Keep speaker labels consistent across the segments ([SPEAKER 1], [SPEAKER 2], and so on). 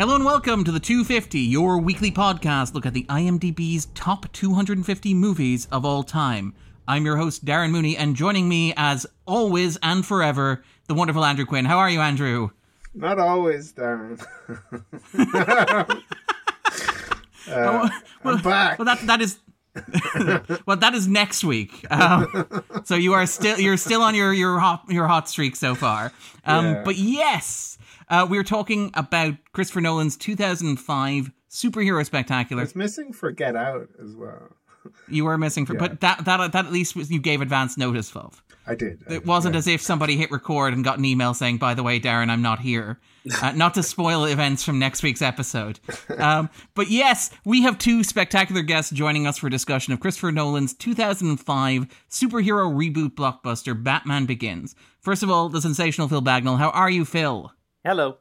[SPEAKER 1] Hello and welcome to the 250, your weekly podcast look at the IMDb's top 250 movies of all time. I'm your host, Darren Mooney, and joining me, as always and forever, the wonderful Andrew Quinn. How are you, Andrew?
[SPEAKER 2] Not always, Darren. uh,
[SPEAKER 1] well,
[SPEAKER 2] I'm back.
[SPEAKER 1] Well, that that is. well, that is next week. Um, so you are still you're still on your your hot your hot streak so far. Um,
[SPEAKER 2] Yeah.
[SPEAKER 1] But yes, uh, we're talking about Christopher Nolan's 2005 superhero spectacular.
[SPEAKER 2] It's missing for Get Out as well.
[SPEAKER 1] You were missing for,
[SPEAKER 2] Yeah.
[SPEAKER 1] but that that that at least was, you gave advance notice of.
[SPEAKER 2] I did. I
[SPEAKER 1] It
[SPEAKER 2] did,
[SPEAKER 1] wasn't
[SPEAKER 2] yeah.
[SPEAKER 1] as if somebody hit record and got an email saying, "By the way, Darren, I'm not here." Uh, not to spoil events from next week's episode, um, but yes, we have two spectacular guests joining us for a discussion of Christopher Nolan's 2005 superhero reboot blockbuster Batman Begins. First of all, the sensational Phil Bagnall. How are you, Phil?
[SPEAKER 3] Hello.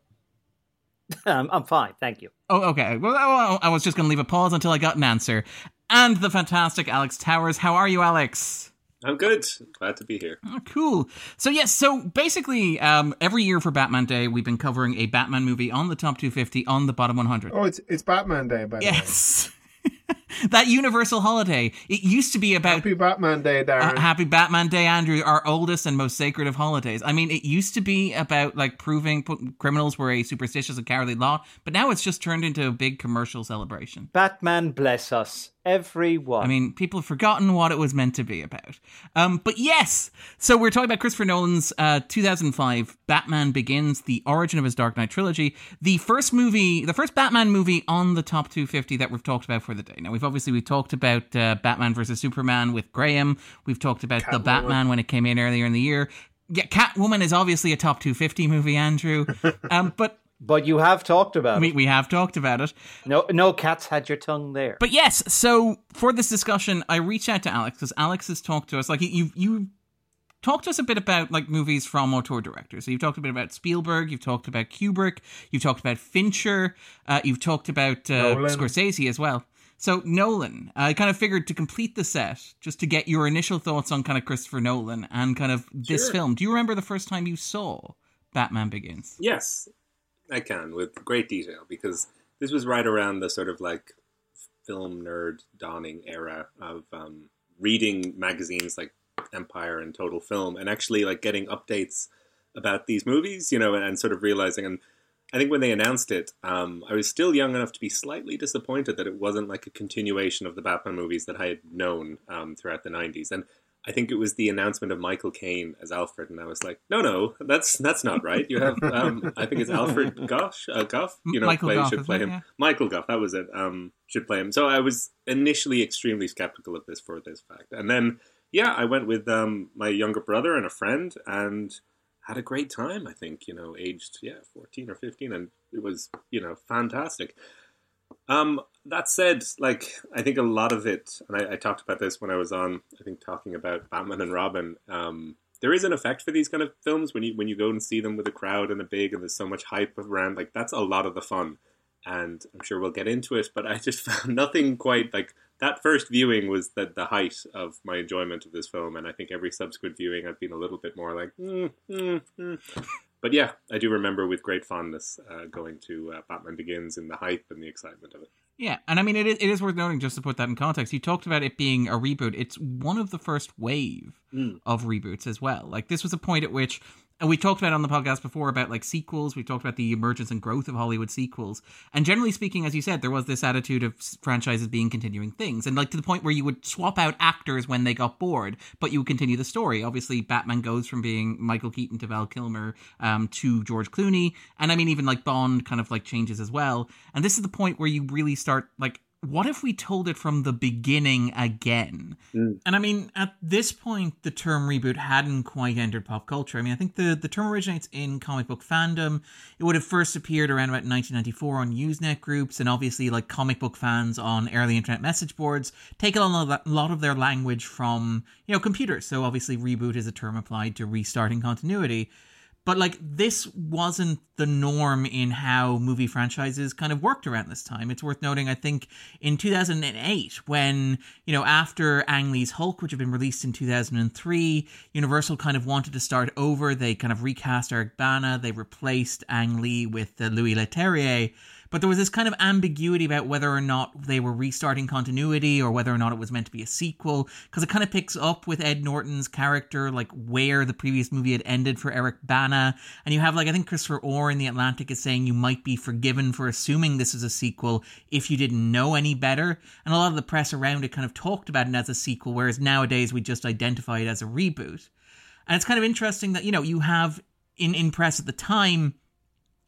[SPEAKER 3] um, I'm fine, thank you.
[SPEAKER 1] Oh, okay. Well, I I was just going to leave a pause until I got an answer. And the fantastic Alex Towers. How are you, Alex?
[SPEAKER 4] I'm good. Glad to be here.
[SPEAKER 1] Oh, cool. So yes, so basically, um, every year for Batman Day, we've been covering a Batman movie on the top 250 on the bottom 100.
[SPEAKER 2] Oh, it's it's Batman Day, by the way.
[SPEAKER 1] yes, that universal holiday. It used to be about
[SPEAKER 2] Happy Batman Day, Darren.
[SPEAKER 1] uh, Happy Batman Day, Andrew, our oldest and most sacred of holidays. I mean, it used to be about like proving p- criminals were a superstitious and cowardly lot, but now it's just turned into a big commercial celebration.
[SPEAKER 3] Batman bless us, everyone.
[SPEAKER 1] I mean, people have forgotten what it was meant to be about. Um, but yes, so we're talking about Christopher Nolan's uh, 2005 Batman Begins, the origin of his Dark Knight trilogy, the first movie, the first Batman movie on the top 250 that we've talked about for the day. Now, we've obviously we've talked about uh, Batman versus Superman with Graham. We've talked about the
[SPEAKER 2] Catwoman.
[SPEAKER 1] Batman when it came in earlier in the year. Yeah, Catwoman is obviously a top 250 movie, Andrew. Um, but
[SPEAKER 3] but you have talked about
[SPEAKER 1] we,
[SPEAKER 3] it.
[SPEAKER 1] we have talked about it.
[SPEAKER 3] No, no cats had your tongue there.
[SPEAKER 1] But yes, so for this discussion, I reached out to Alex because Alex has talked to us. Like you, you talked to us a bit about like movies from auteur directors. So you've talked a bit about Spielberg, you've talked about Kubrick, you've talked about Fincher, uh, you've talked about uh, Scorsese as well. So Nolan, I kind of figured to complete the set, just to get your initial thoughts on kind of Christopher Nolan and kind of this
[SPEAKER 4] Sure.
[SPEAKER 1] film. Do you remember the first time you saw Batman Begins?
[SPEAKER 4] Yes, I can with great detail because this was right around the sort of like film nerd dawning era of um, reading magazines like Empire and Total Film and actually like getting updates about these movies, you know, and, and sort of realizing and I think when they announced it, um, I was still young enough to be slightly disappointed that it wasn't like a continuation of the Batman movies that I had known um, throughout the '90s. And I think it was the announcement of Michael Caine as Alfred, and I was like, no, no, that's that's not right. You have, um, I think it's Alfred Gosh, uh, Gough, you know,
[SPEAKER 1] Michael
[SPEAKER 4] play,
[SPEAKER 1] Gough,
[SPEAKER 4] should play
[SPEAKER 1] it?
[SPEAKER 4] him.
[SPEAKER 1] Yeah.
[SPEAKER 4] Michael Gough, that was it. Um, should play him. So I was initially extremely skeptical of this for this fact, and then yeah, I went with um, my younger brother and a friend, and had a great time. I think you know, aged yeah, fourteen or fifteen, and it was you know fantastic. Um, that said, like I think a lot of it, and I, I talked about this when I was on, I think talking about Batman and Robin. Um, there is an effect for these kind of films when you when you go and see them with a crowd and a big, and there's so much hype around. Like that's a lot of the fun, and I'm sure we'll get into it. But I just found nothing quite like that. First viewing was the the height of my enjoyment of this film, and I think every subsequent viewing I've been a little bit more like. Mm, mm, mm. But yeah, I do remember with great fondness uh, going to uh, Batman Begins and the hype and the excitement of it.
[SPEAKER 1] Yeah, and I mean it is, it is worth noting just to put that in context. You talked about it being a reboot. It's one of the first wave
[SPEAKER 4] Mm.
[SPEAKER 1] of reboots as well. Like this was a point at which and we talked about on the podcast before about like sequels. We talked about the emergence and growth of Hollywood sequels. And generally speaking, as you said, there was this attitude of franchises being continuing things. And like to the point where you would swap out actors when they got bored, but you would continue the story. Obviously, Batman goes from being Michael Keaton to Val Kilmer um, to George Clooney. And I mean, even like Bond kind of like changes as well. And this is the point where you really start like, what if we told it from the beginning again?
[SPEAKER 4] Mm.
[SPEAKER 1] And I mean, at this point, the term reboot hadn't quite entered pop culture. I mean, I think the, the term originates in comic book fandom. It would have first appeared around about 1994 on Usenet groups, and obviously, like comic book fans on early internet message boards take a lot of, lot of their language from, you know, computers. So obviously, reboot is a term applied to restarting continuity. But like, this wasn't the norm in how movie franchises kind of worked around this time. It's worth noting, I think, in 2008, when, you know, after Ang Lee's Hulk, which had been released in 2003, Universal kind of wanted to start over. They kind of recast Eric Bana, they replaced Ang Lee with uh, Louis Leterrier. But there was this kind of ambiguity about whether or not they were restarting continuity or whether or not it was meant to be a sequel, because it kind of picks up with Ed Norton's character, like where the previous movie had ended for Eric Bana. And you have, like, I think Christopher Orr in The Atlantic is saying you might be forgiven for assuming this is a sequel if you didn't know any better. And a lot of the press around it kind of talked about it as a sequel, whereas nowadays we just identify it as a reboot. And it's kind of interesting that, you know, you have in, in press at the time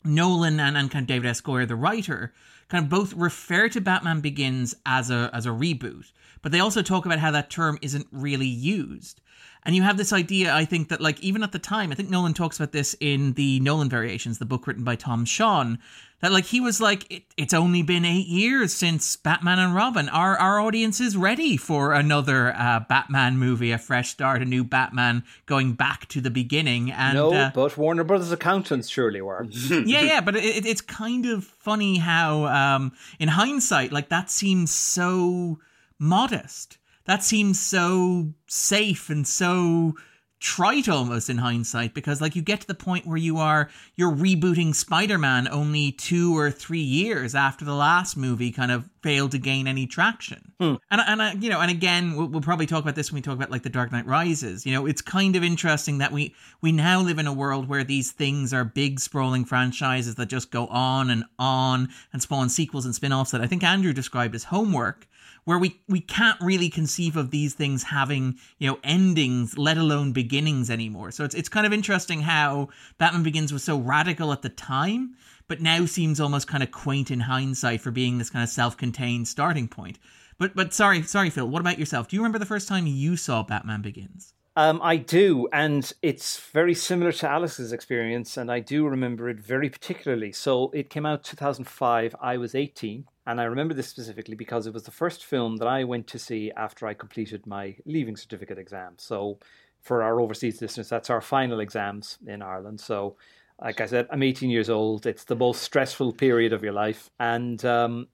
[SPEAKER 1] Nolan and, and kind of David S. Goyer, the writer, kind of both refer to Batman Begins as a as a reboot, but they also talk about how that term isn't really used. And you have this idea, I think, that like even at the time, I think Nolan talks about this in the Nolan Variations, the book written by Tom Shone, that like he was like, it, it's only been eight years since Batman and Robin. Our our audience is ready for another uh, Batman movie, a fresh start, a new Batman going back to the beginning. And
[SPEAKER 3] no,
[SPEAKER 1] uh,
[SPEAKER 3] but Warner Brothers accountants surely were.
[SPEAKER 1] yeah, yeah, but it, it's kind of funny how, um, in hindsight, like that seems so modest. That seems so safe and so trite almost in hindsight because like you get to the point where you are you're rebooting Spider-Man only 2 or 3 years after the last movie kind of failed to gain any traction.
[SPEAKER 3] Hmm.
[SPEAKER 1] And and uh, you know and again we'll, we'll probably talk about this when we talk about like the Dark Knight Rises. You know, it's kind of interesting that we we now live in a world where these things are big sprawling franchises that just go on and on and spawn sequels and spin-offs that I think Andrew described as homework where we we can't really conceive of these things having you know endings let alone beginnings anymore so it's it's kind of interesting how batman begins was so radical at the time but now seems almost kind of quaint in hindsight for being this kind of self-contained starting point but but sorry sorry phil what about yourself do you remember the first time you saw batman begins
[SPEAKER 3] Um, I do, and it's very similar to Alex's experience, and I do remember it very particularly. So it came out 2005. I was 18, and I remember this specifically because it was the first film that I went to see after I completed my leaving certificate exam. So for our overseas listeners, that's our final exams in Ireland. So, like I said, I'm 18 years old. It's the most stressful period of your life, and um,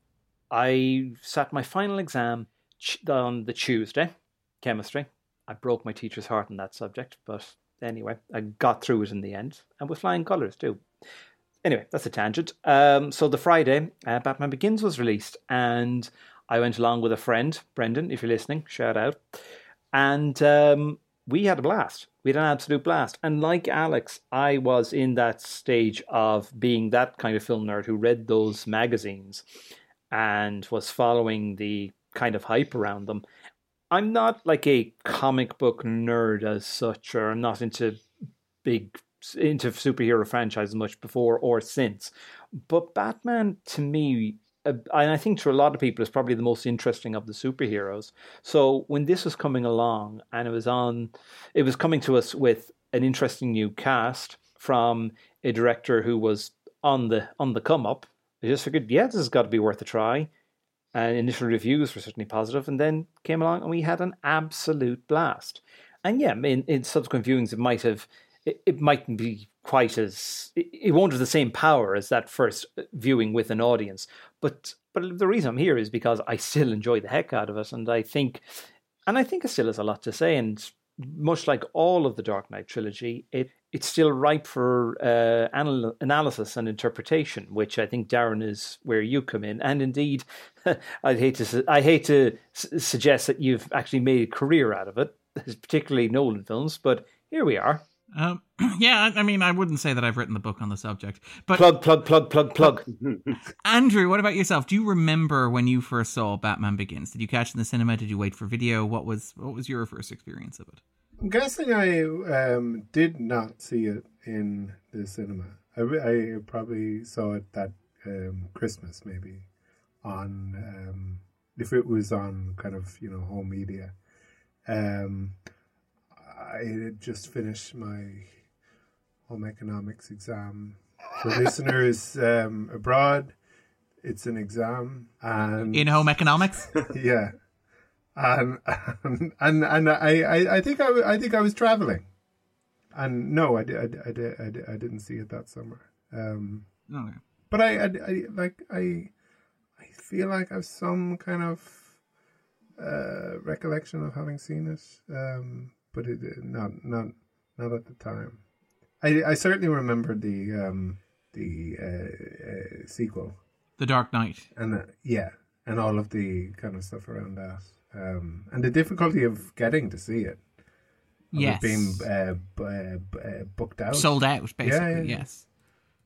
[SPEAKER 3] I sat my final exam on the Tuesday, chemistry. I broke my teacher's heart on that subject, but anyway, I got through it in the end, and with flying colours too. Anyway, that's a tangent. Um, so the Friday, uh, Batman Begins was released, and I went along with a friend, Brendan, if you're listening, shout out, and um, we had a blast. We had an absolute blast. And like Alex, I was in that stage of being that kind of film nerd who read those magazines and was following the kind of hype around them. I'm not like a comic book nerd as such, or I'm not into big into superhero franchises much before or since. But Batman, to me, and I think to a lot of people, is probably the most interesting of the superheroes. So when this was coming along, and it was on, it was coming to us with an interesting new cast from a director who was on the on the come up. I just figured, yeah, this has got to be worth a try and initial reviews were certainly positive, and then came along and we had an absolute blast. And yeah, in, in subsequent viewings, it might have it, it mightn't be quite as it, it won't have the same power as that first viewing with an audience. But but the reason I'm here is because I still enjoy the heck out of it, and I think and I think it still has a lot to say. And much like all of the Dark Knight trilogy, it it's still ripe for uh, anal- analysis and interpretation, which I think Darren is where you come in. And indeed, I'd hate to su- I hate to s- suggest that you've actually made a career out of it, particularly Nolan films, but here we are.
[SPEAKER 1] Um, yeah I, I mean i wouldn't say that i've written the book on the subject but
[SPEAKER 3] Plug, plug, plug, plug, plug.
[SPEAKER 1] andrew what about yourself do you remember when you first saw batman begins did you catch it in the cinema did you wait for video what was what was your first experience of it
[SPEAKER 2] I'm guessing I um, did not see it in the cinema. I, I probably saw it that um, Christmas, maybe on um, if it was on kind of you know home media. I had just finished my home economics exam. For listeners um, abroad, it's an exam, and
[SPEAKER 1] in home economics
[SPEAKER 2] yeah, and and and, and I, I I think I, I think I was traveling, and no, I did I, did- I, did, I, did, I didn't see it that summer. Um,
[SPEAKER 1] Okay.
[SPEAKER 2] but I, I, I like I I feel like I've some kind of uh, recollection of having seen it, um, but it not not not at the time. I I certainly remember the um, the uh, uh, sequel
[SPEAKER 1] The Dark Knight.
[SPEAKER 2] and uh, yeah, and all of the kind of stuff around that, um, and the difficulty of getting to see it.
[SPEAKER 1] Yes.
[SPEAKER 2] being uh, uh, uh, booked out.
[SPEAKER 1] sold out basically
[SPEAKER 2] yeah, yeah.
[SPEAKER 1] yes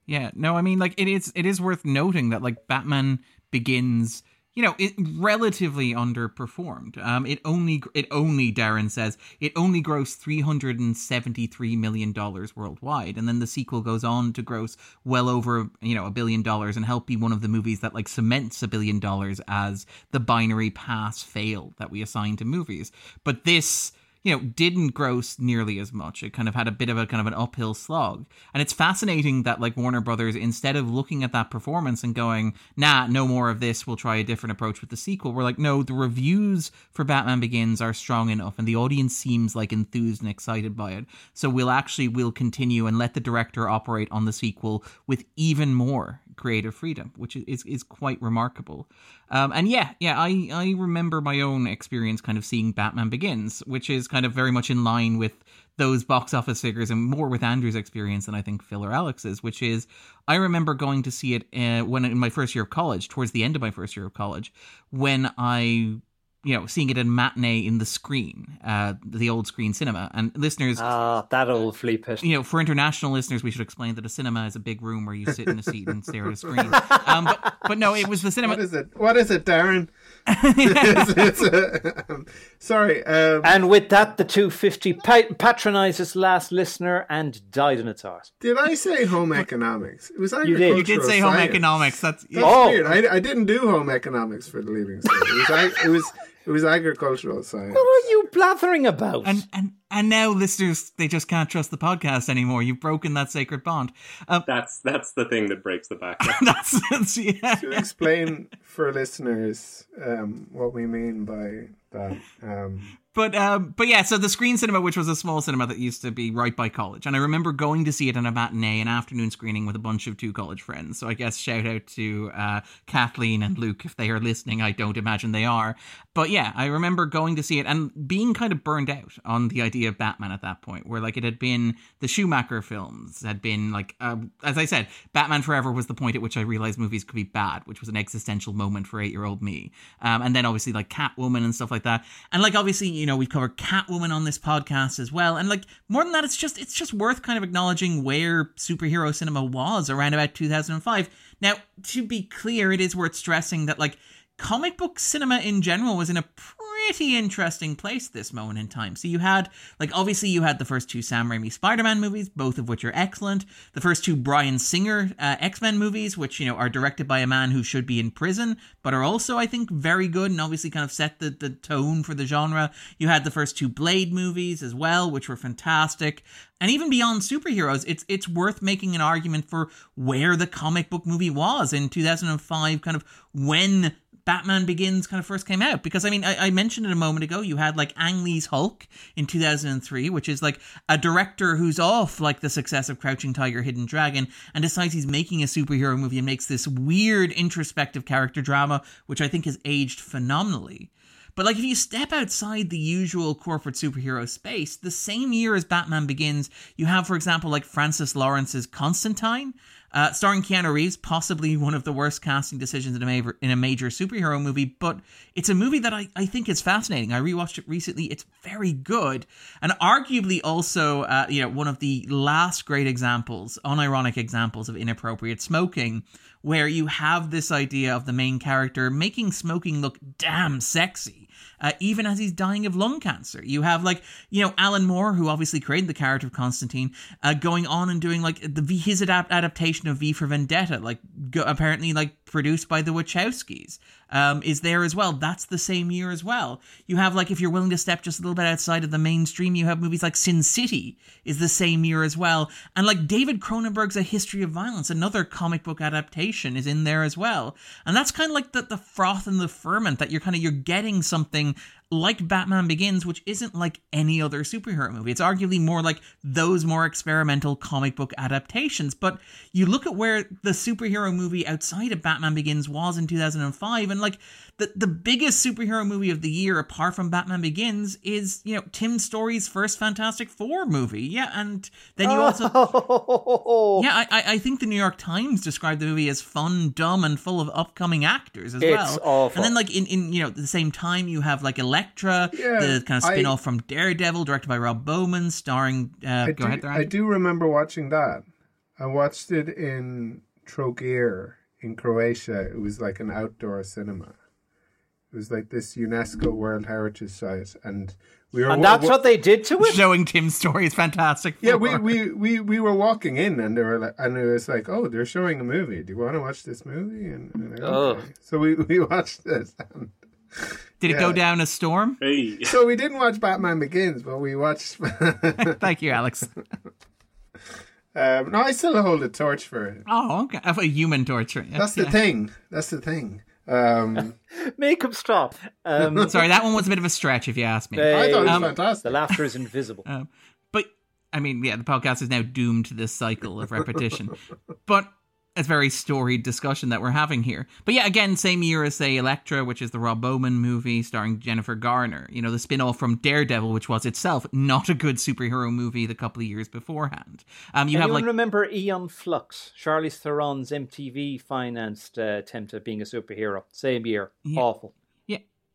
[SPEAKER 1] yeah no i mean like it is it is worth noting that like batman begins you know it relatively underperformed. Um it only it only darren says it only grossed 373 million dollars worldwide. And then the sequel goes on to gross well over you know a billion dollars and help be one of the movies that like cements a billion dollars as the binary pass fail that we assign to movies. But this you know, didn't gross nearly as much. It kind of had a bit of a kind of an uphill slog. And it's fascinating that like Warner Brothers, instead of looking at that performance and going, nah, no more of this, we'll try a different approach with the sequel, we're like, no, the reviews for Batman Begins are strong enough and the audience seems like enthused and excited by it. So we'll actually we'll continue and let the director operate on the sequel with even more creative freedom, which is is, quite remarkable. Um, and yeah, yeah, I I remember my own experience kind of seeing Batman Begins, which is kind of very much in line with those box office figures and more with Andrew's experience than I think Phil or Alex's, which is I remember going to see it uh, when in my first year of college, towards the end of my first year of college, when I you know seeing it in matinee in the screen, uh, the old screen cinema, and listeners.
[SPEAKER 3] Ah, that old flea pit.
[SPEAKER 1] you know, for international listeners, we should explain that a cinema is a big room where you sit in a seat and stare at a screen. Um, but, but no, it was the cinema.
[SPEAKER 2] What is it? What is it, Darren? It's- it's, uh, um, sorry. Um,
[SPEAKER 3] And with that, the 250 pa- patronises last listener and died in its arse.
[SPEAKER 2] did I say home economics? It was
[SPEAKER 3] did.
[SPEAKER 1] you did say home economics. That's
[SPEAKER 2] That's
[SPEAKER 3] Oh.
[SPEAKER 2] weird. I, I didn't do home economics for the leaving cert. It was ag- it was it was agricultural science.
[SPEAKER 3] What are you blathering about?
[SPEAKER 1] and and and now listeners they just can't trust the podcast anymore. You've broken that sacred bond. Um,
[SPEAKER 4] That's that's the thing that breaks the back.
[SPEAKER 1] that's, that's yeah.
[SPEAKER 2] To explain for listeners um, what we mean by that. Um,
[SPEAKER 1] But um, but yeah, so the screen cinema, which was a small cinema that used to be right by college, and I remember going to see it in a matinee, an afternoon screening with a bunch of two college friends. So I guess shout out to uh, Kathleen and Luke if they are listening. I don't imagine they are, but yeah, I remember going to see it and being kind of burned out on the idea of Batman at that point, where like it had been the Schumacher films had been like, uh, as I said, Batman Forever was the point at which I realized movies could be bad, which was an existential moment for eight year old me. Um, and then obviously like Catwoman and stuff like that, and like obviously you know we've covered Catwoman on this podcast as well, and like more than that, it's just it's just worth kind of acknowledging where superhero cinema was around about 2005. Now, to be clear, it is worth stressing that like comic book cinema in general was in a pretty interesting place this moment in time. So you had, like, obviously you had the first two Sam Raimi Spider-Man movies, both of which are excellent. The first two Bryan Singer uh, X-Men movies, which, you know, are directed by a man who should be in prison, but are also, I think, very good and obviously kind of set the, the tone for the genre. You had the first two Blade movies as well, which were fantastic. And even beyond superheroes, it's it's worth making an argument for where the comic book movie was in 2005, kind of when Batman Begins kind of first came out. Because, I mean, I, I mentioned it a moment ago. You had like Ang Lee's Hulk in 2003, which is like a director who's off like the success of Crouching Tiger, Hidden Dragon, and decides he's making a superhero movie and makes this weird introspective character drama, which I think has aged phenomenally. But like if you step outside the usual corporate superhero space, the same year as Batman Begins, you have, for example, like Francis Lawrence's Constantine, uh, starring Keanu Reeves, possibly one of the worst casting decisions in a, major, in a major superhero movie, but it's a movie that I, I think is fascinating. I rewatched it recently. It's very good. And arguably also, uh, you know, one of the last great examples, unironic examples of inappropriate smoking, where you have this idea of the main character making smoking look damn sexy. Uh, even as he's dying of lung cancer. You have like you know Alan Moore, who obviously created the character of Constantine, uh, going on and doing like the V his adapt- adaptation of V for Vendetta, like go, apparently like produced by the Wachowskis, um, is there as well. That's the same year as well. You have like if you're willing to step just a little bit outside of the mainstream, you have movies like Sin City is the same year as well, and like David Cronenberg's A History of Violence, another comic book adaptation, is in there as well, and that's kind of like the the froth and the ferment that you're kind of you're getting something like Batman Begins, which isn't like any other superhero movie. It's arguably more like those more experimental comic book adaptations. But you look at where the superhero movie outside of Batman Begins was in 2005, and like the, the biggest superhero movie of the year, apart from Batman Begins, is, you know, Tim Story's first Fantastic Four movie. Yeah, and then you also.
[SPEAKER 3] Oh.
[SPEAKER 1] Yeah, I, I think the New York Times described the movie as fun, dumb, and full of upcoming actors as
[SPEAKER 3] It's
[SPEAKER 1] well.
[SPEAKER 3] awful.
[SPEAKER 1] And then, like in, in you know, the same time, you have like Elektra,
[SPEAKER 2] Yeah,
[SPEAKER 1] the kind of spin off from Daredevil, directed by Rob Bowman, starring. Uh,
[SPEAKER 2] I
[SPEAKER 1] go
[SPEAKER 2] do,
[SPEAKER 1] ahead, there.
[SPEAKER 2] I do remember watching that. I watched it in Trogir in Croatia. It was like an outdoor cinema. It was like this UNESCO World Heritage Site, and we were.
[SPEAKER 3] and that's
[SPEAKER 2] wa-
[SPEAKER 3] what they did to it.
[SPEAKER 1] Showing Tim's story is Fantastic
[SPEAKER 2] Yeah, we, we, we, we were walking in, and they were like, and it was like, oh, they're showing a movie. Do you want to watch this movie? And, and like,
[SPEAKER 3] Ugh.
[SPEAKER 2] okay. so we we watched this. And
[SPEAKER 1] Did it go down a storm?
[SPEAKER 4] Hey.
[SPEAKER 2] so we didn't watch Batman Begins, but we watched.
[SPEAKER 1] Thank you, Alex.
[SPEAKER 2] um, no, I still hold a torch for it.
[SPEAKER 1] Oh, okay. A human torture. Yeah,
[SPEAKER 2] That's the thing. That's the thing. Um,
[SPEAKER 3] Make him stop. Um,
[SPEAKER 1] Sorry, that one was a bit of a stretch, if you ask me.
[SPEAKER 2] I thought it was
[SPEAKER 1] Um,
[SPEAKER 2] fantastic.
[SPEAKER 3] the laughter is invisible.
[SPEAKER 1] Um, but I mean, yeah, the podcast is now doomed to this cycle of repetition. but it's a very storied discussion that we're having here. But yeah, again, same year as say Elektra, which is the Rob Bowman movie starring Jennifer Garner. You know, the spin-off from Daredevil, which was itself not a good superhero movie the couple of years beforehand. Um, you have
[SPEAKER 3] Anyone
[SPEAKER 1] like
[SPEAKER 3] remember Aeon Flux, Charlize Theron's MTV financed uh, attempt at being a superhero? Same year.
[SPEAKER 1] Yeah.
[SPEAKER 3] Awful.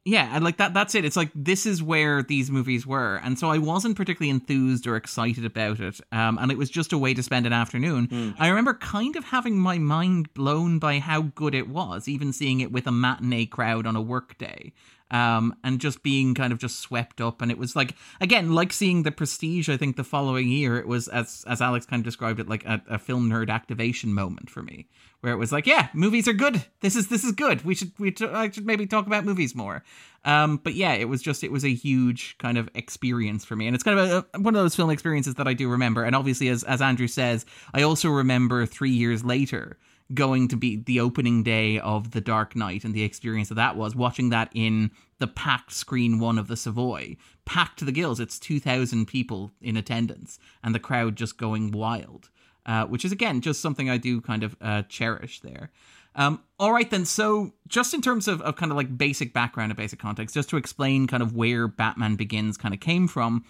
[SPEAKER 1] Yeah, and like that. That's it. It's like this is where these movies were, and so I wasn't particularly enthused or excited about it. Um, and it was just a way to spend an afternoon. I remember kind of having my mind blown by how good it was, even seeing it with a matinee crowd on a work day. Um, and just being kind of just swept up, and it was like again, like seeing the Prestige. I think the following year, it was as as Alex kind of described it, like a, a film nerd activation moment for me, where it was like, yeah, movies are good. This is this is good. We should we t- I should maybe talk about movies more. Um, but yeah, it was just it was a huge kind of experience for me, and it's kind of a, one of those film experiences that I do remember. And obviously, as as Andrew says, I also remember three years later going to be the opening day of The Dark Knight and the experience that that was watching that in the packed screen one of the Savoy, packed to the gills. It's two thousand people in attendance, and the crowd just going wild. Uh, which is again just something I do kind of uh, cherish there. Um, all right, then. So, just in terms of, of kind of like basic background and basic context, just to explain kind of where Batman Begins kind of came from.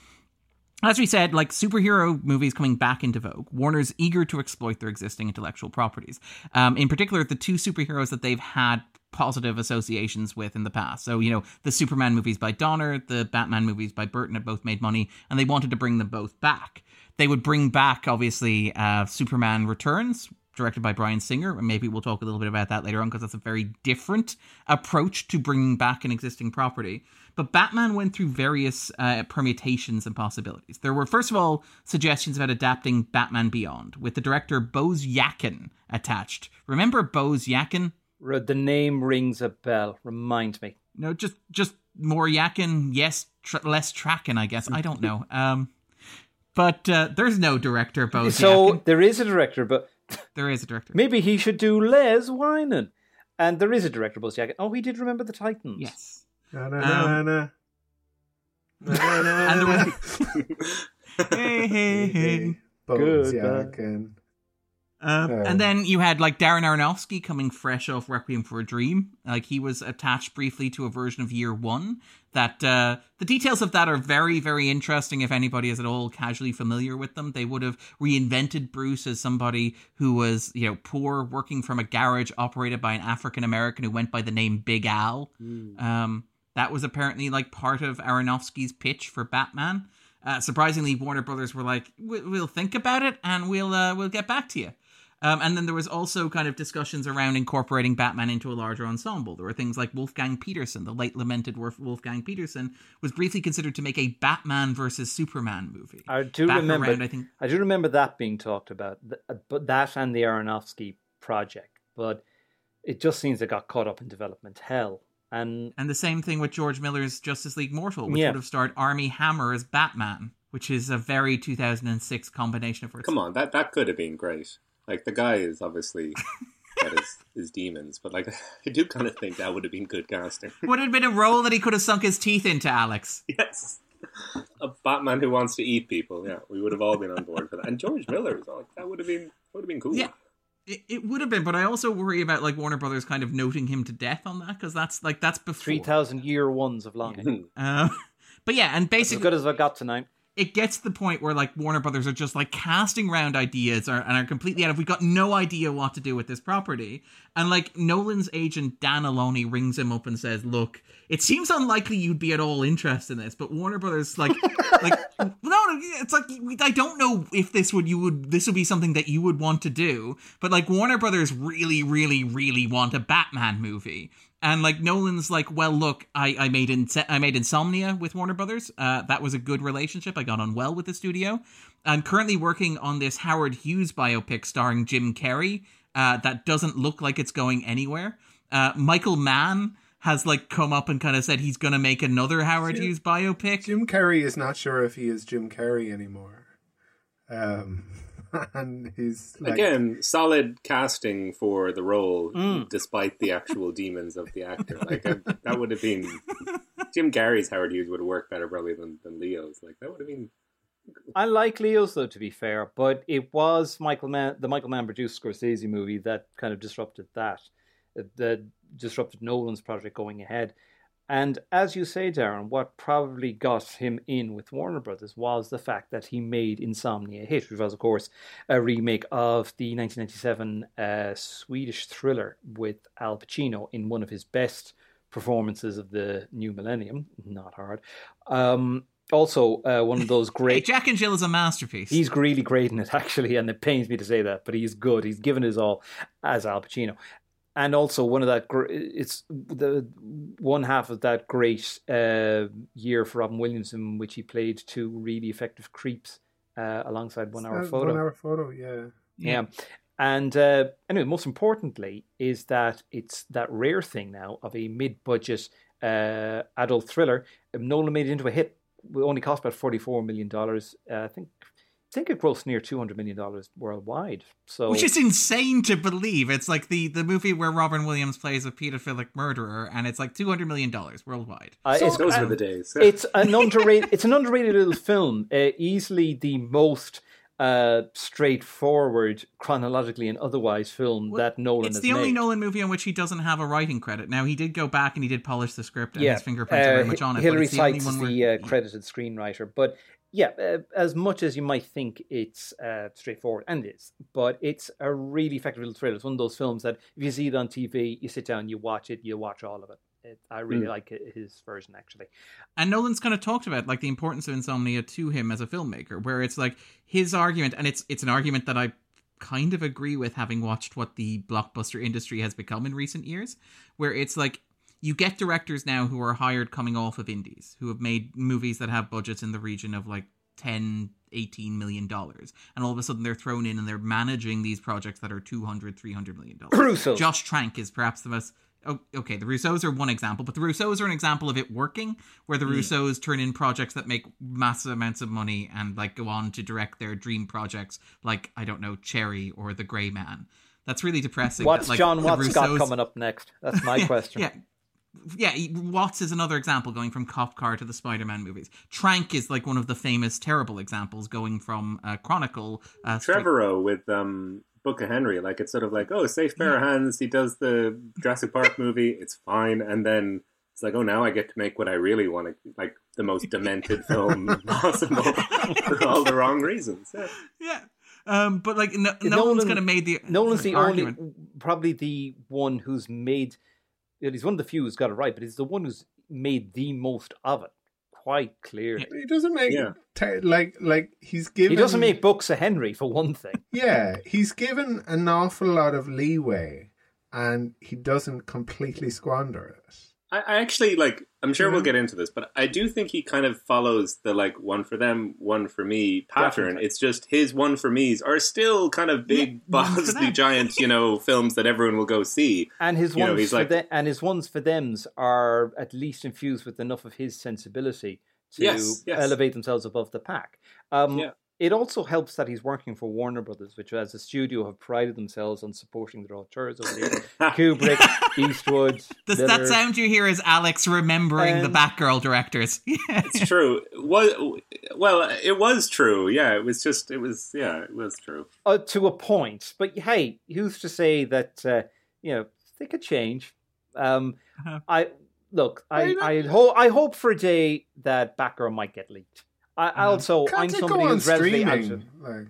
[SPEAKER 1] As we said, like superhero movies coming back into vogue, Warner's eager to exploit their existing intellectual properties. Um, in particular, the two superheroes that they've had positive associations with in the past. So, you know, the Superman movies by Donner, the Batman movies by Burton have both made money, and they wanted to bring them both back. They would bring back, obviously, uh, Superman Returns, directed by Bryan Singer, and maybe we'll talk a little bit about that later on because that's a very different approach to bringing back an existing property. But Batman went through various uh, permutations and possibilities. There were, first of all, suggestions about adapting Batman Beyond, with the director Bose Yakin attached. Remember Bose Yakin?
[SPEAKER 3] The name rings a bell. Remind me.
[SPEAKER 1] No, just just more Yakin, yes, tr- less Tracking, I guess. I don't know. Um, but uh, there's no director Bose Yakin.
[SPEAKER 3] so
[SPEAKER 1] Yakin.
[SPEAKER 3] there is a director, but
[SPEAKER 1] There is a director.
[SPEAKER 3] maybe he should do Les Winan. And there is a director, Buzz Yakin. Oh, he did remember the Titans.
[SPEAKER 1] Yes.
[SPEAKER 2] Na, na, na, na. Na, na, na,
[SPEAKER 1] And there
[SPEAKER 2] na.
[SPEAKER 1] hey, hey, hey.
[SPEAKER 2] Bones,
[SPEAKER 3] Good,
[SPEAKER 2] yeah, again.
[SPEAKER 1] Um,
[SPEAKER 2] Oh.
[SPEAKER 1] and then you had like Darren Aronofsky coming fresh off Requiem for a Dream. Like he was attached briefly to a version of Year One. That uh, the details of that are very, very interesting. If anybody is at all casually familiar with them, they would have reinvented Bruce as somebody who was, you know, poor, working from a garage operated by an African American who went by the name Big Al. Um, that was apparently like part of Aronofsky's pitch for Batman. Uh, surprisingly, Warner Brothers were like, "We- "We'll think about it and we'll uh, we'll get back to you." Um, and then there was also kind of discussions around incorporating Batman into a larger ensemble. There were things like Wolfgang Petersen, the late lamented Wolfgang Petersen, was briefly considered to make a Batman versus Superman movie.
[SPEAKER 3] I do
[SPEAKER 1] Back
[SPEAKER 3] remember.
[SPEAKER 1] around, I think.
[SPEAKER 3] I do remember that being talked about, uh, but that and the Aronofsky project. But it just seems it got caught up in development hell. And
[SPEAKER 1] And the same thing with George Miller's Justice League Mortal, which
[SPEAKER 3] Yeah.
[SPEAKER 1] would have starred Armie Hammer as Batman, which is a very 2006 combination of words.
[SPEAKER 4] Come on, that that could have been great. Like the guy is obviously got his, his demons, but like I do kind of think that would have been good casting.
[SPEAKER 1] Would have been a role that he could have sunk his teeth into, Alex.
[SPEAKER 4] yes, a Batman who wants to eat people. Yeah, we would have all been on board for that. And George Miller as well. Like, that would have been would have been cool.
[SPEAKER 1] Yeah. It, it would have been, but I also worry about like Warner Brothers kind of noting him to death on that because that's like that's before.
[SPEAKER 3] three thousand year ones of longing.
[SPEAKER 1] Uh, but yeah, and basically
[SPEAKER 3] As
[SPEAKER 1] basically,
[SPEAKER 3] good as I got tonight.
[SPEAKER 1] It gets to the point where like Warner Brothers are just like casting round ideas and are completely out of. we've got no idea what to do with this property, and like Nolan's agent Dan Aloni rings him up and says, "Look, it seems unlikely you'd be at all interested in this, but Warner Brothers like like no, no, it's like I don't know if this would you would this would be something that you would want to do, but like Warner Brothers really, really, really want a Batman movie." And like Nolan's like, well, look, I, I made in, I made Insomnia with Warner Brothers. Uh, that was a good relationship. I got on well with the studio. I'm currently working on this Howard Hughes biopic starring Jim Carrey. Uh, that doesn't look like it's going anywhere. Uh, Michael Mann has like come up and kind of said he's going to make another Howard
[SPEAKER 2] Jim-
[SPEAKER 1] Hughes biopic.
[SPEAKER 2] Jim Carrey is not sure if he is Jim Carrey anymore. Um, and he's like,
[SPEAKER 4] Again, solid casting for the role,
[SPEAKER 3] Mm.
[SPEAKER 4] despite the actual demons of the actor. Like that would have been Jim Carrey's Howard Hughes would have worked better probably than, than Leo's. Like that would have been
[SPEAKER 3] I like Leo's though, to be fair, but it was Michael Mann, the Michael Mann produced Scorsese movie that kind of disrupted that, that disrupted Nolan's project going ahead. And as you say, Darren, what probably got him in with Warner Brothers was the fact that he made Insomnia hit, which was, of course, a remake of the 1997 uh, Swedish thriller with Al Pacino in one of his best performances of the new millennium. Not hard. Um, also, uh, one of those
[SPEAKER 1] Hey,
[SPEAKER 3] great.
[SPEAKER 1] Jack and Jill is a masterpiece.
[SPEAKER 3] He's really great in it, actually, and it pains me to say that, but he's good. He's given his all as Al Pacino, and also one of that. gr- It's the one half of that great uh, year for Robin Williams, in which he played two really effective creeps uh, alongside One Hour Photo.
[SPEAKER 2] One hour photo, yeah.
[SPEAKER 3] Yeah. And uh, anyway, most importantly is that it's that rare thing now of a mid-budget uh, adult thriller. Um, Nolan made it into a hit. It only cost about forty-four million dollars. Uh, I think. I think it grossed near two hundred million dollars worldwide. So
[SPEAKER 1] Which is insane to believe. It's like the, the movie where Robin Williams plays a pedophilic murderer, and it's like two hundred million dollars worldwide.
[SPEAKER 3] uh,
[SPEAKER 2] So-
[SPEAKER 3] it's,
[SPEAKER 4] those
[SPEAKER 3] uh,
[SPEAKER 4] were the days.
[SPEAKER 3] it's an underrated. it's an underrated little film. Uh, easily the most uh, straightforward, chronologically and otherwise, film
[SPEAKER 1] Well,
[SPEAKER 3] that Nolan
[SPEAKER 1] It's
[SPEAKER 3] has
[SPEAKER 1] the only
[SPEAKER 3] made.
[SPEAKER 1] Nolan movie on which he doesn't have a writing credit. Now he did go back and he did polish the script, and
[SPEAKER 3] yeah,
[SPEAKER 1] his fingerprints are very
[SPEAKER 3] uh,
[SPEAKER 1] much on it.
[SPEAKER 3] Hillary
[SPEAKER 1] but it's the only one
[SPEAKER 3] is
[SPEAKER 1] where
[SPEAKER 3] the uh,
[SPEAKER 1] he-
[SPEAKER 3] credited screenwriter, but yeah, uh, as much as you might think it's uh, straightforward, and it is, but it's a really effective little thriller. It's one of those films that if you see it on TV, you sit down, you watch it, you watch all of it. it I really
[SPEAKER 4] Mm.
[SPEAKER 3] like his version actually.
[SPEAKER 1] And Nolan's kind of talked about like the importance of insomnia to him as a filmmaker, where it's like his argument, and it's it's an argument that I kind of agree with, having watched what the blockbuster industry has become in recent years, where it's like you get directors now who are hired coming off of indies, who have made movies that have budgets in the region of like 10 18 million dollars and all of a sudden they're thrown in and they're managing these projects that are 200 300 million dollars
[SPEAKER 3] Russo.
[SPEAKER 1] Josh Trank is perhaps the most. Oh, okay, the Russos are one example, but the Russos are an example of it working, where the Russos turn in projects that make massive amounts of money and like go on to direct their dream projects, like I don't know, Cherry or The Grey Man. That's really depressing.
[SPEAKER 3] What's
[SPEAKER 1] that, like, Jon
[SPEAKER 3] Watts got coming up next? That's my question.
[SPEAKER 1] Yeah. Yeah, Watts is another example going from Cop Car to the Spider-Man movies. Trank is like one of the famous terrible examples going from uh, Chronicle. Uh, straight-
[SPEAKER 4] Trevorrow with um, Book of Henry. Like it's sort of like, oh, safe pair of hands. He does the Jurassic Park movie. It's fine, and then it's like, oh, now I get to make what I really want to, like the most demented film possible for all the wrong reasons. Yeah.
[SPEAKER 1] Yeah. Um, but like no,
[SPEAKER 3] Nolan-
[SPEAKER 1] Nolan's kind of made the
[SPEAKER 3] Nolan's the
[SPEAKER 1] argument.
[SPEAKER 3] only, probably the one who's made. Well, He's one of the few who's got it right, but he's the one who's made the most of it. Quite clearly,
[SPEAKER 2] He doesn't make
[SPEAKER 4] Yeah.
[SPEAKER 2] te- like like he's given.
[SPEAKER 3] he doesn't make books of Henry for one thing.
[SPEAKER 2] Yeah, he's given an awful lot of leeway, and he doesn't completely squander it.
[SPEAKER 4] I, I actually like. I'm sure we'll
[SPEAKER 2] Mhm.
[SPEAKER 4] get into this, but I do think he kind of follows the like one for them, one for me pattern.
[SPEAKER 3] Definitely.
[SPEAKER 4] It's just his one for me's are still kind of big,
[SPEAKER 1] Yeah,
[SPEAKER 4] bossy, giant, you know, films that everyone will go see.
[SPEAKER 3] And his
[SPEAKER 4] You know,
[SPEAKER 3] ones
[SPEAKER 4] he's
[SPEAKER 3] for
[SPEAKER 4] like-
[SPEAKER 3] the, and his ones for them's are at least infused with enough of his sensibility to
[SPEAKER 4] Yes, yes.
[SPEAKER 3] elevate themselves above the pack. Um,
[SPEAKER 4] Yeah.
[SPEAKER 3] It also helps that he's working for Warner Brothers, which as a studio have prided themselves on supporting their auteurs over the years. Kubrick, Eastwood,
[SPEAKER 1] Does
[SPEAKER 3] Miller.
[SPEAKER 1] that sound you hear is Alex remembering the Batgirl directors?
[SPEAKER 4] It's true. Was well, it was true. Yeah, it was just. It was. Yeah, it was true.
[SPEAKER 3] uh, to a point. But hey, who's to say that uh, you know they could change? Um,
[SPEAKER 1] Uh-huh.
[SPEAKER 3] I look. I I hope I hope for a day that Batgirl might get leaked. I
[SPEAKER 1] Uh-huh.
[SPEAKER 3] also I'm somebody who's relatively
[SPEAKER 2] streaming?
[SPEAKER 3] anxious.
[SPEAKER 2] Like,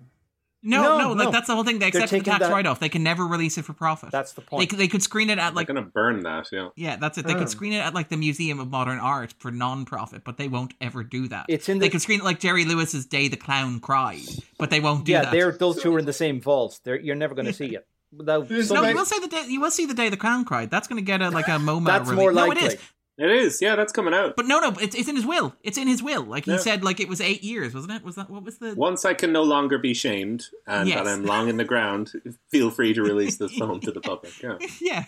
[SPEAKER 1] no,
[SPEAKER 3] No,
[SPEAKER 1] no, like
[SPEAKER 3] no.
[SPEAKER 1] that's the whole thing. They accept the tax
[SPEAKER 3] that-
[SPEAKER 1] write-off. They can never release it for profit.
[SPEAKER 3] That's the point.
[SPEAKER 1] could- they could screen it at
[SPEAKER 4] Like,
[SPEAKER 1] like
[SPEAKER 4] gonna burn that. Yeah.
[SPEAKER 1] yeah, that's it. They
[SPEAKER 2] Oh.
[SPEAKER 1] could screen it at like the Museum of Modern Art for non-profit, but they won't ever do that.
[SPEAKER 3] It's in
[SPEAKER 1] they could screen it like Jerry Lewis's Day the Clown Cried, but they won't do
[SPEAKER 3] yeah.
[SPEAKER 1] that.
[SPEAKER 3] They're those two are in the same vault. They're, you're never going to see it. Without
[SPEAKER 1] no, you will see the day. You will see the day the clown cried. That's going to get a like a MoMA.
[SPEAKER 3] That's
[SPEAKER 1] release.
[SPEAKER 3] more
[SPEAKER 1] No,
[SPEAKER 3] likely.
[SPEAKER 1] it is.
[SPEAKER 4] It is. Yeah, that's coming out.
[SPEAKER 1] But no, no, it's, it's in his will. It's in his will. Like he
[SPEAKER 4] Yeah.
[SPEAKER 1] said, like it was eight years, wasn't it? Was that what was the?
[SPEAKER 4] Once I can no longer be shamed and
[SPEAKER 1] Yes.
[SPEAKER 4] that I'm long in the ground, feel free to release this film to the public. Yeah.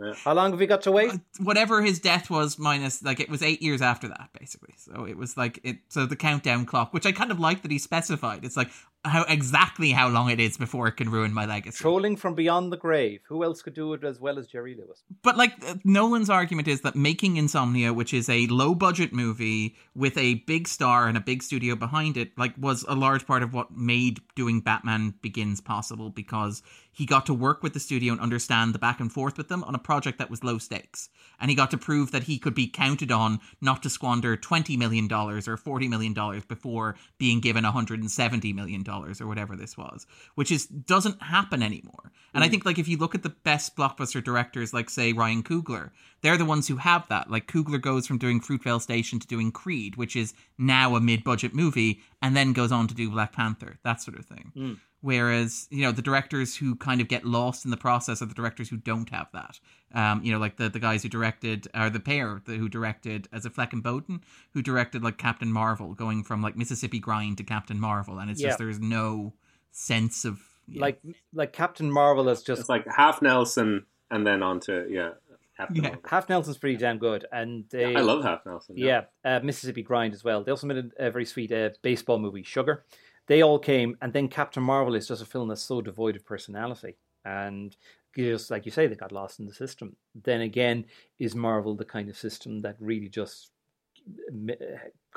[SPEAKER 1] Yeah,
[SPEAKER 3] How long have we got to wait?
[SPEAKER 1] Uh, whatever his death was minus like it was eight years after that basically. So it was like it. So the countdown clock, which I kind of like that he specified. It's like how exactly how long it is before it can ruin my legacy.
[SPEAKER 3] Trolling from beyond the grave. Who else could do it as well as Jerry Lewis?
[SPEAKER 1] But like uh, Nolan's argument is that making Insomnia, which is a low budget movie with a big star and a big studio behind it, like was a large part of what made doing Batman Begins possible because he got to work with the studio and understand the back and forth with them on a project that was low stakes. And he got to prove that he could be counted on not to squander $20 million or $40 million before being given $170 million or whatever this was, which is doesn't happen anymore. And I mm. think like if you look at the best blockbuster directors, like say Ryan Coogler, they're the ones who have that. Like Coogler goes from doing Fruitvale Station to doing Creed, which is now a mid-budget movie, and then goes on to do Black Panther, that sort of thing. Mm. Whereas, you know, the directors who kind of get lost in the process are the directors who don't have that. Um, you know, like the, the guys who directed, or the pair the, who directed, as a Fleck and Boden, who directed like Captain Marvel, going from like Mississippi Grind to Captain Marvel. And it's
[SPEAKER 3] Yeah.
[SPEAKER 1] just, there's no sense of. yeah.
[SPEAKER 3] Like like Captain Marvel is just
[SPEAKER 4] It's like half Nelson and then on to, yeah, Captain
[SPEAKER 1] Yeah.
[SPEAKER 4] Marvel.
[SPEAKER 3] half Nelson's pretty damn good, and they,
[SPEAKER 4] I love half Nelson.
[SPEAKER 3] yeah, uh, Mississippi Grind as well. They also made a, a very sweet uh, baseball movie, Sugar. They all came, and then Captain Marvel is just a film that's so devoid of personality, and just like you say, they got lost in the system. Then again, is Marvel the kind of system that really just eh,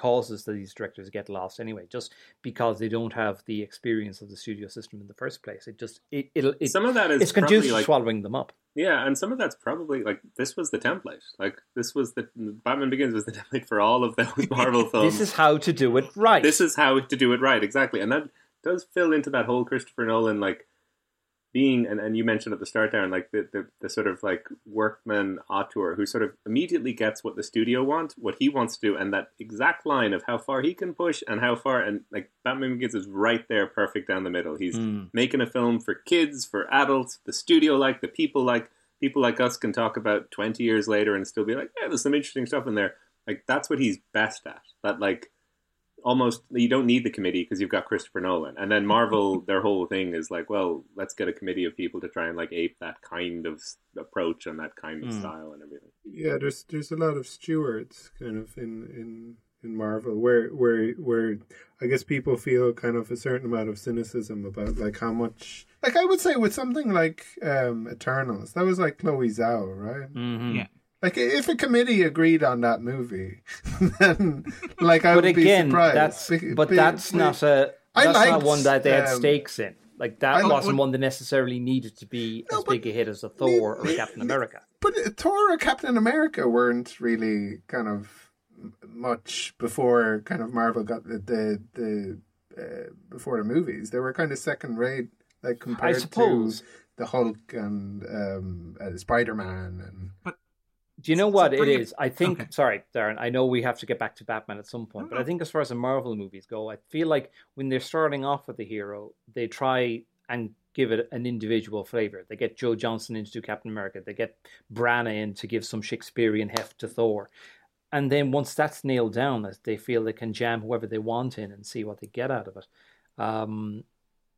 [SPEAKER 3] causes these directors get lost anyway, just because they don't have the experience of the studio system in the first place? It just it it'll, it
[SPEAKER 4] Some of that is
[SPEAKER 3] it's conducive to
[SPEAKER 4] like
[SPEAKER 3] swallowing them up.
[SPEAKER 4] Yeah, and some of that's probably like this was the template. Like this was the Batman Begins was the template for all of those Marvel films.
[SPEAKER 3] This is how to do it right.
[SPEAKER 4] this is how to do it right, exactly. And that does fill into that whole Christopher Nolan like being and, and you mentioned at the start there and like the, the, the sort of like workman auteur who sort of immediately gets what the studio want, what he wants to do, and that exact line of how far he can push and how far and like Batman Begins is right there, perfect down the middle. He's
[SPEAKER 3] Mm.
[SPEAKER 4] making a film for kids, for adults, the studio like, the people like, people like us can talk about 20 years later and still be like, yeah, there's some interesting stuff in there. Like, that's what he's best at. That, like, almost, you don't need the committee because you've got Christopher Nolan. And then Marvel, their whole thing is like, well, let's get a committee of people to try and, like, ape that kind of approach and that kind of
[SPEAKER 3] Mm.
[SPEAKER 4] style and everything.
[SPEAKER 2] yeah, there's there's a lot of stewards kind of in in in Marvel where where where I guess people feel kind of a certain amount of cynicism about like how much like I would say with something like um Eternals that was like Chloe Zhao right
[SPEAKER 3] Mhm.
[SPEAKER 1] Yeah.
[SPEAKER 2] Like if a committee agreed on that movie then like I
[SPEAKER 3] but
[SPEAKER 2] would
[SPEAKER 3] again,
[SPEAKER 2] be surprised
[SPEAKER 3] that's
[SPEAKER 2] Be-
[SPEAKER 3] but
[SPEAKER 2] be-
[SPEAKER 3] that's
[SPEAKER 2] be-
[SPEAKER 3] not a
[SPEAKER 2] I
[SPEAKER 3] that's not
[SPEAKER 2] liked,
[SPEAKER 3] one that they had
[SPEAKER 2] um,
[SPEAKER 3] stakes in. Like that
[SPEAKER 2] I-
[SPEAKER 3] wasn't
[SPEAKER 1] what-
[SPEAKER 3] one that necessarily needed to be
[SPEAKER 2] No,
[SPEAKER 3] as big a hit as a Thor or a Captain America.
[SPEAKER 2] But uh, Thor or Captain America weren't really kind of much before kind of Marvel got the the, the uh, before the movies. They were kind of second rate, like compared
[SPEAKER 3] suppose.
[SPEAKER 2] to the Hulk and um, uh, Spider Man and
[SPEAKER 3] Do you know what it is? I think.
[SPEAKER 1] Okay.
[SPEAKER 3] Sorry, Darren. I know we have to get back to Batman at some point, but. I think as far as the Marvel movies go, I feel like when they're starting off with the hero, they try and give it an individual flavor. They get Joe Johnston in to do Captain America. They get Branagh in to give some Shakespearean heft to Thor. And then once that's nailed down, they feel they can jam whoever they want in and see what they get out of it. Um,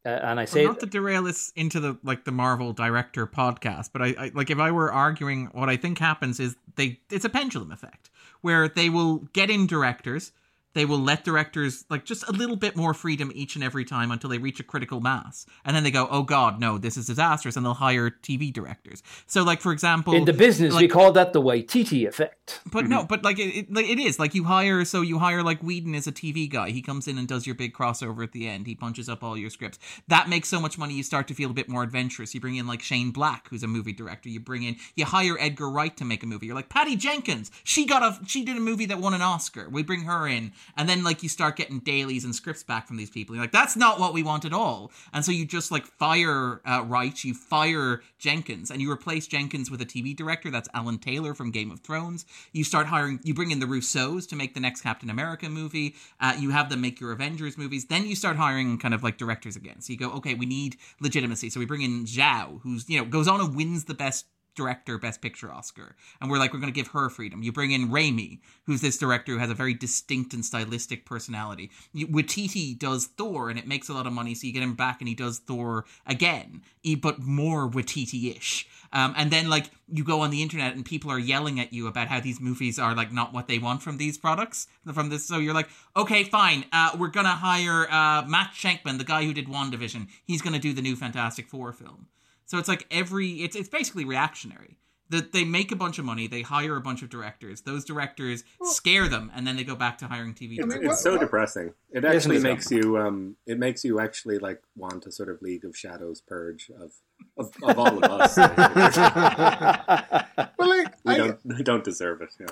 [SPEAKER 3] uh, and I say
[SPEAKER 1] well, not to derail this into the like the Marvel director podcast, but I, I, like if I were arguing what I think happens is they it's a pendulum effect where they will get in directors they will let directors like just a little bit more freedom each and every time until they reach a critical mass. And then they go oh god no this is disastrous and they'll hire tv directors. So like for example
[SPEAKER 3] in the business
[SPEAKER 1] like,
[SPEAKER 3] we call that the waititi effect.
[SPEAKER 1] But no mm-hmm. but like it, it, it is. Like you hire so you hire like whedon as a tv guy. He comes in and does your big crossover at the end. He punches up all your scripts. That makes so much money you start to feel a bit more adventurous. You bring in like shane black who's a movie director. You bring in you hire edgar wright to make a movie. You're like patty jenkins she got a she did a movie that won an oscar. We bring her in and then like you start getting dailies and scripts back from these people. You're like, that's not what we want at all. And so you just like fire uh, Wright, you fire Jenkins, and you replace Jenkins with a TV director. That's Alan Taylor from Game of Thrones. You start hiring, you bring in the Russos to make the next Captain America movie. Uh, you have them make your Avengers movies. Then you start hiring kind of like directors again. So you go, okay, we need legitimacy. So we bring in Zhao, who's you know goes on and wins the best director best picture oscar. And we're like we're going to give her freedom. You bring in Raimi who's this director who has a very distinct and stylistic personality. You, Waititi does Thor and it makes a lot of money so you get him back and he does Thor again. But more Waititi-ish um, and then like you go on the internet and people are yelling at you about how these movies are like not what they want from these products from this. So you're like okay fine uh, we're gonna hire uh, Matt Shakman the guy who did WandaVision. He's gonna do the new Fantastic Four film so it's like every it's it's basically reactionary. That they make a bunch of money, they hire a bunch of directors. Those directors scare them, and then they go back to hiring TV.
[SPEAKER 4] It's, it's so depressing. It actually makes you um, it makes you actually like want a sort of League of Shadows purge of of, of all of us.
[SPEAKER 2] well, like
[SPEAKER 4] we
[SPEAKER 2] I,
[SPEAKER 4] don't we don't deserve it. Yeah.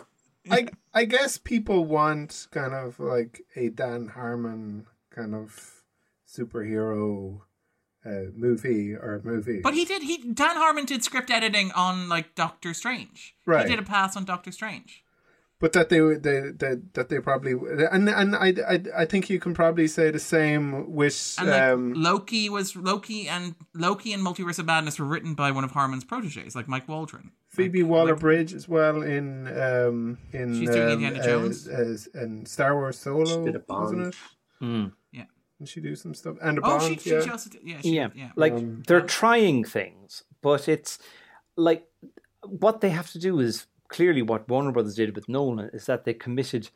[SPEAKER 2] I I guess people want kind of like a Dan Harmon kind of superhero uh, movie or movie.
[SPEAKER 1] But he did. He Dan Harmon did script editing on like Doctor Strange.
[SPEAKER 2] Right.
[SPEAKER 1] He did a pass on Doctor Strange.
[SPEAKER 2] But that they they, they that they probably and and I, I I think you can probably say the same with
[SPEAKER 1] and like,
[SPEAKER 2] um,
[SPEAKER 1] Loki was Loki and Loki and Multiverse of Madness were written by one of Harmon's proteges, like Mike Waldron.
[SPEAKER 2] Phoebe
[SPEAKER 1] like,
[SPEAKER 2] Waller Bridge as well in um in
[SPEAKER 1] she's doing
[SPEAKER 2] um,
[SPEAKER 1] Indiana Jones
[SPEAKER 2] as, as, in Star Wars Solo,
[SPEAKER 4] did a Bond.
[SPEAKER 2] wasn't it?
[SPEAKER 3] Mm.
[SPEAKER 1] Yeah.
[SPEAKER 2] Did she do some stuff and a
[SPEAKER 1] Oh,
[SPEAKER 2] Bond?
[SPEAKER 1] she,
[SPEAKER 2] yeah.
[SPEAKER 1] she also did, yeah, she,
[SPEAKER 3] yeah.
[SPEAKER 1] yeah.
[SPEAKER 3] Like
[SPEAKER 2] Um,
[SPEAKER 3] they're trying things, but it's like what they have to do is clearly what Warner Brothers did with Nolan is that they committed,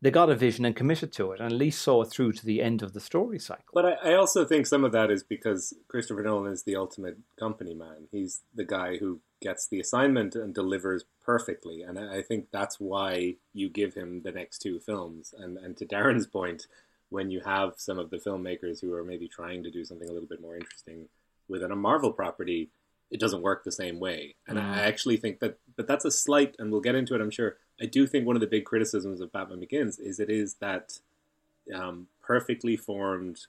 [SPEAKER 3] they got a vision and committed to it, and at least saw it through to the end of the story cycle.
[SPEAKER 4] But I, I also think some of that is because Christopher Nolan is the ultimate company man. He's the guy who gets the assignment and delivers perfectly, and I I think that's why you give him the next two films. And and to Darren's point, when you have some of the filmmakers who are maybe trying to do something a little bit more interesting within a Marvel property, it doesn't work the same way. And
[SPEAKER 3] Mm.
[SPEAKER 4] I actually think that, but that's a slight, and we'll get into it, I'm sure. I do think one of the big criticisms of Batman Begins is it is that um, perfectly formed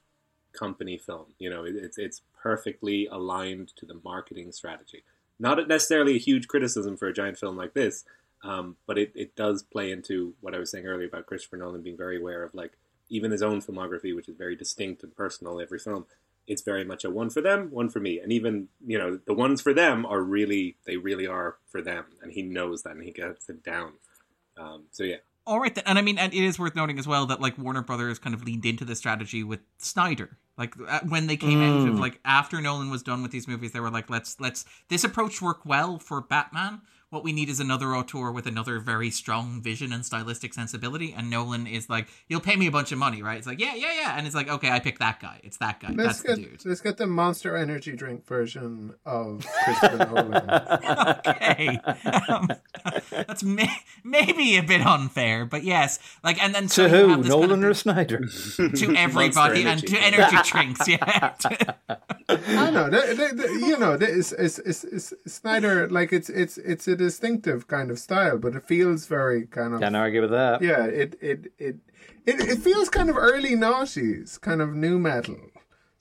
[SPEAKER 4] company film. You know, it, it's it's perfectly aligned to the marketing strategy. Not necessarily a huge criticism for a giant film like this, um, but it, it does play into what I was saying earlier about Christopher Nolan being very aware of like even his own filmography, which is very distinct and personal. Every film, it's very much a one for them, one for me, and even you know the ones for them are really they really are for them, and he knows that, and he gets it down. Um, so yeah,
[SPEAKER 1] All right, then. and I mean, and it is worth noting as well that like Warner Brothers kind of leaned into this strategy with Snyder. Like uh, when they came out of like after Nolan was done with these movies, they were like, let's let's this approach worked well for Batman. What we need is another auteur with another very strong vision and stylistic sensibility. And Nolan is like, you'll pay me a bunch of money, right? It's like, yeah, yeah, yeah. And it's like, okay, I pick that guy. It's that guy.
[SPEAKER 2] Let's
[SPEAKER 1] That's
[SPEAKER 2] get
[SPEAKER 1] the dude.
[SPEAKER 2] let's get the Monster Energy drink version of Christopher Nolan.
[SPEAKER 1] okay. Um, that's may- maybe a bit unfair, but yes. Like, and then so
[SPEAKER 3] to
[SPEAKER 1] you
[SPEAKER 3] who?
[SPEAKER 1] have this kind of-
[SPEAKER 3] Nolan or Snyder?
[SPEAKER 1] to everybody and to energy drinks. Yeah.
[SPEAKER 2] I know, they, they, they- you know, it's, it's, it's, it's Snyder. Like it's it's it's a distinctive kind of style, but it feels very kind of
[SPEAKER 3] Can't argue with that.
[SPEAKER 2] yeah. It it, it it it feels kind of early noughties, kind of nu metal.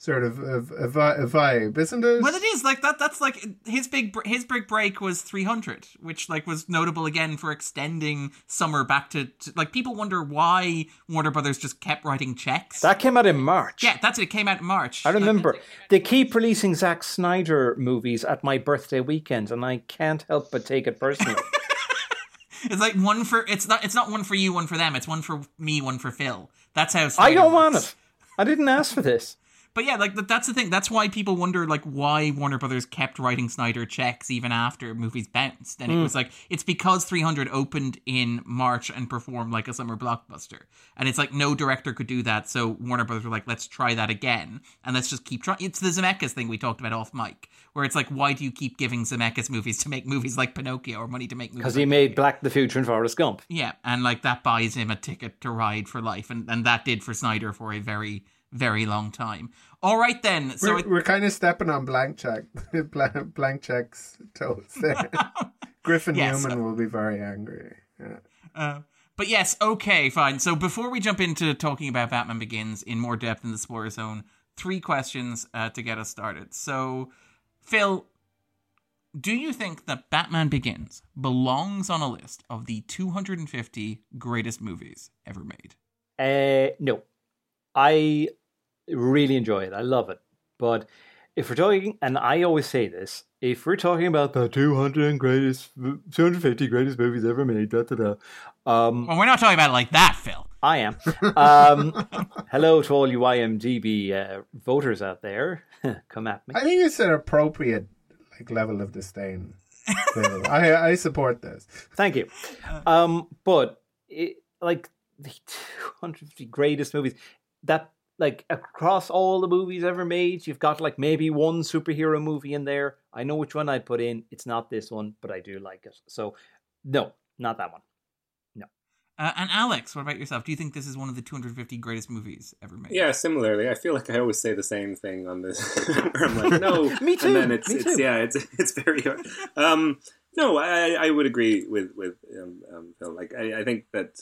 [SPEAKER 2] Sort of a, a, a, vibe, isn't it?
[SPEAKER 1] Well, it is like that. That's like his big his big break was 300, which like was notable again for extending summer back to, to, like people wonder why Warner Brothers just kept writing checks.
[SPEAKER 3] That came out in March.
[SPEAKER 1] Yeah, that's it. It came out in March.
[SPEAKER 3] I remember like, they keep releasing Zack Snyder movies at my birthday weekend, and I can't help but take it personally.
[SPEAKER 1] it's like one for it's not it's not one for you, one for them. It's one for me, one for Phil. That's how.
[SPEAKER 3] Snyder I don't works. want it. I didn't ask for this.
[SPEAKER 1] But yeah, like that's the thing. That's why people wonder like why Warner Brothers kept writing Snyder checks even after movies bounced. And mm. it hmm. was like it's because 300 opened in March and performed like a summer blockbuster. And it's like no director could do that, so Warner Brothers were like, let's try that again and let's just keep trying. It's the Zemeckis thing we talked about off mic, where it's like, why do you keep giving Zemeckis movies to make movies like Pinocchio or money to make movies?
[SPEAKER 3] Because
[SPEAKER 1] like
[SPEAKER 3] he made Black the Future and Forrest Gump.
[SPEAKER 1] Yeah, and like that buys him a ticket to ride for life, and and that did for Snyder for a very very long time. All right then.
[SPEAKER 2] So we're, it, we're kind of stepping on blank check, blank check's toes there. Griffin yes, Newman uh, will be very angry. Yeah.
[SPEAKER 1] Uh, but yes, okay, fine. So before we jump into talking about Batman Begins in more depth in the spoiler zone, three questions uh, to get us started. So, Phil, do you think that Batman Begins belongs on a list of the 250 greatest movies ever made?
[SPEAKER 3] Uh, no. I really enjoy it. I love it. But if we're talking, and I always say this, if we're talking about the 200 greatest, 250 greatest movies ever made, da da da. Um,
[SPEAKER 1] well, we're not talking about it like that, Phil.
[SPEAKER 3] I am. Um, hello to all you IMDb uh, voters out there. Come at me.
[SPEAKER 2] I think it's an appropriate like level of disdain. I I support this.
[SPEAKER 3] Thank you. Um, but it, like the 250 greatest movies, that like across all the movies ever made, you've got like maybe one superhero movie in there. I know which one I'd put in. It's not this one, but I do like it. So, no, not that one. No.
[SPEAKER 1] Uh, and Alex, what about yourself? Do you think this is one of the 250 greatest movies ever made?
[SPEAKER 4] Yeah, similarly, I feel like I always say the same thing on this. where I'm like, no,
[SPEAKER 3] me too.
[SPEAKER 4] And
[SPEAKER 3] then
[SPEAKER 4] it's,
[SPEAKER 3] me
[SPEAKER 4] it's
[SPEAKER 3] too.
[SPEAKER 4] yeah, it's it's very hard. Um, no, I I would agree with with um, um, Phil. Like I, I think that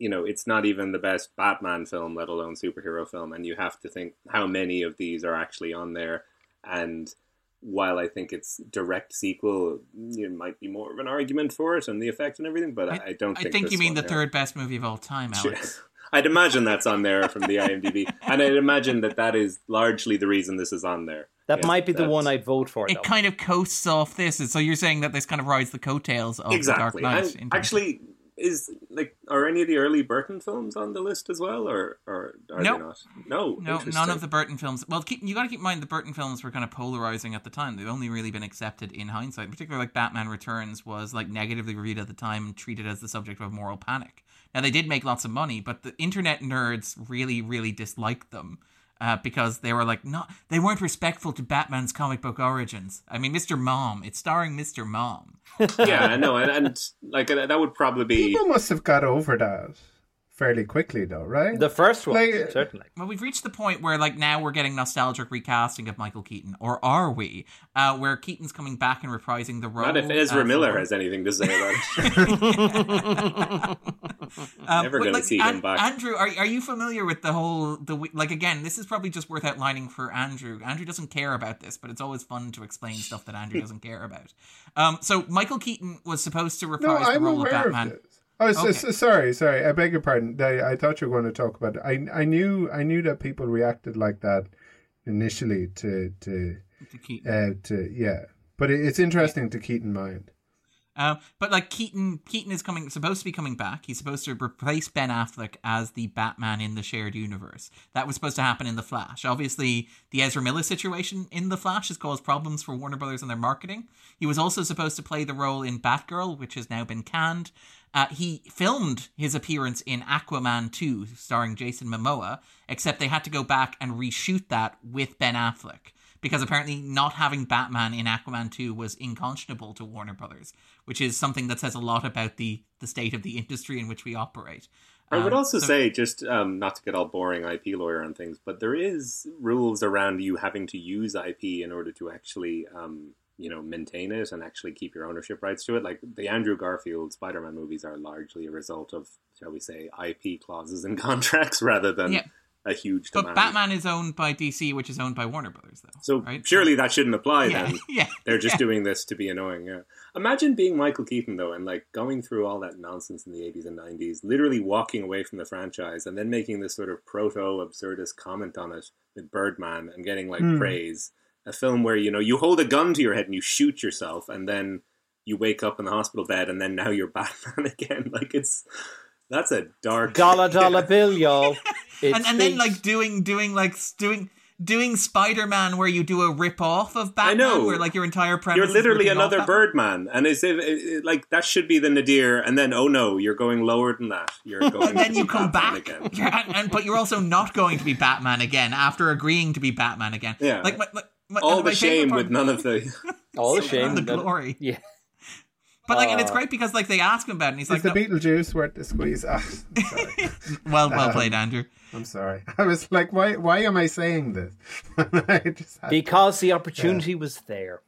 [SPEAKER 4] you know, it's not even the best Batman film, let alone superhero film. And you have to think how many of these are actually on there. And while I think it's direct sequel, it might be more of an argument for it and the effect and everything. But I, I don't.
[SPEAKER 1] I
[SPEAKER 4] think,
[SPEAKER 1] think you mean
[SPEAKER 4] the
[SPEAKER 1] here. third best movie of all time, Alex.
[SPEAKER 4] I'd imagine that's on there from the IMDb, and I'd imagine that that is largely the reason this is on there.
[SPEAKER 3] That might be the one I'd vote for.
[SPEAKER 1] It
[SPEAKER 3] though.
[SPEAKER 1] kind of coasts off this, so you're saying that this kind of rides the coattails of
[SPEAKER 4] exactly.
[SPEAKER 1] the Dark Knight.
[SPEAKER 4] And actually, is like are any of the early Burton films on the list as well, or or are
[SPEAKER 1] nope.
[SPEAKER 4] they not? No,
[SPEAKER 1] no, none of the Burton films. Well, keep, you got to keep in mind the Burton films were kind of polarizing at the time. They've only really been accepted in hindsight. Particularly like Batman Returns was like negatively reviewed at the time and treated as the subject of moral panic. Now they did make lots of money, but the internet nerds really, really disliked them uh, because they were like, not they weren't respectful to Batman's comic book origins. I mean, Mr. Mom, it's starring Mr. Mom.
[SPEAKER 4] yeah, I know, and, and like that would probably be.
[SPEAKER 2] People must have got over that fairly quickly, though, right?
[SPEAKER 3] The first one, like, certainly.
[SPEAKER 1] Well, we've reached the point where, like, now we're getting nostalgic recasting of Michael Keaton, or are we? Uh, where Keaton's coming back and reprising the role.
[SPEAKER 4] Not if Ezra Miller has anything to say about it. um, Never going like, to see him back.
[SPEAKER 1] Andrew, are are you familiar with the whole the like? Again, this is probably just worth outlining for Andrew. Andrew doesn't care about this, but it's always fun to explain stuff that Andrew doesn't care about. Um, so Michael Keaton was supposed to reprise
[SPEAKER 2] no,
[SPEAKER 1] the role of Batman.
[SPEAKER 2] Of Oh, okay. so, sorry, sorry. I beg your pardon. I, I thought you were going to talk about. It. I I knew I knew that people reacted like that initially to to to, uh, to yeah. But it, it's interesting to keep in mind.
[SPEAKER 1] Uh, but like Keaton, Keaton is coming, supposed to be coming back. He's supposed to replace Ben Affleck as the Batman in the shared universe. That was supposed to happen in the Flash. Obviously, the Ezra Miller situation in the Flash has caused problems for Warner Brothers and their marketing. He was also supposed to play the role in Batgirl, which has now been canned. Uh, he filmed his appearance in Aquaman 2, starring Jason Momoa, except they had to go back and reshoot that with Ben Affleck because apparently not having Batman in Aquaman 2 was unconscionable to Warner Brothers, which is something that says a lot about the, the state of the industry in which we operate.
[SPEAKER 4] I would um, also so, say, just um, not to get all boring IP lawyer on things, but there is rules around you having to use IP in order to actually um, you know maintain it and actually keep your ownership rights to it. Like the Andrew Garfield Spider-Man movies are largely a result of, shall we say, IP clauses and contracts rather than.
[SPEAKER 1] Yeah.
[SPEAKER 4] a huge
[SPEAKER 1] But. Batman is owned by DC, which is owned by Warner Brothers, though.
[SPEAKER 4] So
[SPEAKER 1] right?
[SPEAKER 4] surely that shouldn't apply
[SPEAKER 1] yeah,
[SPEAKER 4] then.
[SPEAKER 1] yeah.
[SPEAKER 4] They're just
[SPEAKER 1] yeah.
[SPEAKER 4] doing this to be annoying. Yeah. Imagine being Michael Keaton though, and like going through all that nonsense in the eighties and nineties, literally walking away from the franchise, and then making this sort of proto absurdist comment on it with Birdman and getting like
[SPEAKER 2] Hmm.
[SPEAKER 4] praise. A film where you know you hold a gun to your head and you shoot yourself, and then you wake up in the hospital bed, and then now you're Batman again. Like it's that's a dark
[SPEAKER 3] Dollar dollar bill, y'all. It
[SPEAKER 1] and, and then like doing doing like doing doing Spider Man where you do a rip off of Batman,
[SPEAKER 4] know.
[SPEAKER 1] where like your entire premise.
[SPEAKER 4] You're literally
[SPEAKER 1] ripping
[SPEAKER 4] another Birdman, and is it, it- it- like that should be the nadir? And then oh no, you're going lower than that. You're going.
[SPEAKER 1] And then
[SPEAKER 4] to
[SPEAKER 1] you
[SPEAKER 4] be
[SPEAKER 1] come
[SPEAKER 4] Batman
[SPEAKER 1] back,
[SPEAKER 4] again.
[SPEAKER 1] And, and- but you're also not going to be Batman again after agreeing to be Batman again.
[SPEAKER 4] Yeah.
[SPEAKER 1] like my, my, my,
[SPEAKER 4] All
[SPEAKER 1] my
[SPEAKER 4] the
[SPEAKER 1] favorite
[SPEAKER 4] shame
[SPEAKER 1] part-
[SPEAKER 4] with none of the.
[SPEAKER 3] all the shame.
[SPEAKER 1] none of the
[SPEAKER 3] that-
[SPEAKER 1] glory.
[SPEAKER 3] Yeah.
[SPEAKER 1] But like, and it's
[SPEAKER 3] Uh,
[SPEAKER 1] great because like they ask him about it, and he's
[SPEAKER 2] Is
[SPEAKER 1] like,
[SPEAKER 2] the
[SPEAKER 1] "No."
[SPEAKER 2] Beetlejuice worth the squeeze? Ah,
[SPEAKER 1] "Well, well
[SPEAKER 2] Um,
[SPEAKER 1] played, Andrew."
[SPEAKER 2] I'm sorry. I was like, why? Why am I saying this? I just had-
[SPEAKER 3] Because the opportunity was there.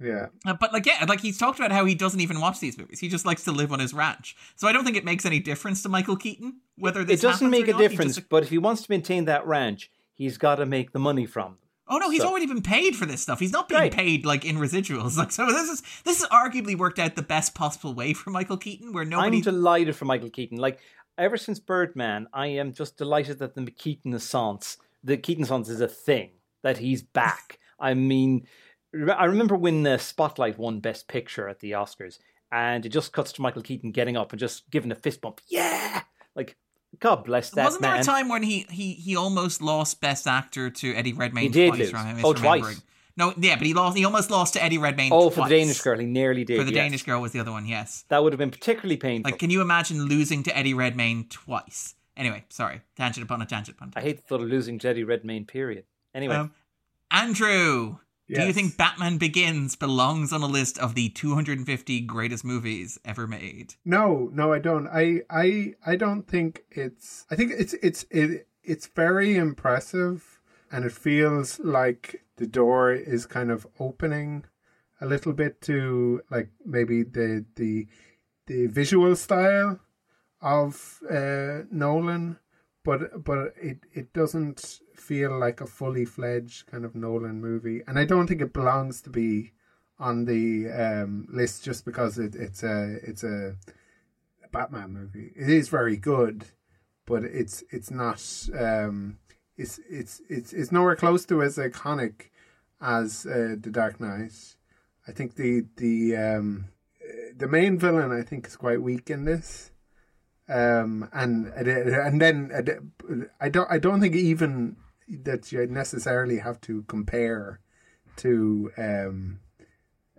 [SPEAKER 2] yeah.
[SPEAKER 1] Uh, but like, yeah, like he's talked about how he doesn't even watch these movies. He just likes to live on his ranch. So I don't think it makes any difference to Michael Keaton whether this
[SPEAKER 3] It doesn't make
[SPEAKER 1] or
[SPEAKER 3] a
[SPEAKER 1] not.
[SPEAKER 3] Difference,
[SPEAKER 1] just-
[SPEAKER 3] but if he wants to maintain that ranch, he's got to make the money from them.
[SPEAKER 1] Oh no, he's
[SPEAKER 3] So-
[SPEAKER 1] already been paid for this stuff. He's not being
[SPEAKER 3] Right.
[SPEAKER 1] paid like in residuals. Like so, this is this has arguably worked out the best possible way for Michael Keaton, where nobody.
[SPEAKER 3] I'm delighted for Michael Keaton. Like ever since Birdman, I am just delighted that the Keaton Assance, the Keaton Assance is a thing. That he's back. I mean, I remember when the Spotlight won Best Picture at the Oscars, and it just cuts to Michael Keaton getting up and just giving a fist bump. Yeah, like God bless that
[SPEAKER 1] Wasn't there
[SPEAKER 3] man.
[SPEAKER 1] a time when he he he almost lost Best Actor to Eddie Redmayne?
[SPEAKER 3] He did
[SPEAKER 1] twice,
[SPEAKER 3] lose.
[SPEAKER 1] right?
[SPEAKER 3] Oh, twice.
[SPEAKER 1] No, yeah, but he lost. He almost lost to Eddie Redmayne.
[SPEAKER 3] oh, for the Danish girl, he nearly did.
[SPEAKER 1] For the
[SPEAKER 3] yes.
[SPEAKER 1] Danish girl was the other one. Yes.
[SPEAKER 3] that would have been particularly painful.
[SPEAKER 1] Like, can you imagine losing to Eddie Redmayne twice? Anyway, sorry, tangent upon a tangent upon a
[SPEAKER 3] I
[SPEAKER 1] tangent.
[SPEAKER 3] I hate the thought of losing to Eddie Redmayne. Period. Anyway,
[SPEAKER 1] Um, Andrew, do you think Batman Begins belongs on a list of the 250 greatest movies ever made?
[SPEAKER 2] No, no, I don't. I, I, I don't think it's. I think it's, it's, it, it's very impressive, and it feels like the door is kind of opening a little bit to like maybe the the the visual style of uh, Nolan, but but it it doesn't feel like a fully fledged kind of Nolan movie, and I don't think it belongs to be on the um, list just because it, it's a it's a Batman movie. It is very good, but it's it's not um, it's it's it's it's nowhere close to as iconic as uh, the Dark Knight. I think the the um, the main villain I think is quite weak in this. Um, and and then I don't I don't think even that you necessarily have to compare to um,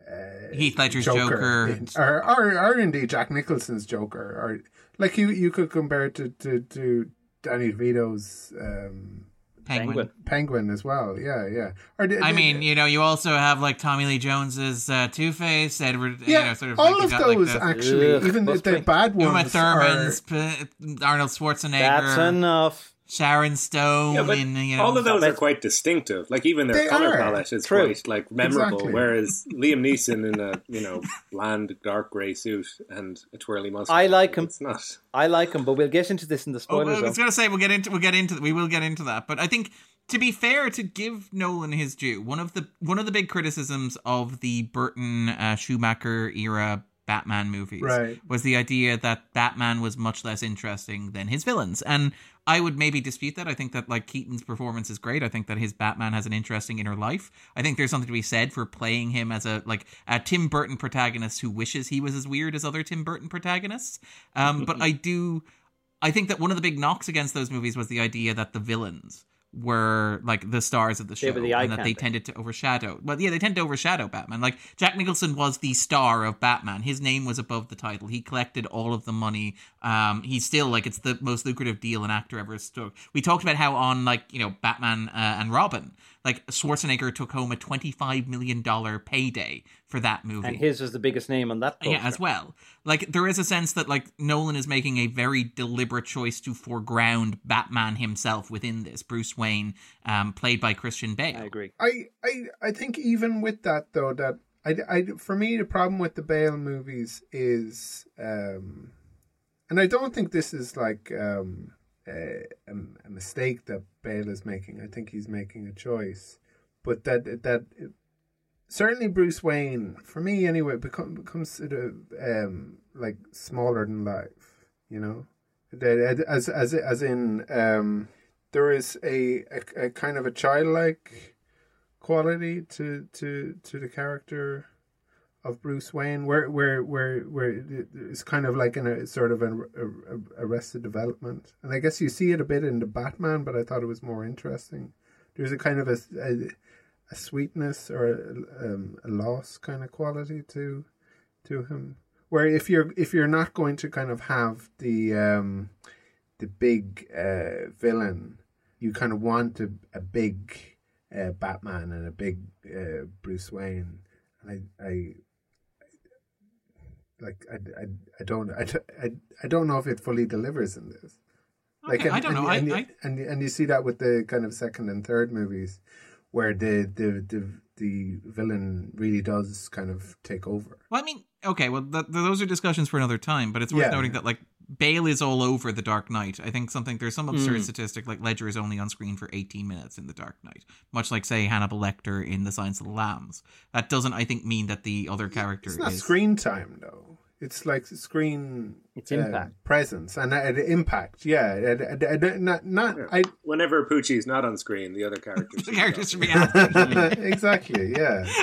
[SPEAKER 2] uh,
[SPEAKER 1] Heath Ledger's Joker.
[SPEAKER 2] in- or, or or indeed Jack Nicholson's Joker, or like you you could compare it to to, to Danny DeVito's um,
[SPEAKER 1] Penguin.
[SPEAKER 3] Penguin.
[SPEAKER 2] Penguin as well. Yeah, yeah. Or the-
[SPEAKER 1] I
[SPEAKER 2] the-
[SPEAKER 1] mean, you know, you also have like Tommy Lee Jones's uh, Two Face, Edward.
[SPEAKER 2] yeah,
[SPEAKER 1] you know, sort of
[SPEAKER 2] all
[SPEAKER 1] like,
[SPEAKER 2] of
[SPEAKER 1] you got, like,
[SPEAKER 2] those
[SPEAKER 1] the-
[SPEAKER 2] actually,
[SPEAKER 3] Ugh,
[SPEAKER 2] even the,
[SPEAKER 3] must
[SPEAKER 2] the
[SPEAKER 3] be.
[SPEAKER 2] bad
[SPEAKER 1] Uma
[SPEAKER 2] ones.
[SPEAKER 1] Thurman's,
[SPEAKER 2] are-
[SPEAKER 1] P- Arnold Schwarzenegger,
[SPEAKER 3] that's enough.
[SPEAKER 1] Sharon Stone,
[SPEAKER 4] Yeah, but
[SPEAKER 1] you know,
[SPEAKER 4] all of those are quite distinctive. Like even their color
[SPEAKER 2] are.
[SPEAKER 4] palette is
[SPEAKER 3] True.
[SPEAKER 4] quite like memorable.
[SPEAKER 2] Exactly.
[SPEAKER 4] Whereas Liam Neeson in a you know bland dark grey suit and a twirly mustache.
[SPEAKER 3] I like him.
[SPEAKER 4] It's not.
[SPEAKER 3] I like him, but we'll get into this in the spoilers.
[SPEAKER 1] Oh,
[SPEAKER 3] spoilers.
[SPEAKER 1] I was gonna say we'll get into we'll get into we will get into that, but I think to be fair to give Nolan his due, one of the one of the big criticisms of the Burton uh, Schumacher era Batman movies
[SPEAKER 2] Right.
[SPEAKER 1] was the idea that Batman was much less interesting than his villains, and I would maybe dispute that. I think that like Keaton's performance is great. I think that his Batman has an interesting inner life. I think there's something to be said for playing him as a like a Tim Burton protagonist who wishes he was as weird as other Tim Burton protagonists. Um, but I do. I think that one of the big knocks against those movies was the idea that the villains were like the stars of the show
[SPEAKER 3] the
[SPEAKER 1] and that they tended to overshadow. Well, yeah, they tend to overshadow Batman. Like Jack Nicholson was the star of Batman. His name was above the title. He collected all of the money. Um, he's still like it's the most lucrative deal an actor ever took. We talked about how on like you know Batman uh, and Robin, like Schwarzenegger took home a twenty five million dollar payday for that movie.
[SPEAKER 3] and his was the biggest name on that.
[SPEAKER 1] Yeah, as well. Like there is a sense that like Nolan is making a very deliberate choice to foreground Batman himself within this. Bruce Wayne, um, played by Christian Bale.
[SPEAKER 3] I agree.
[SPEAKER 2] I, I I think even with that though that I, I for me the problem with the Bale movies is um and I don't think this is like um a, a mistake that Bale is making. I think he's making a choice, but that that certainly Bruce Wayne for me anyway become, becomes sort of um, like smaller than life. You know, as as as in um, there is a, a, a kind of a childlike quality to to to the character of Bruce Wayne, where where where where it's kind of like in a sort of an arrested development, and I guess you see it a bit in the Batman, but I thought it was more interesting. There's a kind of a a, a sweetness or a, um, a loss kind of quality to to him, where if you're if you're not going to kind of have the um, the big uh, villain, you kind of want a, a big uh, Batman and a big uh, Bruce Wayne. I, I like I, I, I don't I, I, I don't know if it fully delivers in this.
[SPEAKER 1] Like okay, and, I don't know.
[SPEAKER 2] And,
[SPEAKER 1] I,
[SPEAKER 2] and, and, and you see that with the kind of second and third movies, where the the the the villain really does kind of take over.
[SPEAKER 1] Well, I mean, okay, well, th- those are discussions for another time. But it's worth yeah. noting that like Bale is all over the Dark Knight. I think something there's some absurd mm. statistic like Ledger is only on screen for 18 minutes in the Dark Knight, much like say Hannibal Lecter in The Silence of the Lambs. That doesn't, I think, mean that the other character
[SPEAKER 2] it's not
[SPEAKER 1] is
[SPEAKER 2] screen time though. It's like screen
[SPEAKER 3] it's uh, impact
[SPEAKER 2] presence and uh, impact. Yeah, uh, uh, not not. I,
[SPEAKER 4] Whenever Poochie's not on screen, the other characters.
[SPEAKER 1] the characters should be acting.
[SPEAKER 2] exactly. Yeah.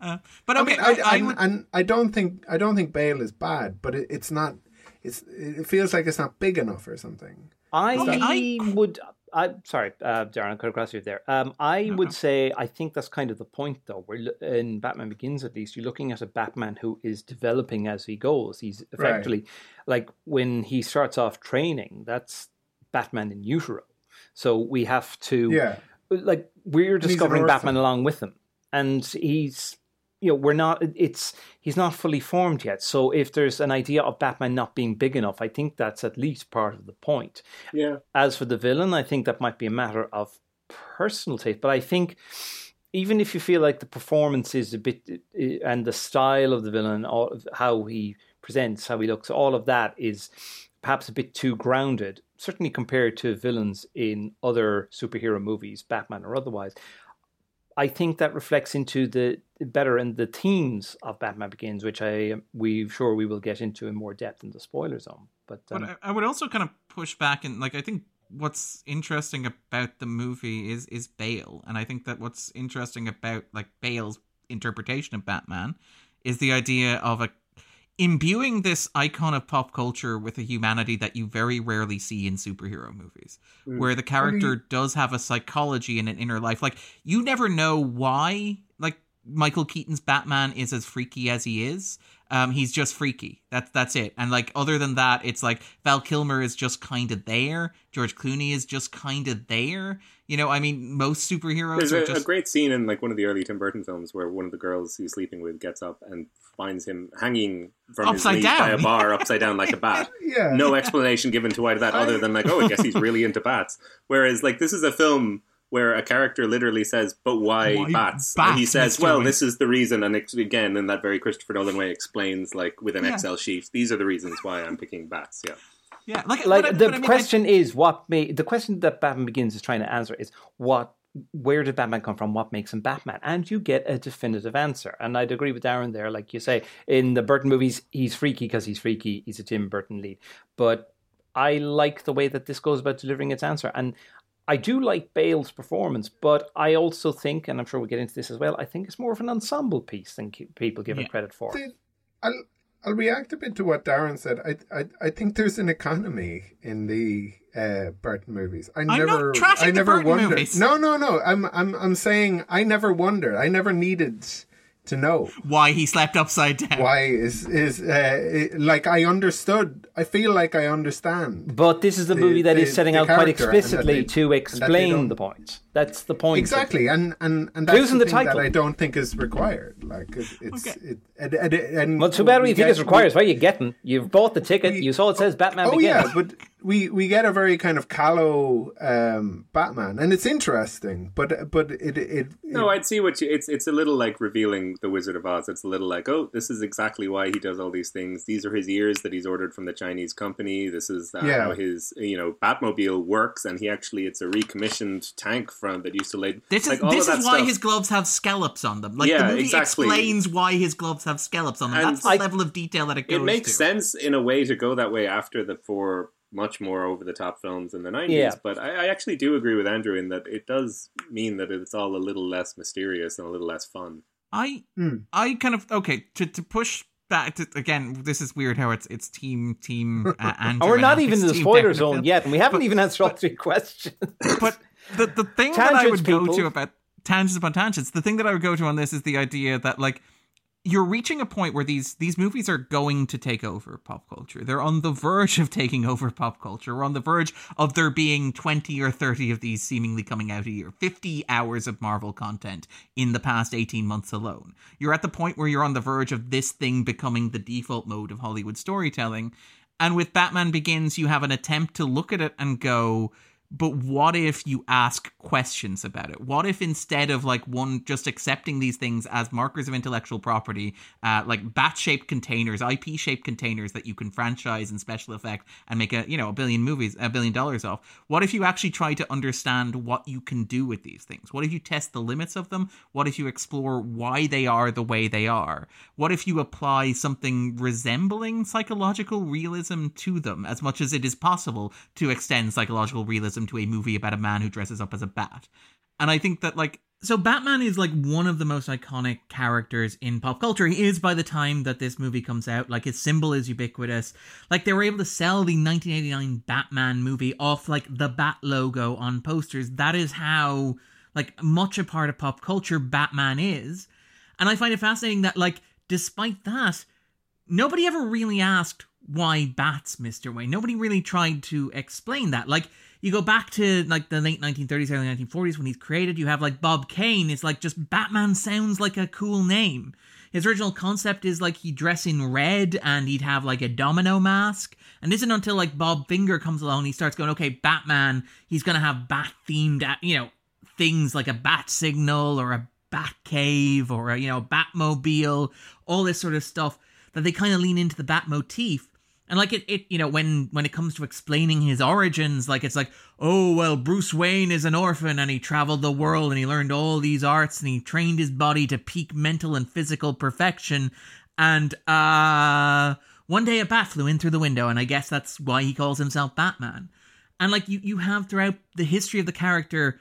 [SPEAKER 1] Uh, but okay,
[SPEAKER 2] I, mean, I,
[SPEAKER 1] I, I would...
[SPEAKER 2] and I don't think I don't think Bale is bad, but it, it's not. It's it feels like it's not big enough or something.
[SPEAKER 3] I, I would I sorry, uh, Darren, I cut across you there. Um, I would say I think that's kind of the point, though. We're in Batman Begins, at least, you're looking at a Batman who is developing as he goes. He's effectively right. like when he starts off training. That's Batman in utero. So we have to,
[SPEAKER 2] yeah,
[SPEAKER 3] like we're discovering Batman along with him, and he's you know we're not it's he's not fully formed yet. So if there's an idea of batman not being big enough i think that's at least part of the point.
[SPEAKER 4] Yeah.
[SPEAKER 3] As for the villain i think that might be a matter of personal taste. But i think even if you feel like the performance is a bit and the style of the villain all how he presents how he looks all of that is perhaps a bit too grounded certainly compared to villains in other superhero movies batman or otherwise I think that reflects into the better and the themes of Batman Begins, which I we sure we will get into in more depth in the spoiler zone. But,
[SPEAKER 1] um, but I, I, would also kind of push back and like I think what's interesting about the movie is is Bale, and I think that what's interesting about like Bale's interpretation of Batman is the idea of a imbuing this icon of pop culture with a humanity that you very rarely see in superhero movies mm. where the character does have a psychology and an inner life like you never know why like michael keaton's batman is as freaky as he is um, he's just freaky. That's that's it. And like other than that, it's like Val Kilmer is just kind of there. George Clooney is just kind of there. You know, I mean, most superheroes.
[SPEAKER 4] There's
[SPEAKER 1] a,
[SPEAKER 4] just... a, great scene in like one of the early Tim Burton films where one of the girls he's sleeping with gets up and finds him hanging from
[SPEAKER 1] upside
[SPEAKER 4] his
[SPEAKER 1] down.
[SPEAKER 4] by a bar upside down like a bat.
[SPEAKER 2] yeah.
[SPEAKER 4] No explanation given to why that other than like, oh, I guess he's really into bats. Whereas like this is a film where a character literally says, "But why, why bats?" And he says, "Well, this is the reason." And it, again, in that very Christopher Nolan way, explains like with an yeah. Excel sheet, these are the reasons why I'm picking bats. Yeah.
[SPEAKER 1] Yeah, like,
[SPEAKER 3] like
[SPEAKER 1] I,
[SPEAKER 3] the
[SPEAKER 1] I mean,
[SPEAKER 3] question I, is what made the question that Batman Begins is trying to answer is what where did Batman come from? What makes him Batman? And you get a definitive answer. And I'd agree with Darren there. Like you say, in the Burton movies, he's freaky because he's freaky. He's a Tim Burton lead. But I like the way that this goes about delivering its answer. And I do like Bale's performance, but I also think, and I'm sure we'll get into this as well, I think it's more of an ensemble piece than people give yeah. it credit for.
[SPEAKER 2] I'll, I'll react a bit to what Darren said. I, I, I think there's an economy in the uh, Burton movies. I
[SPEAKER 1] I'm
[SPEAKER 2] never, I never wondered. No, no, no. I'm, I'm, I'm saying I never wondered. I never needed to know
[SPEAKER 1] why he slept upside down.
[SPEAKER 2] Why is is uh, like I understood. I feel like I understand.
[SPEAKER 3] But this is the, the movie that the, is setting out quite explicitly they, to explain the point. That's the point.
[SPEAKER 2] Exactly, and and and that's the, the title. that I don't think is required. Like it, it's okay. it, and, and, and
[SPEAKER 3] well, too bad you think it's required. What are you getting? You've bought the ticket. We, you saw it says Batman.
[SPEAKER 2] Oh
[SPEAKER 3] Begins.
[SPEAKER 2] yeah, but we we get a very kind of callow um, Batman, and it's interesting, but but it it,
[SPEAKER 4] No, I'd see what you. It's it's a little like revealing the Wizard of Oz. It's a little like, oh, this is exactly why he does all these things. These are his ears that he's ordered from the Chinese company. This is uh,
[SPEAKER 2] Yeah.
[SPEAKER 4] how his you know Batmobile works, and he actually it's a recommissioned tank from that used to lay.
[SPEAKER 1] This
[SPEAKER 4] like,
[SPEAKER 1] is
[SPEAKER 4] all
[SPEAKER 1] this
[SPEAKER 4] of that
[SPEAKER 1] is why
[SPEAKER 4] stuff.
[SPEAKER 1] his gloves have scallops on them. Like
[SPEAKER 4] Yeah,
[SPEAKER 1] the movie
[SPEAKER 4] exactly.
[SPEAKER 1] explains why his gloves have scallops on them.
[SPEAKER 4] And
[SPEAKER 1] That's the
[SPEAKER 3] I-
[SPEAKER 1] level of detail that it goes
[SPEAKER 4] It makes
[SPEAKER 1] to.
[SPEAKER 4] sense in a way to go that way after the four much more over the top films in the nineties.
[SPEAKER 3] Yeah.
[SPEAKER 4] But I, I actually do agree with Andrew in that it does mean that it's all a little less mysterious and a little less fun.
[SPEAKER 1] I
[SPEAKER 2] Hmm.
[SPEAKER 1] I kind of okay to to push back to, again. This is weird how it's it's team team uh, Andrew
[SPEAKER 3] And we're
[SPEAKER 1] and
[SPEAKER 3] not even in the
[SPEAKER 1] team
[SPEAKER 3] spoiler
[SPEAKER 1] Technophile.
[SPEAKER 3] zone yet, and we haven't even answered all three questions.
[SPEAKER 1] But the the thing that I
[SPEAKER 3] Tangents,
[SPEAKER 1] would go to about tangents upon tangents, the thing that I would go to on this is the idea that like you're reaching a point where these these movies are going to take over pop culture. They're on the verge of taking over pop culture. We're on the verge of there being 20 or 30 of these seemingly coming out a year. 50 hours of Marvel content in the past 18 months alone. You're at the point where you're on the verge of this thing becoming the default mode of Hollywood storytelling. And with Batman Begins, you have an attempt to look at it and go, but what if you ask questions about it? What if instead of like one just accepting these things as markers of intellectual property, uh, like bat-shaped containers, IP-shaped containers that you can franchise and special effect and make a you know a billion movies, a billion dollars off? What if you actually try to understand what you can do with these things? What if you test the limits of them? What if you explore why they are the way they are? What if you apply something resembling psychological realism to them as much as it is possible to extend psychological realism to a movie about a man who dresses up as a bat? And I think that like so Batman is like one of the most iconic characters in pop culture. He is by the time that this movie comes out. Like his symbol is ubiquitous. Like they were able to sell the 1989 Batman movie off like the Bat logo on posters. That is how like much a part of pop culture Batman is. And I find it fascinating that like despite that, nobody ever really asked why bats, Mr. Wayne. Nobody really tried to explain that. Like you go back to like the late 1930s, early 1940s when he's created, you have like Bob Kane. It's like just Batman sounds like a cool name. His original concept is like he'd dress in red and he'd have like a domino mask. And isn't until like Bob Finger comes along, he starts going, okay, Batman, he's gonna have bat themed, uh, you know, things like a bat signal or a bat cave or a, you know, Batmobile, all this sort of stuff that they kind of lean into the bat motif. And like it, it, you know, when when it comes to explaining his origins, like it's like, oh well, Bruce Wayne is an orphan and he traveled the world and he learned all these arts and he trained his body to peak mental and physical perfection. And uh one day a bat flew in through the window, and I guess that's why he calls himself Batman. And like you, you have throughout the history of the character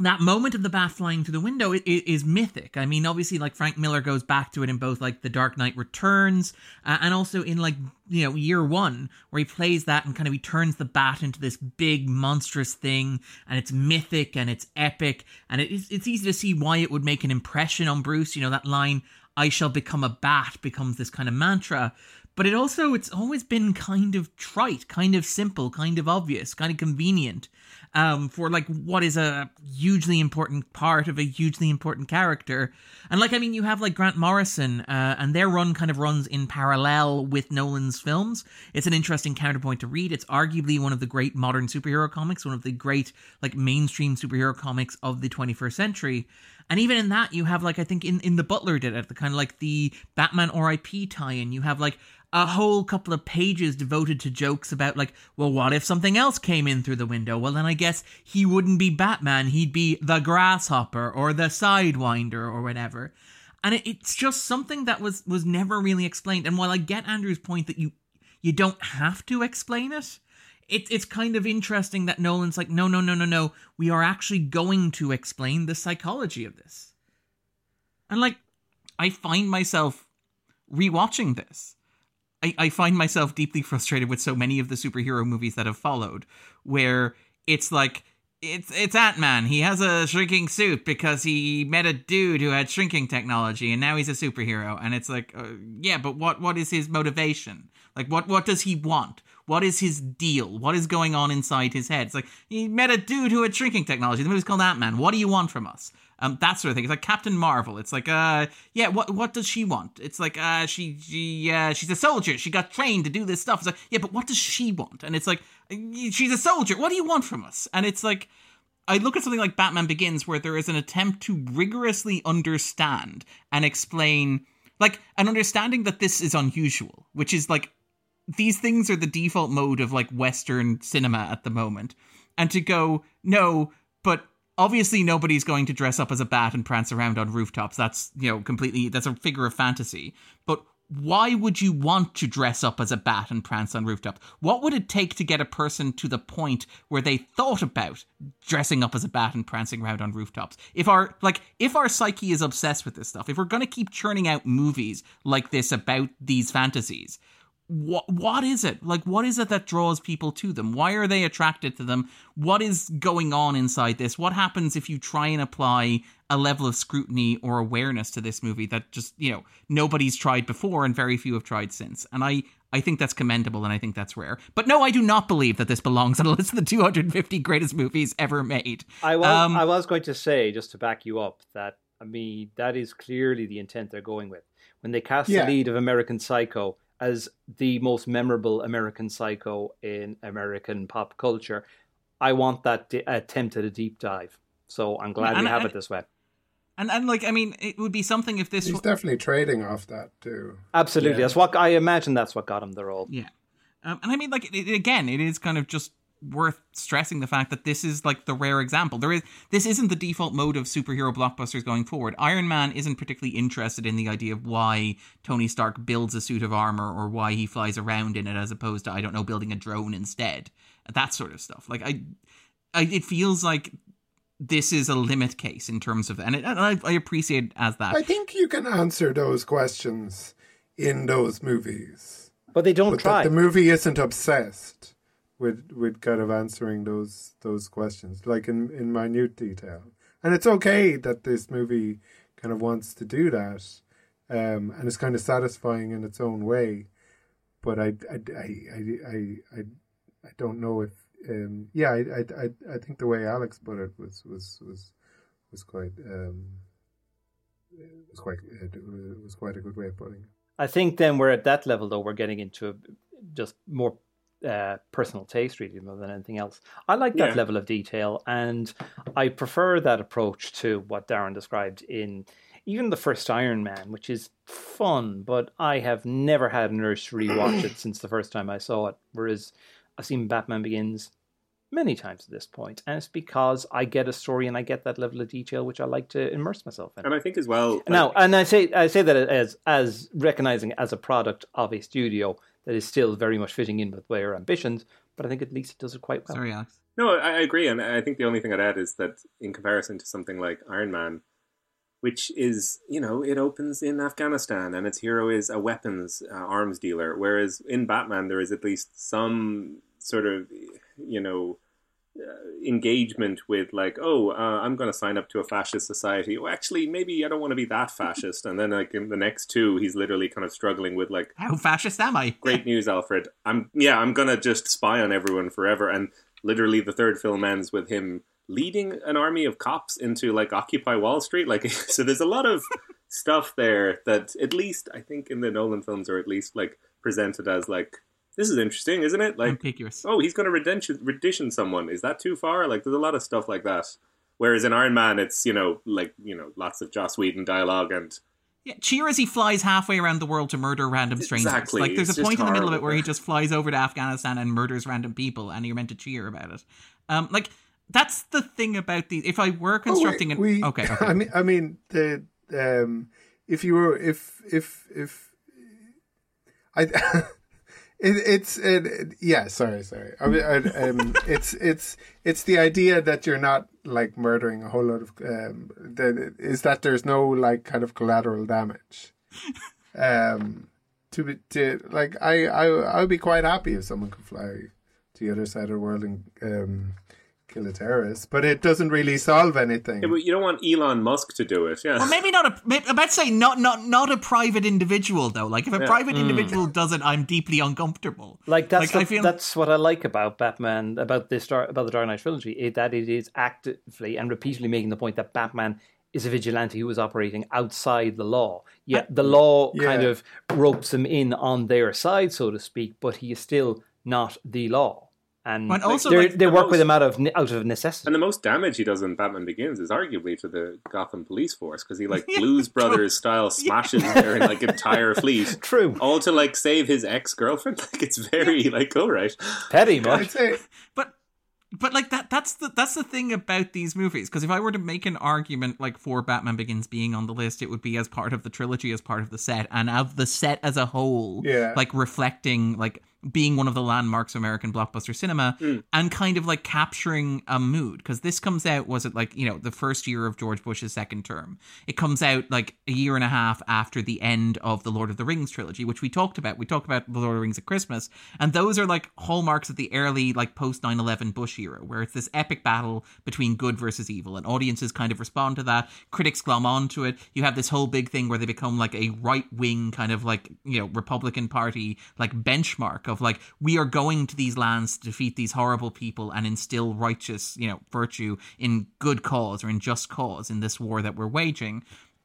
[SPEAKER 1] that moment of the bat flying through the window is, is mythic. I mean, obviously, like Frank Miller goes back to it in both like The Dark Knight Returns uh, and also in like you know Year One, where he plays that and kind of he turns the bat into this big monstrous thing, and it's mythic and it's epic, and it's it's easy to see why it would make an impression on Bruce. You know that line, "I shall become a bat," becomes this kind of mantra. But it also it's always been kind of trite, kind of simple, kind of obvious, kind of convenient um, for like what is a hugely important part of a hugely important character. And like, I mean, you have like Grant Morrison, uh, and their run kind of runs in parallel with Nolan's films. It's an interesting counterpoint to read. It's arguably one of the great modern superhero comics, one of the great like mainstream superhero comics of the 21st century. And even in that, you have like I think in in the Butler did it, the kind of like the Batman R.I.P. tie-in. You have like a whole couple of pages devoted to jokes about like, well, what if something else came in through the window? Well, then I guess he wouldn't be Batman. He'd be the grasshopper or the sidewinder or whatever. And it, it's just something that was was never really explained. And while I get Andrew's point that you you don't have to explain it, it it's kind of interesting that Nolan's like, no, no, no, no, no. We are actually going to explain the psychology of this. And like, I find myself rewatching this. I, I find myself deeply frustrated with so many of the superhero movies that have followed, where it's like it's it's Ant Man. He has a shrinking suit because he met a dude who had shrinking technology, and now he's a superhero. And it's like, uh, yeah, but what what is his motivation? Like, what what does he want? What is his deal? What is going on inside his head? It's like he met a dude who had shrinking technology. The movie's called Ant Man. What do you want from us? Um, that sort of thing. It's like Captain Marvel. It's like, uh, yeah, what what does she want? It's like, uh, she she uh, she's a soldier. She got trained to do this stuff. It's like, yeah, but what does she want? And it's like, she's a soldier. What do you want from us? And it's like, I look at something like Batman Begins, where there is an attempt to rigorously understand and explain, like, an understanding that this is unusual, which is like, these things are the default mode of like Western cinema at the moment. And to go, no, but obviously nobody's going to dress up as a bat and prance around on rooftops. That's, you know, completely, that's a figure of fantasy. But why would you want to dress up as a bat and prance on rooftops? What would it take to get a person to the point where they thought about dressing up as a bat and prancing around on rooftops? If our like if our psyche is obsessed with this stuff, if we're going to keep churning out movies like this about these fantasies, what what is it? Like what is it that draws people to them? Why are they attracted to them? What is going on inside this? What happens if you try and apply a level of scrutiny or awareness to this movie that just you know nobody's tried before and very few have tried since? And i i think that's commendable and i think that's rare. But no i do not believe that this belongs on a list of the 250 greatest movies ever made.
[SPEAKER 3] I was
[SPEAKER 1] Um,
[SPEAKER 3] I was going to say just to back you up that I mean that is clearly the intent they're going with. When they cast
[SPEAKER 2] Yeah.
[SPEAKER 3] the lead of American Psycho as the most memorable American Psycho in American pop culture. I want that di- attempt at a deep dive. So I'm glad
[SPEAKER 1] And-
[SPEAKER 3] we have
[SPEAKER 1] and-
[SPEAKER 3] it this way.
[SPEAKER 1] and and like i mean it would be something if this
[SPEAKER 2] He's
[SPEAKER 1] wa-
[SPEAKER 2] definitely trading off that too.
[SPEAKER 3] Absolutely,
[SPEAKER 4] Yeah.
[SPEAKER 3] that's what I imagine. That's what got him the role.
[SPEAKER 1] Yeah. Um, and I mean, like, it, it- again, it is kind of just worth stressing the fact that this is like the rare example. There is this isn't the default mode of superhero blockbusters going forward. Iron Man isn't particularly interested in the idea of why Tony Stark builds a suit of armor or why he flies around in it as opposed to I don't know building a drone instead. That sort of stuff. Like I, I it feels like this is a limit case in terms of and, it, and I, I appreciate it as that.
[SPEAKER 2] I think you can answer those questions in those movies,
[SPEAKER 3] But they don't
[SPEAKER 2] but
[SPEAKER 3] try.
[SPEAKER 2] that the movie isn't obsessed with with kind of answering those those questions, like in in minute detail. And it's okay that this movie kind of wants to do that, um, and it's kind of satisfying in its own way. But I I I I I, I, don't know if um, yeah I, I I I think the way Alex put it was was was was quite um, was quite it was quite a good way of putting it.
[SPEAKER 3] I think then we're at that level though. We're getting into a, just more uh, personal taste, really, more than anything else. I like that
[SPEAKER 4] Yeah.
[SPEAKER 3] level of detail, and I prefer that approach to what Darren described in even the first Iron Man, which is fun. But I have never had an urge to rewatch it since the first time I saw it. Whereas I've seen Batman Begins many times at this point, and it's because I get a story and I get that level of detail, which I like to immerse myself in.
[SPEAKER 4] And I think as well. like-
[SPEAKER 3] Now, and I say I say that as as recognizing as a product of a studio that is still very much fitting in with their ambitions, but I think at least it does it quite well.
[SPEAKER 1] Sorry, Alex.
[SPEAKER 4] No, I, I agree, and I think the only thing I'd add is that in comparison to something like Iron Man, which is you know it opens in Afghanistan and its hero is a weapons uh, arms dealer, whereas in Batman there is at least some sort of you know engagement with like oh uh, I'm going to sign up to a fascist society. Well, actually, maybe I don't want to be that fascist, and then like in the next two, he's literally kind of struggling with like
[SPEAKER 1] How fascist am I?
[SPEAKER 4] great news, Alfred. I'm yeah, I'm gonna just spy on everyone forever. And literally, the third film ends with him leading an army of cops into like Occupy Wall Street. Like, so there's a lot of stuff there that at least I think in the Nolan films are at least like presented as like this is interesting, isn't it? Like,
[SPEAKER 1] Ambiguous.
[SPEAKER 4] oh, he's gonna redemption rendition someone. Is that too far? Like, there's a lot of stuff like that. Whereas in Iron Man, it's you know like you know lots of Joss Whedon dialogue and
[SPEAKER 1] Yeah, cheer as he flies halfway around the world to murder random strangers.
[SPEAKER 4] Exactly,
[SPEAKER 1] Like there's
[SPEAKER 4] it's
[SPEAKER 1] a point in the middle of it where he just flies over to Afghanistan and murders random people, and you're meant to cheer about it. Um, like that's the thing about the. If I were constructing
[SPEAKER 2] Oh,
[SPEAKER 1] an
[SPEAKER 2] we,
[SPEAKER 1] okay, okay.
[SPEAKER 2] I mean, I mean, the um, if you were, if if if, I, it, it's it, it- yeah. Sorry, sorry. I mean, I, um, it's it's it's the idea that you're not like murdering a whole lot of. Um, that is that there's no like kind of collateral damage. Um, to be to like I I I would be quite happy if someone could fly to the other side of the world and um kill a terrorist, but it doesn't really solve anything.
[SPEAKER 4] Yeah, but you don't want Elon Musk to do it. Yeah.
[SPEAKER 1] Well, maybe not a. Maybe, I'm about to say not not not a private individual though. Like if a
[SPEAKER 4] Yeah.
[SPEAKER 1] private hmm. individual does it, I'm deeply uncomfortable.
[SPEAKER 3] Like that's
[SPEAKER 1] Like, I feel-
[SPEAKER 3] that's what I like about Batman about this about the Dark Knight trilogy is that it is actively and repeatedly making the point that Batman is a vigilante who is operating outside the law. Yet the law
[SPEAKER 2] Yeah.
[SPEAKER 3] kind of ropes him in on their side, so to speak, but he is still not the law. And
[SPEAKER 1] But also,
[SPEAKER 3] they're-
[SPEAKER 1] like,
[SPEAKER 3] they
[SPEAKER 4] the
[SPEAKER 3] work with him out of out of necessity.
[SPEAKER 4] And the most damage he does in Batman Begins is arguably to the Gotham police force because he like
[SPEAKER 1] Yeah,
[SPEAKER 4] Blues Brothers style smashes their like entire fleet,
[SPEAKER 3] True,
[SPEAKER 4] all to like save his ex girlfriend. Like it's very like all right.
[SPEAKER 3] petty
[SPEAKER 2] I'd
[SPEAKER 3] much.
[SPEAKER 1] but but like that that's the that's the thing about these movies because if i were to make an argument like for batman begins being on the list it would be as part of the trilogy as part of the set and of the set as a whole
[SPEAKER 2] Yeah.
[SPEAKER 1] like reflecting like being one of the landmarks of american blockbuster cinema
[SPEAKER 4] Mm.
[SPEAKER 1] and kind of like capturing a mood. Because this comes out was it like you know the first year of george bush's second term? It comes out like a year and a half after the end of the lord of the rings trilogy which we talked about. We talked about the lord of the rings at christmas. And those are like hallmarks of the early like post 9-11 bush era where it's this epic battle between good versus evil and audiences kind of respond to that. Critics glom onto it. You have this whole big thing where they become like a right-wing kind of like you know republican party like benchmark of like we are going to these lands to defeat these horrible people and instill righteous you know virtue in good cause or in just cause in this war that we're waging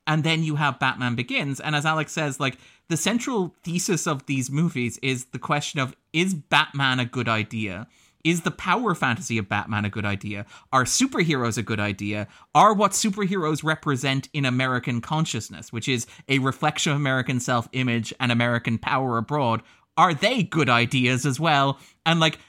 [SPEAKER 1] and then you have Batman Begins. And as Alex says, like the central thesis of these movies is the question of is Batman a good idea? Is the power fantasy of Batman a good idea? Are superheroes a good idea? Are what superheroes represent in American consciousness, which is a reflection of American self image and American power abroad, are they good ideas as well? And like,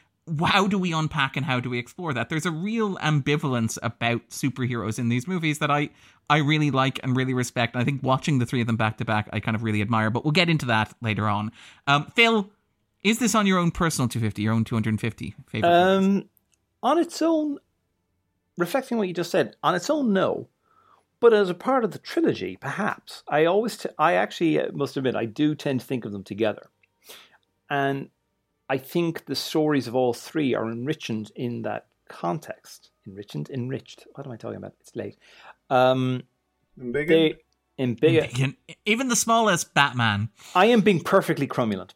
[SPEAKER 1] how do we unpack and how do we explore that? There's a real ambivalence about superheroes in these movies that I I really like and really respect. And I think watching the three of them back to back, I kind of really admire. But we'll get into that later on. Um, Phil, is this on your own personal 250, your own 250 favorite? movies?
[SPEAKER 3] Um, on its own, reflecting what you just said, on its own, no. But as a part of the trilogy, perhaps. I always, t- I actually uh, must admit, I do tend to think of them together. And I think the stories of all three are enriched in that context. Enriched, enriched. What am I talking about? It's late. Um,
[SPEAKER 2] big
[SPEAKER 3] they in big.
[SPEAKER 1] Even the smallest Batman.
[SPEAKER 3] I am being perfectly cromulent.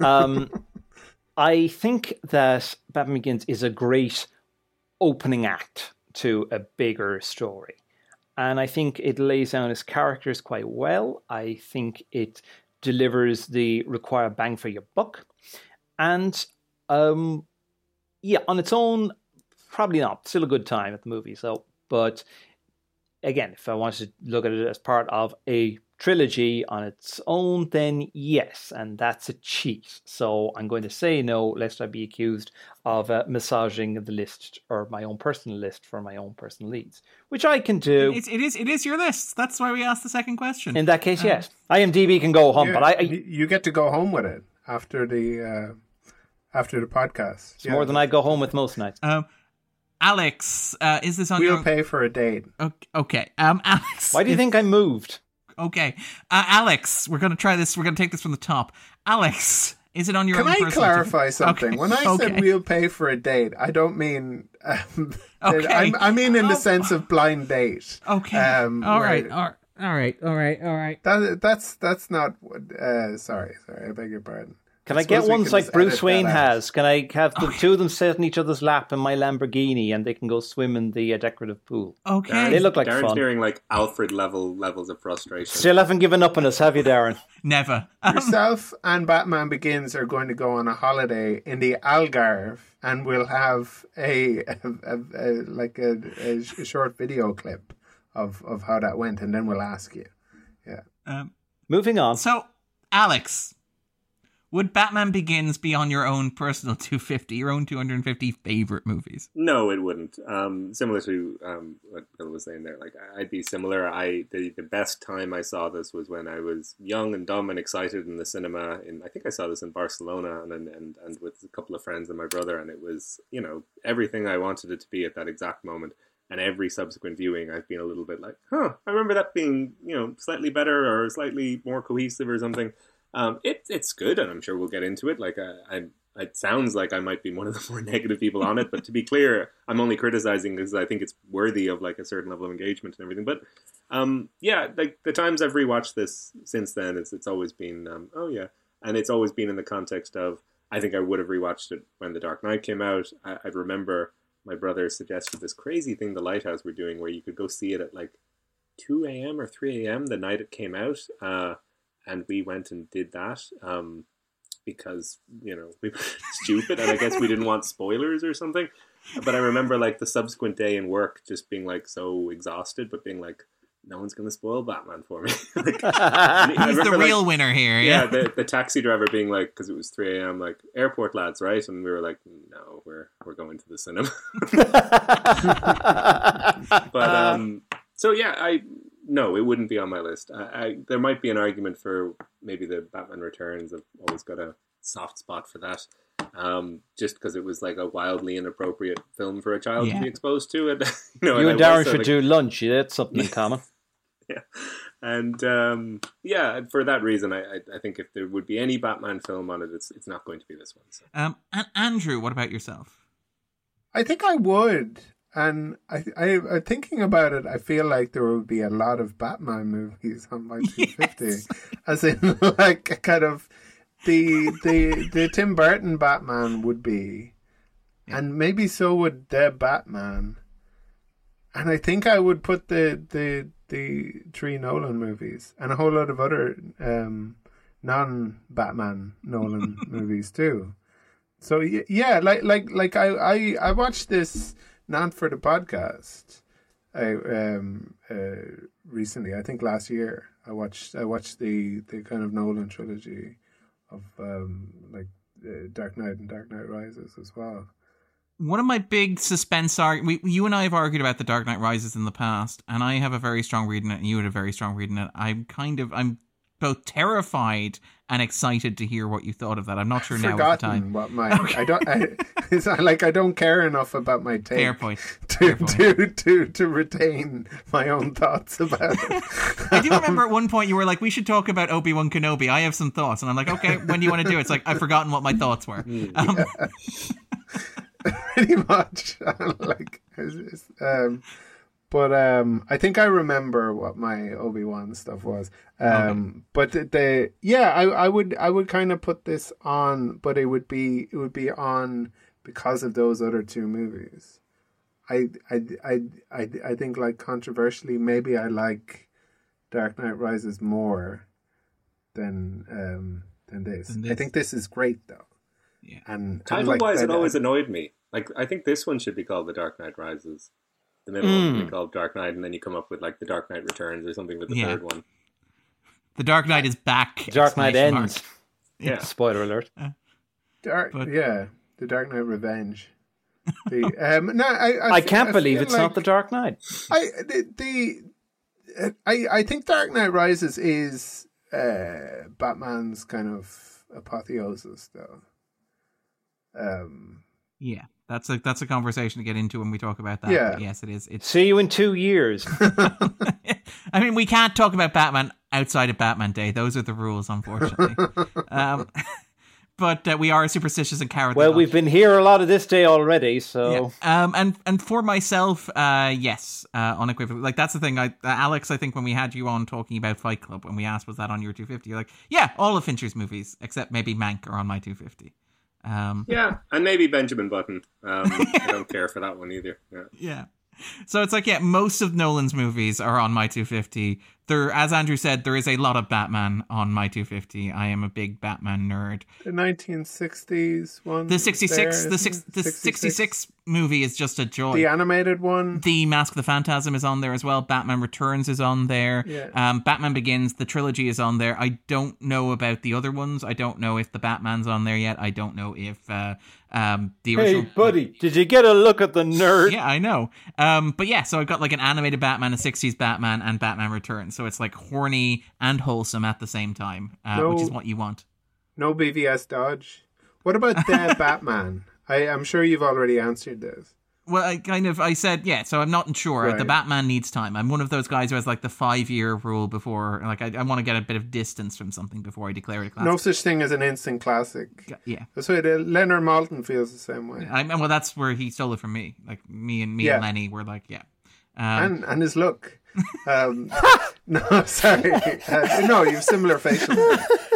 [SPEAKER 3] Um, I think that Batman Begins is a great opening act to a bigger story. And I think it lays down its characters quite well. I think it delivers the required bang for your buck. And um, yeah, on its own, probably not. Still a good time at the movie. So, but again, if I wanted to look at it as part of a trilogy on its own, then yes, and that's a cheat. So I'm going to say no, lest I be accused of uh, massaging the list or my own personal list for my own personal leads, which I can do.
[SPEAKER 1] It's, it is it is your list. That's why we asked the second question.
[SPEAKER 3] In that case, yes, IMDb can go home, but I, I
[SPEAKER 2] you you get to go home with it after the uh, after the podcast.
[SPEAKER 3] it's more than I go home with most nights.
[SPEAKER 1] um, Alex, uh, is this on
[SPEAKER 2] We'll
[SPEAKER 1] your?
[SPEAKER 2] pay for a date.
[SPEAKER 1] Okay, okay. Um, Alex.
[SPEAKER 3] Why do you
[SPEAKER 1] is-
[SPEAKER 3] think I moved?
[SPEAKER 1] Okay, uh, Alex, we're gonna try this. We're gonna take this from the top. Alex, is it on your
[SPEAKER 2] Can
[SPEAKER 1] own?
[SPEAKER 2] I clarify something?
[SPEAKER 1] Okay,
[SPEAKER 2] When I
[SPEAKER 1] okay.
[SPEAKER 2] said we'll pay for a date, I don't mean. Um,
[SPEAKER 1] Okay.
[SPEAKER 2] I, I mean in the
[SPEAKER 1] Oh.
[SPEAKER 2] sense of blind date.
[SPEAKER 1] Okay.
[SPEAKER 2] Um,
[SPEAKER 1] all right. All right. All right. All right. All right.
[SPEAKER 2] That that's that's not. what- Uh, sorry, sorry. I beg your pardon.
[SPEAKER 3] Can I,
[SPEAKER 2] suppose
[SPEAKER 3] get ones like Bruce Wayne has? Can I have the two of them sit in each other's lap in my Lamborghini and they can go swim in the uh, decorative pool?
[SPEAKER 1] Okay.
[SPEAKER 3] They look like
[SPEAKER 4] Darren's
[SPEAKER 3] fun.
[SPEAKER 4] hearing like Alfred level levels of frustration.
[SPEAKER 3] Still haven't given up on us, have you, Darren?
[SPEAKER 1] Never. Um,
[SPEAKER 2] Yourself and Batman Begins are going to go on a holiday in the Algarve, and we'll have a, a, a, a like a, a sh- short video clip of of how that went, and then we'll ask you. Yeah.
[SPEAKER 1] Um,
[SPEAKER 3] Moving on.
[SPEAKER 1] so, Alex, would Batman Begins be on your own personal 250, your own 250 favorite movies?
[SPEAKER 4] No, it wouldn't. Um, similar to um, what Bill was saying there, like I'd be similar. I the, the best time I saw this was when I was young and dumb and excited in the cinema. In I think I saw this in Barcelona and and and with a couple of friends and my brother, and it was you know everything I wanted it to be at that exact moment. And every subsequent viewing, I've been a little bit like, huh, I remember that being you know slightly better or slightly more cohesive or something. Um, it, it's good, and I'm sure we'll get into it. Like, I, I, it sounds like I might be one of the more negative people on it, but to be clear, I'm only criticizing because I think it's worthy of like a certain level of engagement and everything. But um, yeah, like the times I've rewatched this since then, it's it's always been um, oh yeah, and it's always been in the context of I think I would have rewatched it when The Dark Knight came out. I, I remember my brother suggested this crazy thing the Lighthouse were doing, where you could go see it at like two a.m. or three a.m. the night it came out, uh, and we went and did that um, because you know we were stupid, and I guess we didn't want spoilers or something. But I remember like the subsequent day in work, just being like so exhausted, but being like, no one's going to spoil Batman for me. like,
[SPEAKER 1] He's the
[SPEAKER 4] remember, like,
[SPEAKER 1] real winner here.
[SPEAKER 4] yeah,
[SPEAKER 1] Yeah.
[SPEAKER 4] the, the taxi driver being like, because it was 3 a.m., like, airport lads, right? And we were like, no, we're we're going to the cinema. but, um, so yeah, I, no, it wouldn't be on my list. I, I There might be an argument for maybe the Batman Returns. I've always got a soft spot for that. Um, just because it was like a wildly inappropriate film for a child
[SPEAKER 1] Yeah.
[SPEAKER 4] to be exposed to, and you know,
[SPEAKER 3] you
[SPEAKER 4] and
[SPEAKER 3] and Darren should
[SPEAKER 4] like-
[SPEAKER 3] do lunch. Yeah, that's something in common.
[SPEAKER 4] yeah, and um, yeah, for that reason, I, I, I think if there would be any Batman film on it, it's it's not going to be this one. So.
[SPEAKER 1] Um, and Andrew, what about yourself?
[SPEAKER 2] I think I would. And I, I, I, thinking about it, I feel like there would be a lot of Batman movies on my 250,
[SPEAKER 1] Yes.
[SPEAKER 2] as in like a kind of the the the Tim Burton Batman would be, and maybe so would the Batman. And I think I would put the the the three Nolan movies and a whole lot of other um, non Batman Nolan movies too. So yeah, like like like I I I watched this not for the podcast. I um uh recently, I think last year, I watched I watched the the kind of Nolan trilogy of um like uh, Dark Knight and Dark Knight Rises as well.
[SPEAKER 1] One of my big suspense arg- we you and I have argued about the Dark Knight Rises in the past, and I have a very strong reading it, and you had a very strong reading it. I'm kind of I'm both terrified and excited to hear what you thought of that. I'm not sure now at the time.
[SPEAKER 2] What my I don't I, it's like I don't care enough about my take
[SPEAKER 1] Fair point.
[SPEAKER 2] to
[SPEAKER 1] Fair point.
[SPEAKER 2] to to to retain my own thoughts about it.
[SPEAKER 1] I do remember at one point you were like, "We should talk about Obi Wan Kenobi." I have some thoughts, and I'm like, "Okay, when do you want to do it?" It's like I've forgotten what my thoughts were. Um,
[SPEAKER 2] pretty much like it's, it's, um but um i think i remember what my obi-wan stuff was um but the, the yeah i i would i would kind of put this on but it would be it would be on because of those other two movies i i i i, I think like controversially maybe i like dark knight rises more than um than this,
[SPEAKER 1] Than
[SPEAKER 2] i think this is great though
[SPEAKER 1] Yeah.
[SPEAKER 2] and
[SPEAKER 4] Title
[SPEAKER 2] like,
[SPEAKER 4] wise,
[SPEAKER 2] I-
[SPEAKER 4] it always annoyed me. Like, I think this one should be called The Dark Knight Rises. The middle one should be called Dark Knight, and then you come up with like The Dark Knight Returns or something with the
[SPEAKER 1] Yeah.
[SPEAKER 4] third one.
[SPEAKER 1] the Dark Knight is back.
[SPEAKER 3] Dark Knight
[SPEAKER 1] exclamation mark.
[SPEAKER 3] ends.
[SPEAKER 4] Yeah.
[SPEAKER 3] Spoiler alert.
[SPEAKER 2] Dark,
[SPEAKER 1] But-
[SPEAKER 2] yeah, the Dark Knight Revenge. The, um, no, I, I,
[SPEAKER 3] I can't
[SPEAKER 2] I
[SPEAKER 3] believe
[SPEAKER 2] feel
[SPEAKER 3] it's not the Dark Knight.
[SPEAKER 2] I the, the uh, I I think Dark Knight Rises is uh, Batman's kind of apotheosis, though. Um,
[SPEAKER 1] Yeah, that's a that's a conversation to get into when we talk about that.
[SPEAKER 2] Yeah.
[SPEAKER 1] But yes, it is. It's.
[SPEAKER 3] See you in two years.
[SPEAKER 1] I mean, we can't talk about Batman outside of Batman Day. Those are the rules, unfortunately. um, but uh, we are superstitious and cowardly.
[SPEAKER 3] Well, we've been here a lot of this day already, so
[SPEAKER 1] Yeah. Um, and and for myself, uh, yes, uh, unequivocally. Like that's the thing. I, uh, Alex, I think when we had you on talking about Fight Club, when we asked was that on your 250, you're like, yeah, all of Fincher's movies except maybe Mank are on my 250. Um,
[SPEAKER 4] Yeah, and maybe Benjamin Button. Um, I don't care for that one either. Yeah.
[SPEAKER 1] yeah. So it's like, yeah, most of Nolan's movies are on my 250. There, as Andrew said, there is a lot of Batman on my 250. I am a big Batman nerd.
[SPEAKER 2] the 1960s one.
[SPEAKER 1] The 66,
[SPEAKER 2] there,
[SPEAKER 1] the
[SPEAKER 2] isn't
[SPEAKER 1] six, the 66 movie is just a joy.
[SPEAKER 2] The animated one.
[SPEAKER 1] The Mask of the Phantasm is on there as well. Batman Returns is on there.
[SPEAKER 2] Yeah.
[SPEAKER 1] Um, Batman Begins, the trilogy is on there. I don't know about the other ones. I don't know if the Batman's on there yet. I don't know if uh, um, the
[SPEAKER 3] hey,
[SPEAKER 1] original.
[SPEAKER 3] buddy, did you get a look at the nerd?
[SPEAKER 1] Yeah, I know. Um, but yeah, so I've got like an animated Batman, a 60s Batman, and Batman Returns. So it's like horny and wholesome at the same time, uh, which is what you want.
[SPEAKER 2] No BVS Dodge. What about the Batman? I, I'm sure you've already answered this.
[SPEAKER 1] Well, I kind of I said yeah, so I'm not sure.
[SPEAKER 2] Right.
[SPEAKER 1] The Batman needs time. I'm one of those guys who has like the five year rule before, like I, I want to get a bit of distance from something before I declare it a classic.
[SPEAKER 2] No such thing as an instant classic.
[SPEAKER 1] Yeah,
[SPEAKER 2] That's why Leonard Maltin feels the same way.
[SPEAKER 1] I well, that's where he stole it from me. Like me and me
[SPEAKER 2] Yeah.
[SPEAKER 1] and Lenny were like, yeah. Um,
[SPEAKER 2] and and his look. Um, no, sorry. Uh, no, you have similar facial.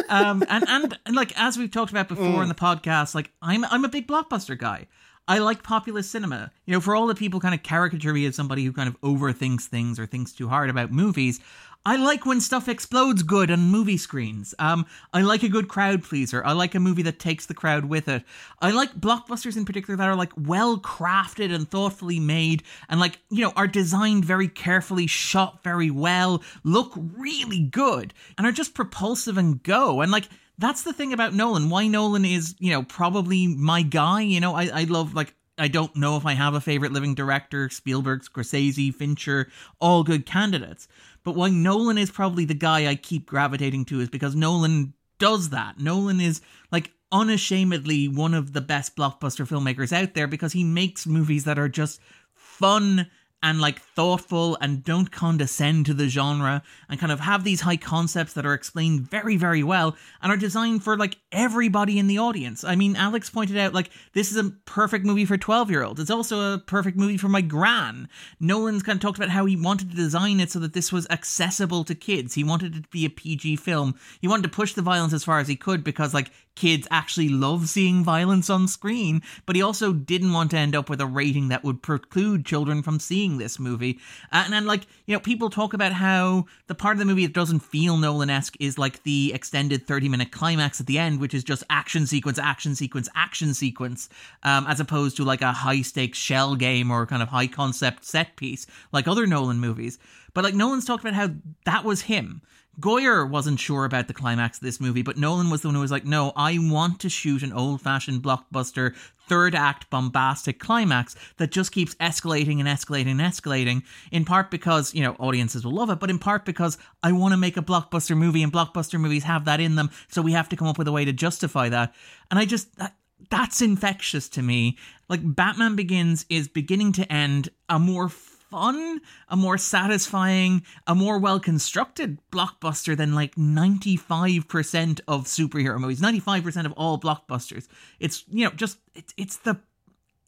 [SPEAKER 1] um, and, and and like as we've talked about before
[SPEAKER 2] Mm.
[SPEAKER 1] in the podcast, like I'm I'm a big blockbuster guy. I like populist cinema. You know, for all the people kind of caricature me as somebody who kind of overthinks things or thinks too hard about movies, I like when stuff explodes good on movie screens. Um, I like a good crowd pleaser. I like a movie that takes the crowd with it. I like blockbusters in particular that are like well crafted and thoughtfully made and like, you know, are designed very carefully, shot very well, look really good, and are just propulsive and go. And like, that's the thing about Nolan. Why Nolan is, you know, probably my guy. You know, I, I love like I don't know if I have a favorite living director, Spielberg, Scorsese, Fincher, all good candidates. But why Nolan is probably the guy I keep gravitating to is because Nolan does that. Nolan is like unashamedly one of the best blockbuster filmmakers out there because he makes movies that are just fun and like thoughtful and don't condescend to the genre and kind of have these high concepts that are explained very very well and are designed for like everybody in the audience. I mean, Alex pointed out like this is a perfect movie for 12-year-olds. It's also a perfect movie for my gran. Nolan's kind of talked about how he wanted to design it so that this was accessible to kids. He wanted it to be a PG film. He wanted to push the violence as far as he could because like kids actually love seeing violence on screen, but he also didn't want to end up with a rating that would preclude children from seeing this movie. Uh, and then, like, you know, people talk about how the part of the movie that doesn't feel Nolan esque is like the extended 30 minute climax at the end, which is just action sequence, action sequence, action sequence, um, as opposed to like a high stakes shell game or kind of high concept set piece like other Nolan movies. But like, Nolan's talked about how that was him. Goyer wasn't sure about the climax of this movie, but Nolan was the one who was like, no, I want to shoot an old fashioned blockbuster, third act bombastic climax that just keeps escalating and escalating and escalating, in part because, you know, audiences will love it, but in part because I want to make a blockbuster movie and blockbuster movies have that in them, so we have to come up with a way to justify that. And I just. That, that's infectious to me. Like Batman Begins is beginning to end a more fun, a more satisfying, a more well constructed blockbuster than like 95% of superhero movies, 95% of all blockbusters. It's, you know, just, it's, it's the,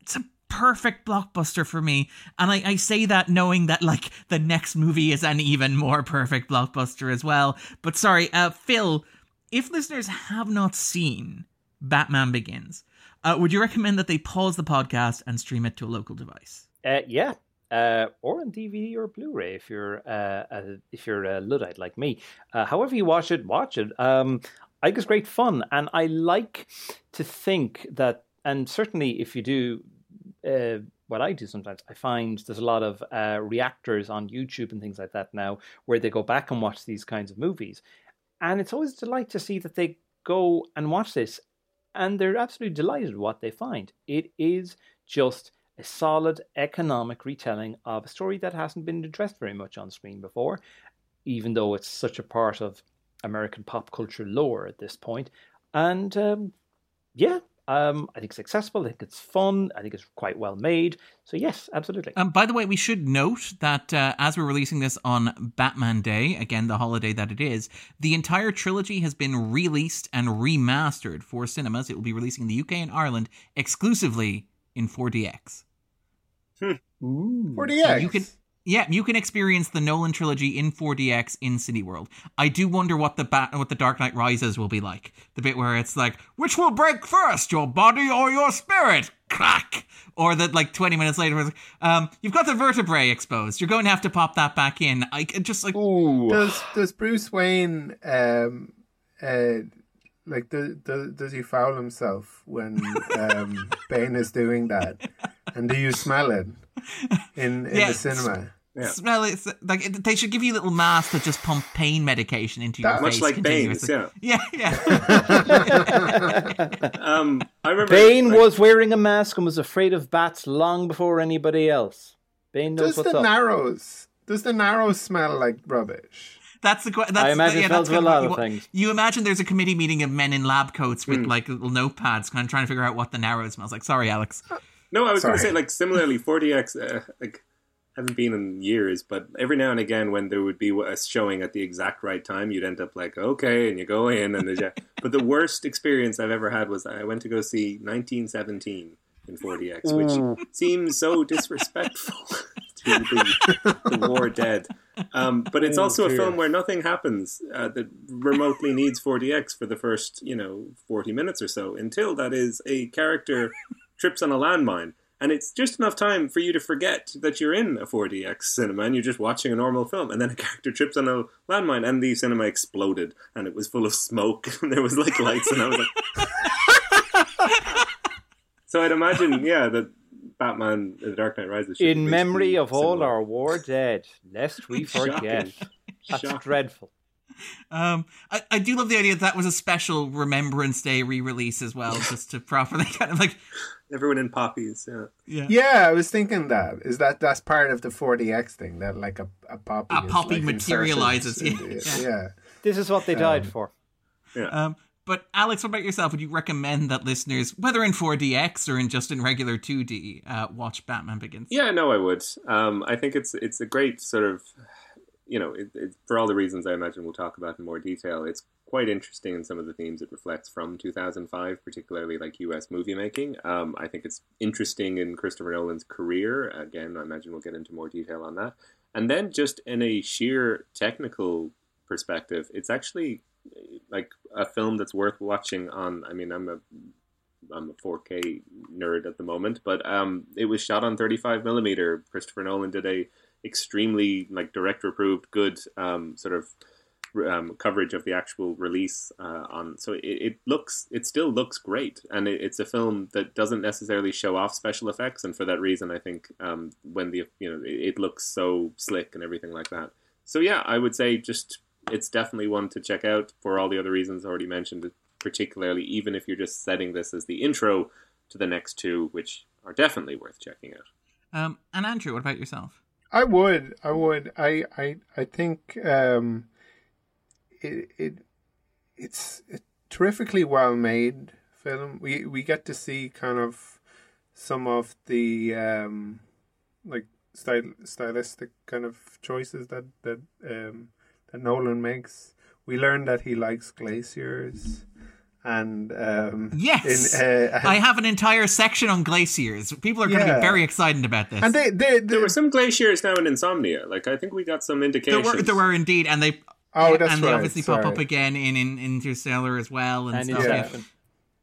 [SPEAKER 1] it's a perfect blockbuster for me. And I, I say that knowing that like the next movie is an even more perfect blockbuster as well. But sorry, uh, Phil, if listeners have not seen Batman Begins, uh, would you recommend that they pause the podcast and stream it to a local device?
[SPEAKER 3] Uh, yeah, uh, or on DVD or Blu-ray if you're uh, a, if you're a luddite like me. Uh, however you watch it, watch it. Um, I think it's great fun, and I like to think that, and certainly if you do uh, what I do sometimes, I find there's a lot of uh, reactors on YouTube and things like that now where they go back and watch these kinds of movies, and it's always a delight to see that they go and watch this, and they're absolutely delighted what they find. It is just a solid economic retelling of a story that hasn't been addressed very much on screen before, even though it's such a part of American pop culture lore at this point. And um, yeah, um, I think it's accessible. I think it's fun. I think it's quite well made. So yes, absolutely.
[SPEAKER 1] Um, by the way, we should note that uh, as we're releasing this on Batman Day, again the holiday that it is, the entire trilogy has been released and remastered for cinemas. It will be releasing in the UK and Ireland exclusively in 4DX.
[SPEAKER 2] Hmm. 4DX.
[SPEAKER 1] So you can yeah, you can experience the Nolan trilogy in 4DX in Cineworld. I do wonder what the bat what the Dark Knight Rises will be like. The bit where it's like, which will break first, your body or your spirit? Crack. Or that like 20 minutes later, it's like, um, you've got the vertebrae exposed. You're going to have to pop that back in. I just like
[SPEAKER 3] Ooh.
[SPEAKER 2] Does does Bruce Wayne um uh like does does, does he foul himself when um Bane is doing that? And do you smell it in in
[SPEAKER 1] Yeah,
[SPEAKER 2] the cinema?
[SPEAKER 4] Yeah.
[SPEAKER 1] smell it. Like it- they should give you little masks that just pump pain medication into your
[SPEAKER 2] That-
[SPEAKER 1] face.
[SPEAKER 4] Much like Bane's,
[SPEAKER 1] continuously.
[SPEAKER 4] yeah.
[SPEAKER 1] Yeah, yeah.
[SPEAKER 4] Um, I remember
[SPEAKER 3] Bane
[SPEAKER 4] like,
[SPEAKER 3] was wearing a mask and was afraid of bats long before anybody else. Bane knows
[SPEAKER 2] Does
[SPEAKER 3] what's
[SPEAKER 2] the
[SPEAKER 3] up.
[SPEAKER 2] Narrows does the Narrows smell like rubbish?
[SPEAKER 1] That's the question.
[SPEAKER 3] I imagine
[SPEAKER 1] yeah,
[SPEAKER 3] smells
[SPEAKER 1] that's
[SPEAKER 3] of a lot of
[SPEAKER 1] you,
[SPEAKER 3] things.
[SPEAKER 1] You imagine there's a committee meeting of men in lab coats with
[SPEAKER 2] Hmm.
[SPEAKER 1] like little notepads, kind of trying to figure out what the narrow smells like. Sorry, Alex.
[SPEAKER 4] No, I was going to say like similarly, 4DX uh, like haven't been in years, but every now and again when there would be a showing at the exact right time, you'd end up like okay, and you go in and there's but the worst experience I've ever had was I went to go see 1917 in 4DX, which seems so disrespectful to the, the war dead. Um, but it's
[SPEAKER 3] Oh,
[SPEAKER 4] also a film where nothing happens uh, that remotely needs 4DX for the first, you know, 40 minutes or so until that is a character trips on a landmine. And it's just enough time for you to forget that you're in a 4DX cinema and you're just watching a normal film. And then a character trips on a landmine and the cinema exploded and it was full of smoke and there was like lights and I was like. so I'd imagine, yeah, that Batman The Dark Knight Rises.
[SPEAKER 3] In memory
[SPEAKER 4] basically
[SPEAKER 3] of all our war dead, lest we forget. That's
[SPEAKER 4] Shocking.
[SPEAKER 3] dreadful.
[SPEAKER 1] Um, I, I do love the idea that that was a special Remembrance Day re-release as well, just to properly kind of like,
[SPEAKER 4] Everyone in poppies, yeah.
[SPEAKER 1] yeah,
[SPEAKER 2] Yeah, I was thinking that is that that's part of the 4DX thing that like a, a poppy
[SPEAKER 1] A poppy
[SPEAKER 2] like,
[SPEAKER 1] materializes, yeah.
[SPEAKER 2] the- yeah.
[SPEAKER 3] This is what they died
[SPEAKER 2] Um,
[SPEAKER 3] for.
[SPEAKER 1] Um, but Alex, what about yourself? Would you recommend that listeners, whether in 4DX or in just in regular 2D, uh, watch Batman Begins?
[SPEAKER 4] Yeah, no, I would. Um, I think it's it's a great sort of, you know, it, it, for all the reasons I imagine we'll talk about in more detail. It's quite interesting in some of the themes it reflects from 2005, particularly like U.S. movie making. Um, I think it's interesting in Christopher Nolan's career. Again, I imagine we'll get into more detail on that. And then just in a sheer technical perspective, it's actually like a film that's worth watching on. I mean, I'm a I'm a 4K nerd at the moment, but um, it was shot on 35 millimeter. Christopher Nolan did a extremely like director approved, good um, sort of um, coverage of the actual release uh, on. So it, it looks, it still looks great, and it, it's a film that doesn't necessarily show off special effects, and for that reason, I think um, when the you know it, it looks so slick and everything like that. So yeah, I would say just it's definitely one to check out for all the other reasons already mentioned. Particularly, even if you're just setting this as the intro to the next two, which are definitely worth checking out.
[SPEAKER 1] Um, and Andrew, what about yourself?
[SPEAKER 2] I would, I would, I, I, I think um, it, it, it's a terrifically well made film. We we get to see kind of some of the um, like style, stylistic kind of choices that that um, that Nolan makes. We learn that he likes glaciers, and um,
[SPEAKER 1] Yes!
[SPEAKER 2] in, uh,
[SPEAKER 1] I have an entire section on glaciers. People are going to
[SPEAKER 2] Yeah.
[SPEAKER 1] be very excited about this.
[SPEAKER 2] and they they, they
[SPEAKER 4] There were some glaciers now in Insomnia. Like I think we got some
[SPEAKER 1] there were, there were indeed, and they
[SPEAKER 2] oh that's
[SPEAKER 1] and
[SPEAKER 2] right.
[SPEAKER 1] they obviously pop up again in, in Interstellar as well, and,
[SPEAKER 3] And
[SPEAKER 1] stuff. yeah.
[SPEAKER 3] Inception.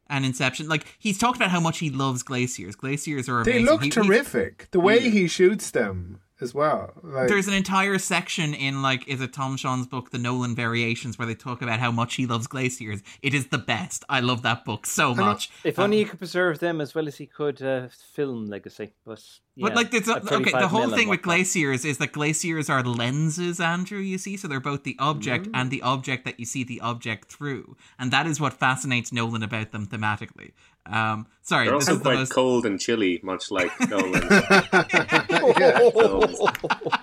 [SPEAKER 1] And Inception. Like he's talked about how much he loves glaciers. Glaciers are
[SPEAKER 2] They
[SPEAKER 1] amazing.
[SPEAKER 2] look
[SPEAKER 1] He- he-
[SPEAKER 2] terrific. The way he shoots them as well. Like,
[SPEAKER 1] There's an entire section in like is it Tom Shone's book, The Nolan Variations, where they talk about how much he loves glaciers. It is the best. I love that book so much.
[SPEAKER 3] If only he could preserve them as well as he could uh, film legacy. But
[SPEAKER 1] But like, there's a, okay. The whole thing with
[SPEAKER 3] whatnot.
[SPEAKER 1] glaciers is that glaciers are lenses, Andrew. You see, so they're both the object
[SPEAKER 3] Mm.
[SPEAKER 1] and the object that you see the object through, and that is what fascinates Nolan about them thematically. Um, sorry,
[SPEAKER 4] They're
[SPEAKER 1] this
[SPEAKER 4] also
[SPEAKER 1] is the
[SPEAKER 4] quite
[SPEAKER 1] most.
[SPEAKER 4] cold and chilly, much like Nolan.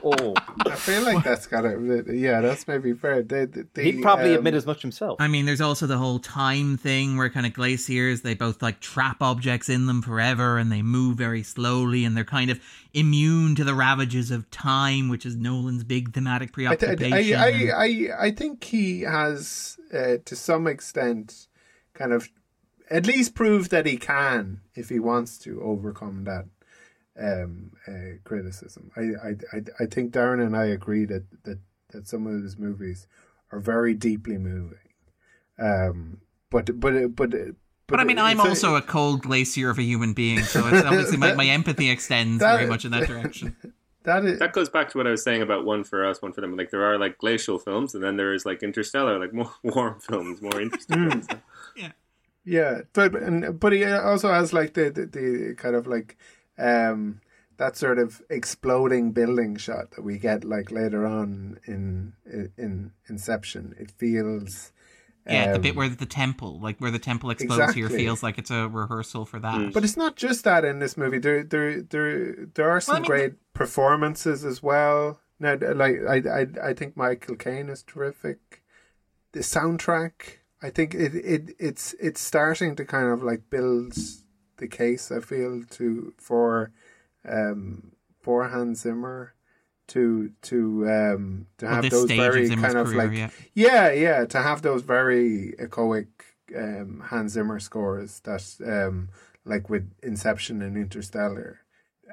[SPEAKER 3] Oh,
[SPEAKER 2] I feel like that's got it. Yeah, that's maybe fair. They, they, they,
[SPEAKER 3] he'd probably
[SPEAKER 2] um,
[SPEAKER 3] admit as much himself.
[SPEAKER 1] I mean, there's also the whole time thing where kind of glaciers, they both like trap objects in them forever and they move very slowly and they're kind of immune to the ravages of time, which is Nolan's big thematic
[SPEAKER 2] I, th-
[SPEAKER 1] preoccupation.
[SPEAKER 2] I,
[SPEAKER 1] and-
[SPEAKER 2] I, I, I think he has, uh, to some extent, kind of at least prove that he can, if he wants to, overcome that um, uh, criticism. I, I, I, I think Darren and I agree that, that, that some of his movies are very deeply moving. Um, but, but, but, but,
[SPEAKER 1] But I mean, I'm
[SPEAKER 2] it's a-
[SPEAKER 1] also a cold glacier of a human being, so it's obviously my, my empathy extends
[SPEAKER 2] That-
[SPEAKER 1] very much in that direction.
[SPEAKER 2] that is
[SPEAKER 4] that goes back to what I was saying about one for us, one for them. Like there are like glacial films, and then there is like Interstellar, like more warm films, more interesting. films.
[SPEAKER 2] Yeah, but and but he also has like the the, the kind of like um that sort of exploding building shot that we get like later on in in Inception. It feels
[SPEAKER 1] Yeah, the bit
[SPEAKER 2] um,
[SPEAKER 1] where the temple, like where the temple explodes here, feels like it's a rehearsal for that.
[SPEAKER 2] But it's not just that in this movie. There there there there are some
[SPEAKER 1] I mean,
[SPEAKER 2] great performances as well. Now, like I I I think Michael Caine is terrific. The soundtrack, I think it it it's it's starting to kind of like build the case. I feel to for um for Hans Zimmer to to um to
[SPEAKER 1] Well,
[SPEAKER 2] have those very
[SPEAKER 1] of
[SPEAKER 2] kind of
[SPEAKER 1] career,
[SPEAKER 2] like
[SPEAKER 1] yeah.
[SPEAKER 2] yeah, yeah, to have those very echoic um, Hans Zimmer scores that, um, like with Inception and Interstellar,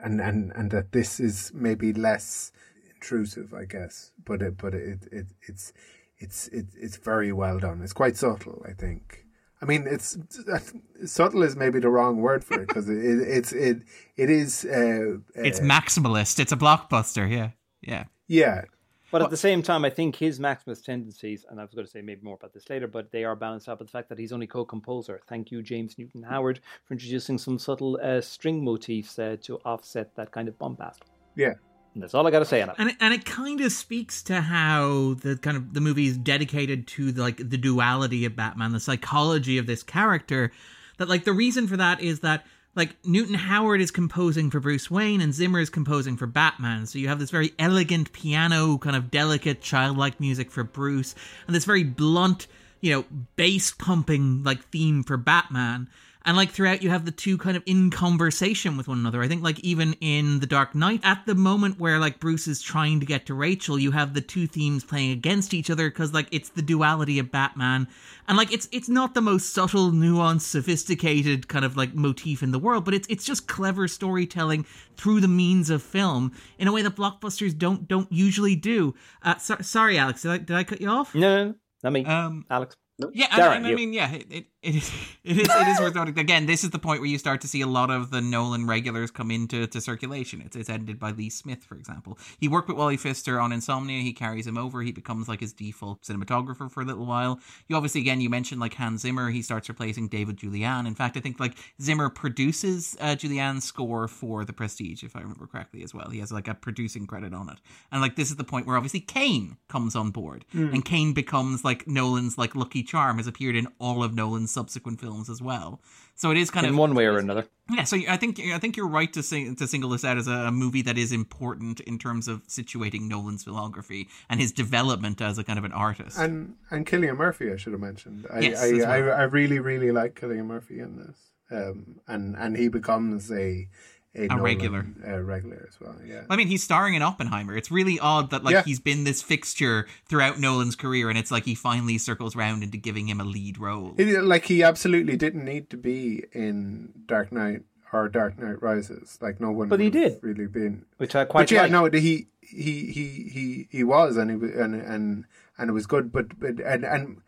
[SPEAKER 2] and and and that this is maybe less intrusive, I guess, but it but it it it's it's it, it's very well done. It's quite subtle, I think. I mean, it's subtle is maybe the wrong word for it because it, it, it's it it is. Uh,
[SPEAKER 1] it's
[SPEAKER 2] uh,
[SPEAKER 1] maximalist. It's a blockbuster. Yeah, yeah,
[SPEAKER 2] yeah.
[SPEAKER 3] But at the same time, I think his maximalist tendencies, and I was going to say maybe more about this later, but they are balanced out by the fact that he's only co-composer. Thank you, James Newton Howard, for introducing some subtle uh, string motifs uh, to offset that kind of bombast.
[SPEAKER 2] Yeah.
[SPEAKER 3] And that's all I got to say on it.
[SPEAKER 1] And it, and it kind of speaks to how the kind of the movie is dedicated to like the duality of Batman, the psychology of this character. That like the reason for that is that like Newton Howard is composing for Bruce Wayne and Zimmer is composing for Batman. So you have this very elegant piano, kind of delicate, childlike music for Bruce, and this very blunt, you know, bass pumping like theme for Batman. And like throughout, you have the two kind of in conversation with one another. I think like even in The Dark Knight, at the moment where like Bruce is trying to get to Rachel, you have the two themes playing against each other because like it's the duality of Batman, and like it's it's not the most subtle, nuanced, sophisticated kind of like motif in the world, but it's it's just clever storytelling through the means of film in a way that blockbusters don't don't usually do. Uh, so, sorry, Alex, did I did I cut you off?
[SPEAKER 3] No, no, not me,
[SPEAKER 1] Um,
[SPEAKER 3] Alex.
[SPEAKER 1] yeah,
[SPEAKER 3] Darren,
[SPEAKER 1] and, and I mean, yeah, it, it, it is it is it is worth noting. Again, this is the point where you start to see a lot of the Nolan regulars come into to circulation. It's it's edited by Lee Smith, for example. He worked with Wally Pfister on Insomnia. He carries him over. He becomes like his default cinematographer for a little while. You obviously, again, you mentioned like Hans Zimmer. He starts replacing David Julyan. In fact, I think like Zimmer produces uh, Julyan's score for The Prestige, if I remember correctly, as well. He has like a producing credit on it. And like this is the point where obviously Caine comes on board, and Caine becomes like Nolan's like lucky charm. Has appeared in all of Nolan's subsequent films as well. So it is kind
[SPEAKER 3] In
[SPEAKER 1] of in
[SPEAKER 3] one way or another.
[SPEAKER 1] yeah, so I think I think you're right to sing, to single this out as a, a movie that is important in terms of situating Nolan's filmography and his development as a kind of an artist.
[SPEAKER 2] And and Cillian Murphy, I should have mentioned. I
[SPEAKER 1] Yes,
[SPEAKER 2] I,
[SPEAKER 1] as
[SPEAKER 2] I. I really really like Cillian Murphy in this, um, and and he becomes a a, Nolan,
[SPEAKER 1] regular.
[SPEAKER 2] uh, regular as well. Yeah,
[SPEAKER 1] I mean, he's starring in Oppenheimer. It's really odd that like
[SPEAKER 2] Yeah.
[SPEAKER 1] he's been this fixture throughout Nolan's career, and it's like he finally circles round into giving him a lead role.
[SPEAKER 2] He- like he absolutely didn't need to be in Dark Knight or Dark Knight Rises. Like no one,
[SPEAKER 3] But he did.
[SPEAKER 2] really been.
[SPEAKER 3] Which I quite
[SPEAKER 2] But yeah,
[SPEAKER 3] like.
[SPEAKER 2] no, he he he he he was, and he wa- and and and it was good. But but and and.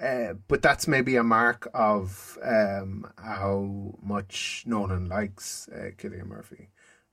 [SPEAKER 2] Uh, but that's maybe a mark of um, how much Nolan likes uh, Cillian Murphy.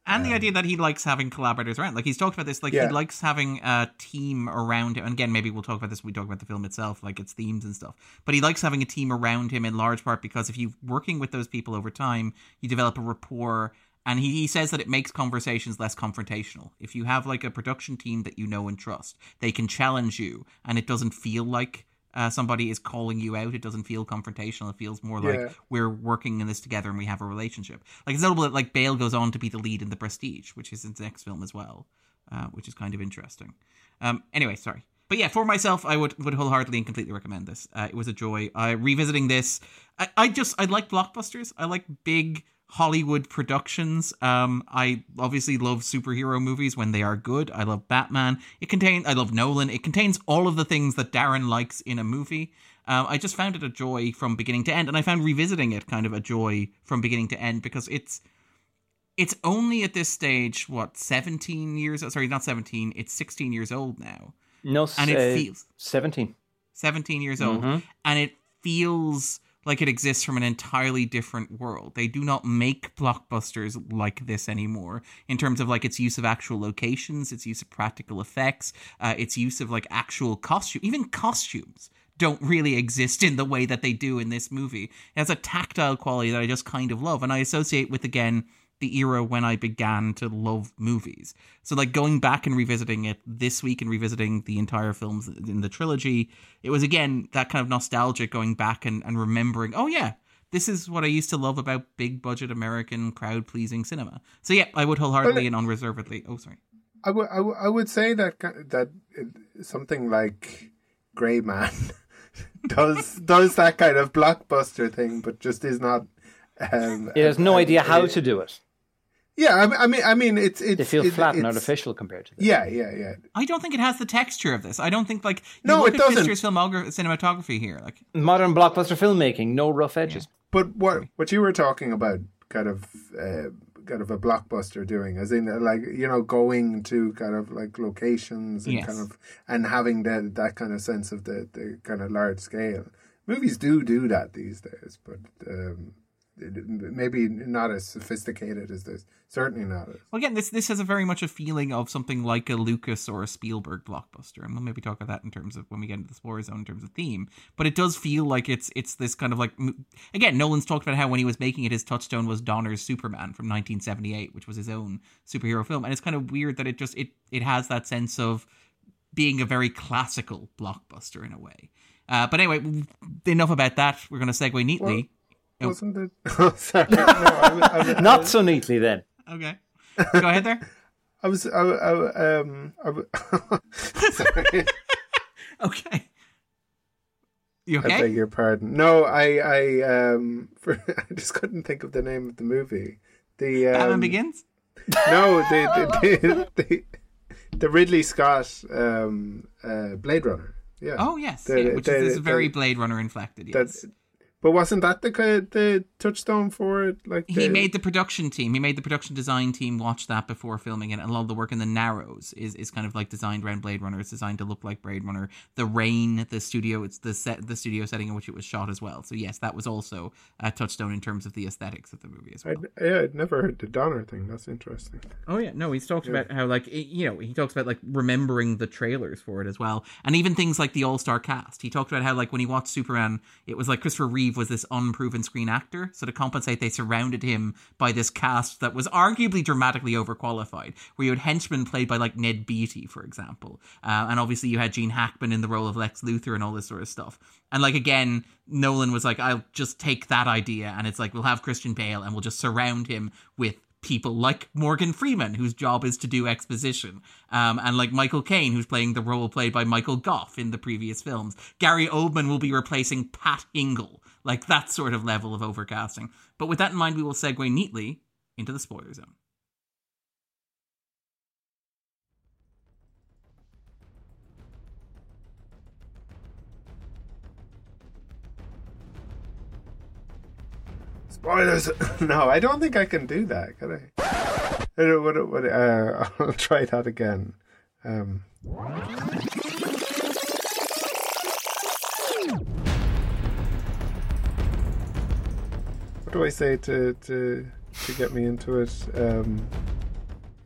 [SPEAKER 1] And the idea that he likes having collaborators around. Like he's talked about this, like
[SPEAKER 2] Yeah.
[SPEAKER 1] he likes having a team around him. And again, maybe we'll talk about this when we talk about the film itself, like its themes and stuff. But he likes having a team around him in large part because if you're working with those people over time, you develop a rapport. And he, he says that it makes conversations less confrontational. If you have like a production team that you know and trust, they can challenge you and it doesn't feel like uh, somebody is calling you out. It doesn't feel confrontational. It feels more like
[SPEAKER 2] Yeah.
[SPEAKER 1] we're working in this together and we have a relationship. Like it's notable that like Bale goes on to be the lead in The Prestige, which is his next film as well, uh, which is kind of interesting. Um, anyway, sorry. But yeah, for myself, I would, would wholeheartedly and completely recommend this. Uh, it was a joy. Uh, revisiting this, I, I just I like blockbusters. I like big Hollywood productions. Um, I obviously love superhero movies when they are good. I love Batman. It contains I love Nolan. It contains all of the things that Darren likes in a movie. Um, I just found it a joy from beginning to end, and I found revisiting it kind of a joy from beginning to end because it's it's only at this stage what 17 years sorry not 17 it's 16 years old now
[SPEAKER 3] No,
[SPEAKER 1] and it
[SPEAKER 3] uh,
[SPEAKER 1] feels
[SPEAKER 3] 17.
[SPEAKER 1] 17 years old
[SPEAKER 3] Mhm.
[SPEAKER 1] and it feels like it exists from an entirely different world. They do not make blockbusters like this anymore in terms of like its use of actual locations its use of practical effects uh, its use of like actual costume even costumes don't really exist in the way that they do in this movie. It has a tactile quality that i just kind of love and i associate with again the era when I began to love movies. So like going back and revisiting it this week and revisiting the entire films in the trilogy, it was again that kind of nostalgic going back and, and remembering, oh yeah, this is what I used to love about big budget American crowd pleasing cinema. So yeah, I would wholeheartedly and unreservedly. Oh sorry.
[SPEAKER 2] I would I would- say that that something like Grey Man does does that kind of blockbuster thing, but just is not. Um,
[SPEAKER 3] It has no idea how to do it.
[SPEAKER 2] Yeah, I mean, I mean, I mean, it's it's.
[SPEAKER 3] They feel
[SPEAKER 2] it-
[SPEAKER 3] flat and artificial compared to this.
[SPEAKER 2] Yeah, yeah, yeah.
[SPEAKER 1] I don't think it has the texture of this. I don't think like you
[SPEAKER 2] No,
[SPEAKER 1] look
[SPEAKER 2] it
[SPEAKER 1] at
[SPEAKER 2] doesn't.
[SPEAKER 1] Pfister's filmogra- cinematography here. Like
[SPEAKER 3] Modern blockbuster filmmaking, no rough edges.
[SPEAKER 2] But what what you were talking about, kind of, uh, kind of a blockbuster doing, as in uh, like you know going to kind of like locations and
[SPEAKER 1] Yes.
[SPEAKER 2] kind of and having that that kind of sense of the the kind of large scale. movies do do that these days, but um, it- maybe not as sophisticated as this. Certainly not as.
[SPEAKER 1] Well, again, this this has a very much a feeling of something like a Lucas or a Spielberg blockbuster, and we'll maybe talk about that in terms of when we get into the spoiler zone in terms of theme. But it does feel like it's it's this kind of like again, Nolan's talked about how when he was making it, his touchstone was Donner's Superman from 1978, which was his own superhero film, and it's kind of weird that it just it it has that sense of being a very classical blockbuster in a way. Uh, but anyway, enough about that. We're going to segue neatly. Oh.
[SPEAKER 2] Wasn't it? Oh, sorry. No, I, was- I, was-
[SPEAKER 3] Not so neatly then.
[SPEAKER 1] Okay, go ahead there.
[SPEAKER 2] I was. I, I, um. I, was- sorry.
[SPEAKER 1] Okay, you okay?
[SPEAKER 2] I beg your pardon. No, I. I. Um. For, I just couldn't think of the name of the movie. The um,
[SPEAKER 1] Batman Begins.
[SPEAKER 2] No, the the, the the the Ridley Scott um uh Blade Runner. Yeah.
[SPEAKER 1] Oh yes,
[SPEAKER 2] The-
[SPEAKER 1] yeah, which is, very Blade Runner inflected. Yes.
[SPEAKER 2] That's but wasn't that the the touchstone for it? Like
[SPEAKER 1] he made the production team. He made the production design team watch that before filming it, and a lot of the work in the Narrows is, is kind of like designed around Blade Runner. It's designed to look like Blade Runner. The Rain, the studio, it's the set, the studio setting in which it was shot as well. So yes, that was also a touchstone in terms of the aesthetics of the movie as well.
[SPEAKER 2] I'd, yeah, I'd never heard the Donner thing. That's interesting.
[SPEAKER 1] Oh yeah, no, he's talked about how like you know he talks about like remembering the trailers for it as well, and even things like the all star cast. He talked about how like when he watched Superman, it was like Christopher Reeve was this unproven screen actor, so to compensate, they surrounded him by this cast that was arguably dramatically overqualified. Where you had henchmen played by like Ned Beatty, for example, uh, and obviously you had Gene Hackman in the role of Lex Luthor and all this sort of stuff. And like again, Nolan was like, I'll just take that idea, and it's like we'll have Christian Bale, and we'll just surround him with people like Morgan Freeman, whose job is to do exposition, um, and like Michael Caine, who's playing the role played by Michael Gough in the previous films. Gary Oldman will be replacing Pat Hingle, like that sort of level of overcasting. But with that in mind, we will segue neatly into the spoiler zone.
[SPEAKER 2] Spoilers. no, I don't think I can do that. Can I? What, what, uh, I'll try that again. Um, what do I say to to to get me into it? Um,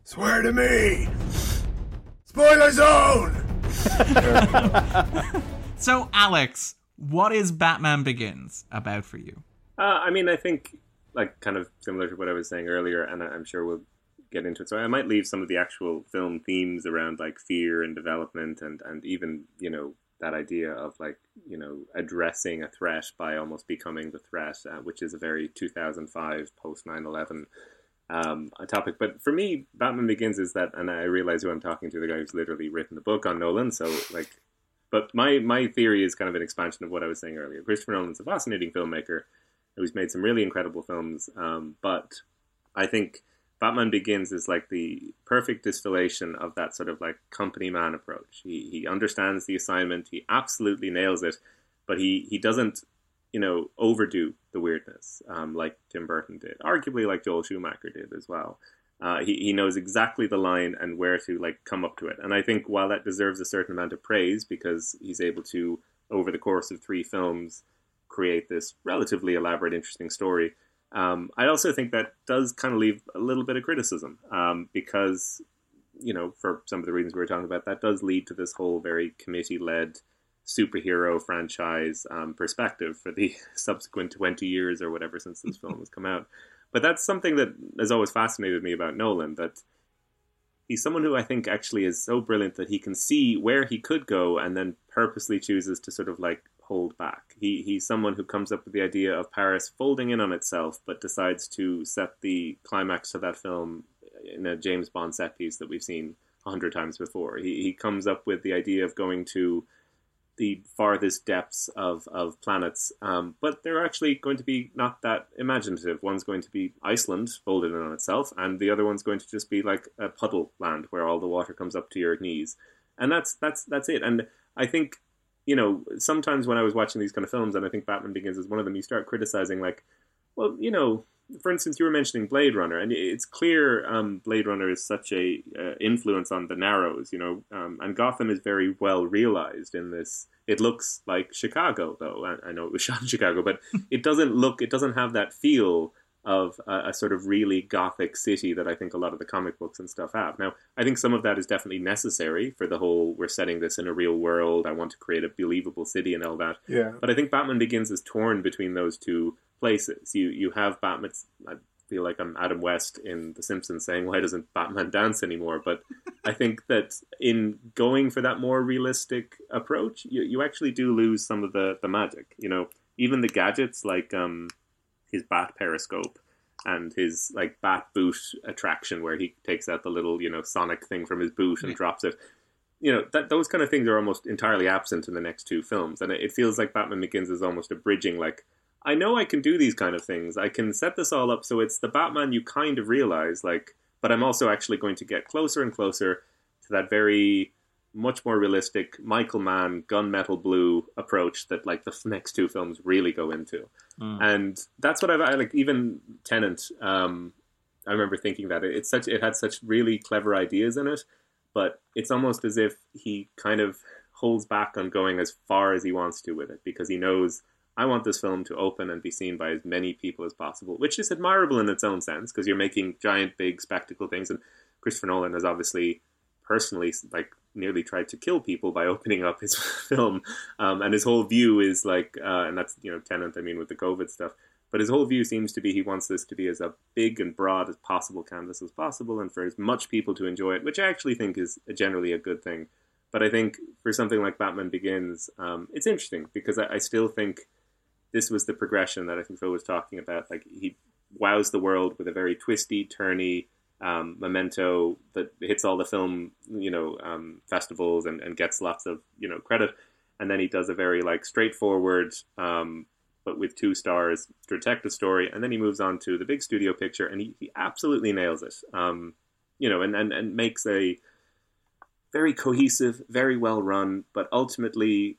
[SPEAKER 2] swear to me. Spoiler zone.
[SPEAKER 1] So, Alex, what is Batman Begins about for you?
[SPEAKER 4] Uh, I mean, I think like kind of similar to what I was saying earlier, and I'm sure we'll get into it. So I might leave some of the actual film themes around like fear and development, and and even you know that idea of like you know addressing a threat by almost becoming the threat, uh, which is a very 2005 post 9/11 um, a topic. But for me, Batman Begins is that, and I realize who I'm talking to, the guy who's literally written the book on Nolan. So like, but my my theory is kind of an expansion of what I was saying earlier. Christopher Nolan's a fascinating filmmaker who's made some really incredible films. Um, but I think Batman Begins is like the perfect distillation of that sort of like company man approach. He he understands the assignment. He absolutely nails it, but he he doesn't you know overdo the weirdness um, like Tim Burton did, arguably like Joel Schumacher did as well. Uh, he he knows exactly the line and where to like come up to it. And I think while that deserves a certain amount of praise because he's able to over the course of three films create this relatively elaborate, interesting story. Um, I also think that does kind of leave a little bit of criticism um, because, you know, for some of the reasons we were talking about, that does lead to this whole very committee led superhero franchise um, perspective for the subsequent 20 years or whatever since this film has come out. But that's something that has always fascinated me about Nolan that he's someone who I think actually is so brilliant that he can see where he could go and then purposely chooses to sort of like hold back. He he's someone who comes up with the idea of Paris folding in on itself, but decides to set the climax to that film in a James Bond set piece that we've seen a hundred times before. He he comes up with the idea of going to the farthest depths of, of planets, um, but they're actually going to be not that imaginative. One's going to be Iceland, folded in on itself, and the other one's going to just be like a puddle land where all the water comes up to your knees, and that's that's that's it. And I think you know sometimes when I was watching these kind of films, and I think Batman Begins is one of them, you start criticizing like, well, you know, for instance, you were mentioning Blade Runner, and it's clear um, Blade Runner is such a uh, influence on the Narrows, you know, um, and Gotham is very well realized in this. It looks like Chicago, though. I, I know it was shot in Chicago, but it doesn't look. It doesn't have that feel of a, a, sort of really gothic city that I think a lot of the comic books and stuff have. Now, I think some of that is definitely necessary for the whole we're setting this in a real world. I want to create a believable city and all that.
[SPEAKER 2] Yeah.
[SPEAKER 4] But I think Batman Begins is torn between those two places. You you have Batman. I feel like I'm Adam West in The Simpsons saying, "Why doesn't Batman dance anymore?" But I think that in going for that more realistic approach, you you actually do lose some of the the magic. You know, even the gadgets like um his bat periscope and his like bat boot attraction where he takes out the little you know sonic thing from his boot and yeah. drops it you know that those kind of things are almost entirely absent in the next two films and it feels like batman begins is almost a bridging like i know i can do these kind of things i can set this all up so it's the batman you kind of realize like but i'm also actually going to get closer and closer to that very much more realistic Michael Mann gunmetal blue approach that like the next two films really go into, mm. and that's what I've I, like. Even Tenet, um, I remember thinking that it's such it had such really clever ideas in it, but it's almost as if he kind of holds back on going as far as he wants to with it because he knows I want this film to open and be seen by as many people as possible, which is admirable in its own sense because you're making giant, big spectacle things, and Christopher Nolan has obviously personally like nearly tried to kill people by opening up his film. Um, and his whole view is like, uh, and that's, you know, Tenet, I mean, with the COVID stuff. But his whole view seems to be he wants this to be as a big and broad as possible canvas as possible and for as much people to enjoy it, which I actually think is generally a good thing. But I think for something like Batman Begins, um, it's interesting because I, I still think this was the progression that I think Phil was talking about. Like he wows the world with a very twisty, turny, um, Memento that hits all the film, you know, um, festivals and, and gets lots of you know credit, and then he does a very like straightforward, um, but with two stars detective story, and then he moves on to the big studio picture, and he, he absolutely nails it, um, you know, and, and and makes a very cohesive, very well run, but ultimately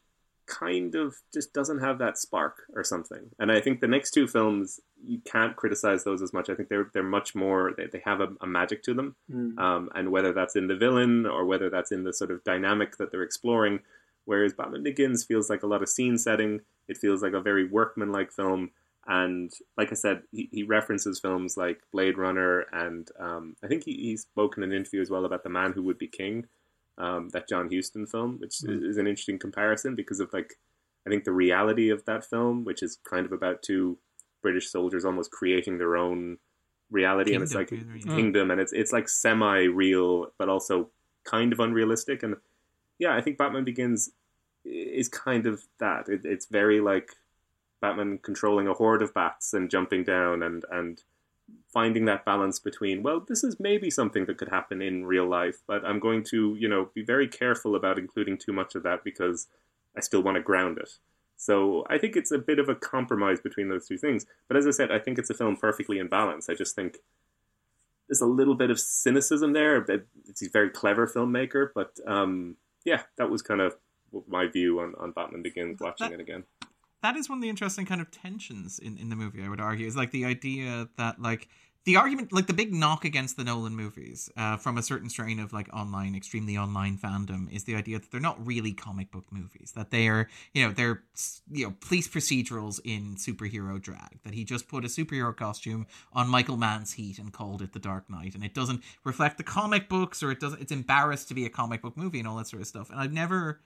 [SPEAKER 4] kind of just doesn't have that spark or something. And I think the next two films you can't criticize those as much. I think they're they're much more they, they have a, a magic to them, mm. um, and whether that's in the villain or whether that's in the sort of dynamic that they're exploring. Whereas Batman Begins feels like a lot of scene setting. It feels like a very workmanlike film. And like I said, he, he references films like Blade Runner, and um, I think he, he spoke in an interview as well about The Man Who Would Be King, um, that John Huston film, which mm. is an interesting comparison because of like I think the reality of that film, which is kind of about two British soldiers almost creating their own reality, kingdom, and it's like yeah. kingdom, and it's it's like semi real, but also kind of unrealistic. And yeah, I think Batman Begins is kind of that. It, it's very like Batman controlling a horde of bats and jumping down and and finding that balance between well this is maybe something that could happen in real life but i'm going to you know be very careful about including too much of that because i still want to ground it. So i think it's a bit of a compromise between those two things but as i said i think it's a film perfectly in balance. I just think there's a little bit of cynicism there it's a very clever filmmaker but um, yeah that was kind of my view on, on batman begins watching
[SPEAKER 1] that,
[SPEAKER 4] it again
[SPEAKER 1] that is one of the interesting kind of tensions in, in the movie. I would argue is like the idea that like the argument, like the big knock against the Nolan movies uh, from a certain strain of like online, extremely online fandom is the idea that they're not really comic book movies. That they are, you know, they're you know police procedurals in superhero drag. That he just put a superhero costume on Michael Mann's Heat and called it The Dark Knight, and it doesn't reflect the comic books, or it doesn't. It's embarrassed to be a comic book movie and all that sort of stuff. And I've never,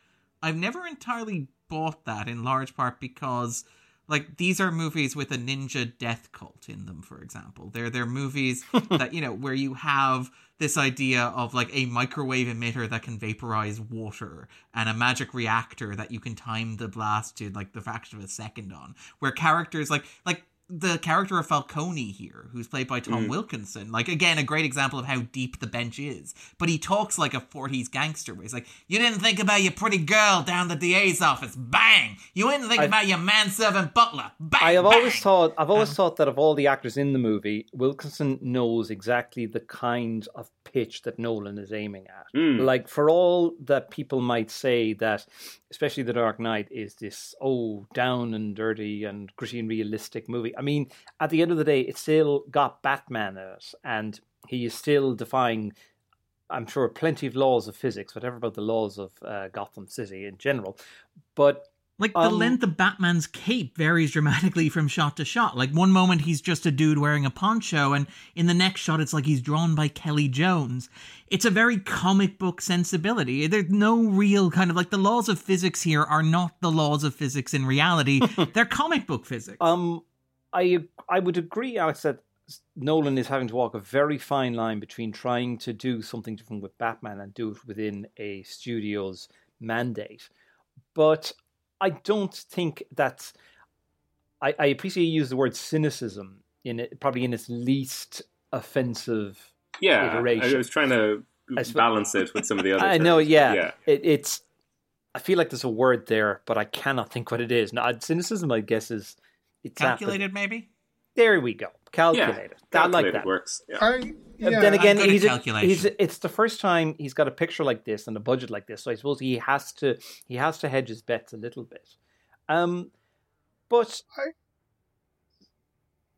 [SPEAKER 1] I've never entirely bought that in large part because like these are movies with a ninja death cult in them for example. They're they're movies that you know where you have this idea of like a microwave emitter that can vaporize water and a magic reactor that you can time the blast to like the fraction of a second on where characters like like the character of Falcone here, who's played by Tom mm. Wilkinson, like again, a great example of how deep the bench is. But he talks like a 40s gangster where he's like, You didn't think about your pretty girl down the DA's office. Bang! You didn't think I, about your manservant butler. Bang!
[SPEAKER 3] I have
[SPEAKER 1] bang!
[SPEAKER 3] always thought I've always um, thought that of all the actors in the movie, Wilkinson knows exactly the kind of pitch that Nolan is aiming at. Mm. Like for all that people might say that especially The Dark Knight, is this oh down and dirty and gritty and realistic movie. I mean, at the end of the day, it still got Batman in it, and he is still defying. I'm sure plenty of laws of physics, whatever about the laws of uh, Gotham City in general, but
[SPEAKER 1] Like the
[SPEAKER 3] Um,
[SPEAKER 1] length of Batman's cape varies dramatically from shot to shot. Like one moment he's just a dude wearing a poncho, and in the next shot it's like he's drawn by Kelly Jones. It's a very comic book sensibility. There's no real kind of like the laws of physics here are not the laws of physics in reality. They're comic book physics.
[SPEAKER 3] Um, I I would agree, Alex, that Nolan is having to walk a very fine line between trying to do something different with Batman and do it within a studio's mandate. But I don't think that I, I appreciate you use the word cynicism in it, probably in its least offensive.
[SPEAKER 4] Yeah, I,
[SPEAKER 3] iteration.
[SPEAKER 4] I was trying to
[SPEAKER 3] I sp-
[SPEAKER 4] balance it with some of the other.
[SPEAKER 3] I know, yeah.
[SPEAKER 4] yeah.
[SPEAKER 3] It, it's. I feel like there's a word there, but I cannot think what it is. Now, cynicism, I guess, is it's at the-
[SPEAKER 1] Calculated, maybe.
[SPEAKER 3] There we go. Calculated. I like that.
[SPEAKER 4] works. Yeah.
[SPEAKER 2] I yeah,
[SPEAKER 3] then again,
[SPEAKER 1] good at
[SPEAKER 3] he's, a,
[SPEAKER 1] calculation.
[SPEAKER 3] he's it's the first time he's got a picture like this and a budget like this, so I suppose he has to he has to hedge his bets a little bit. Um, but
[SPEAKER 2] I-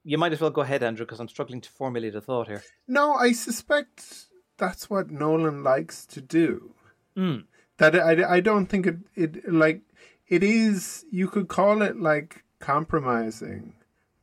[SPEAKER 3] you might as well go ahead, Andrew, because I'm struggling to formulate a thought here.
[SPEAKER 2] no, I suspect that's what Nolan likes to do.
[SPEAKER 3] Mm.
[SPEAKER 2] That I, I don't think it it like it is. You could call it like compromising,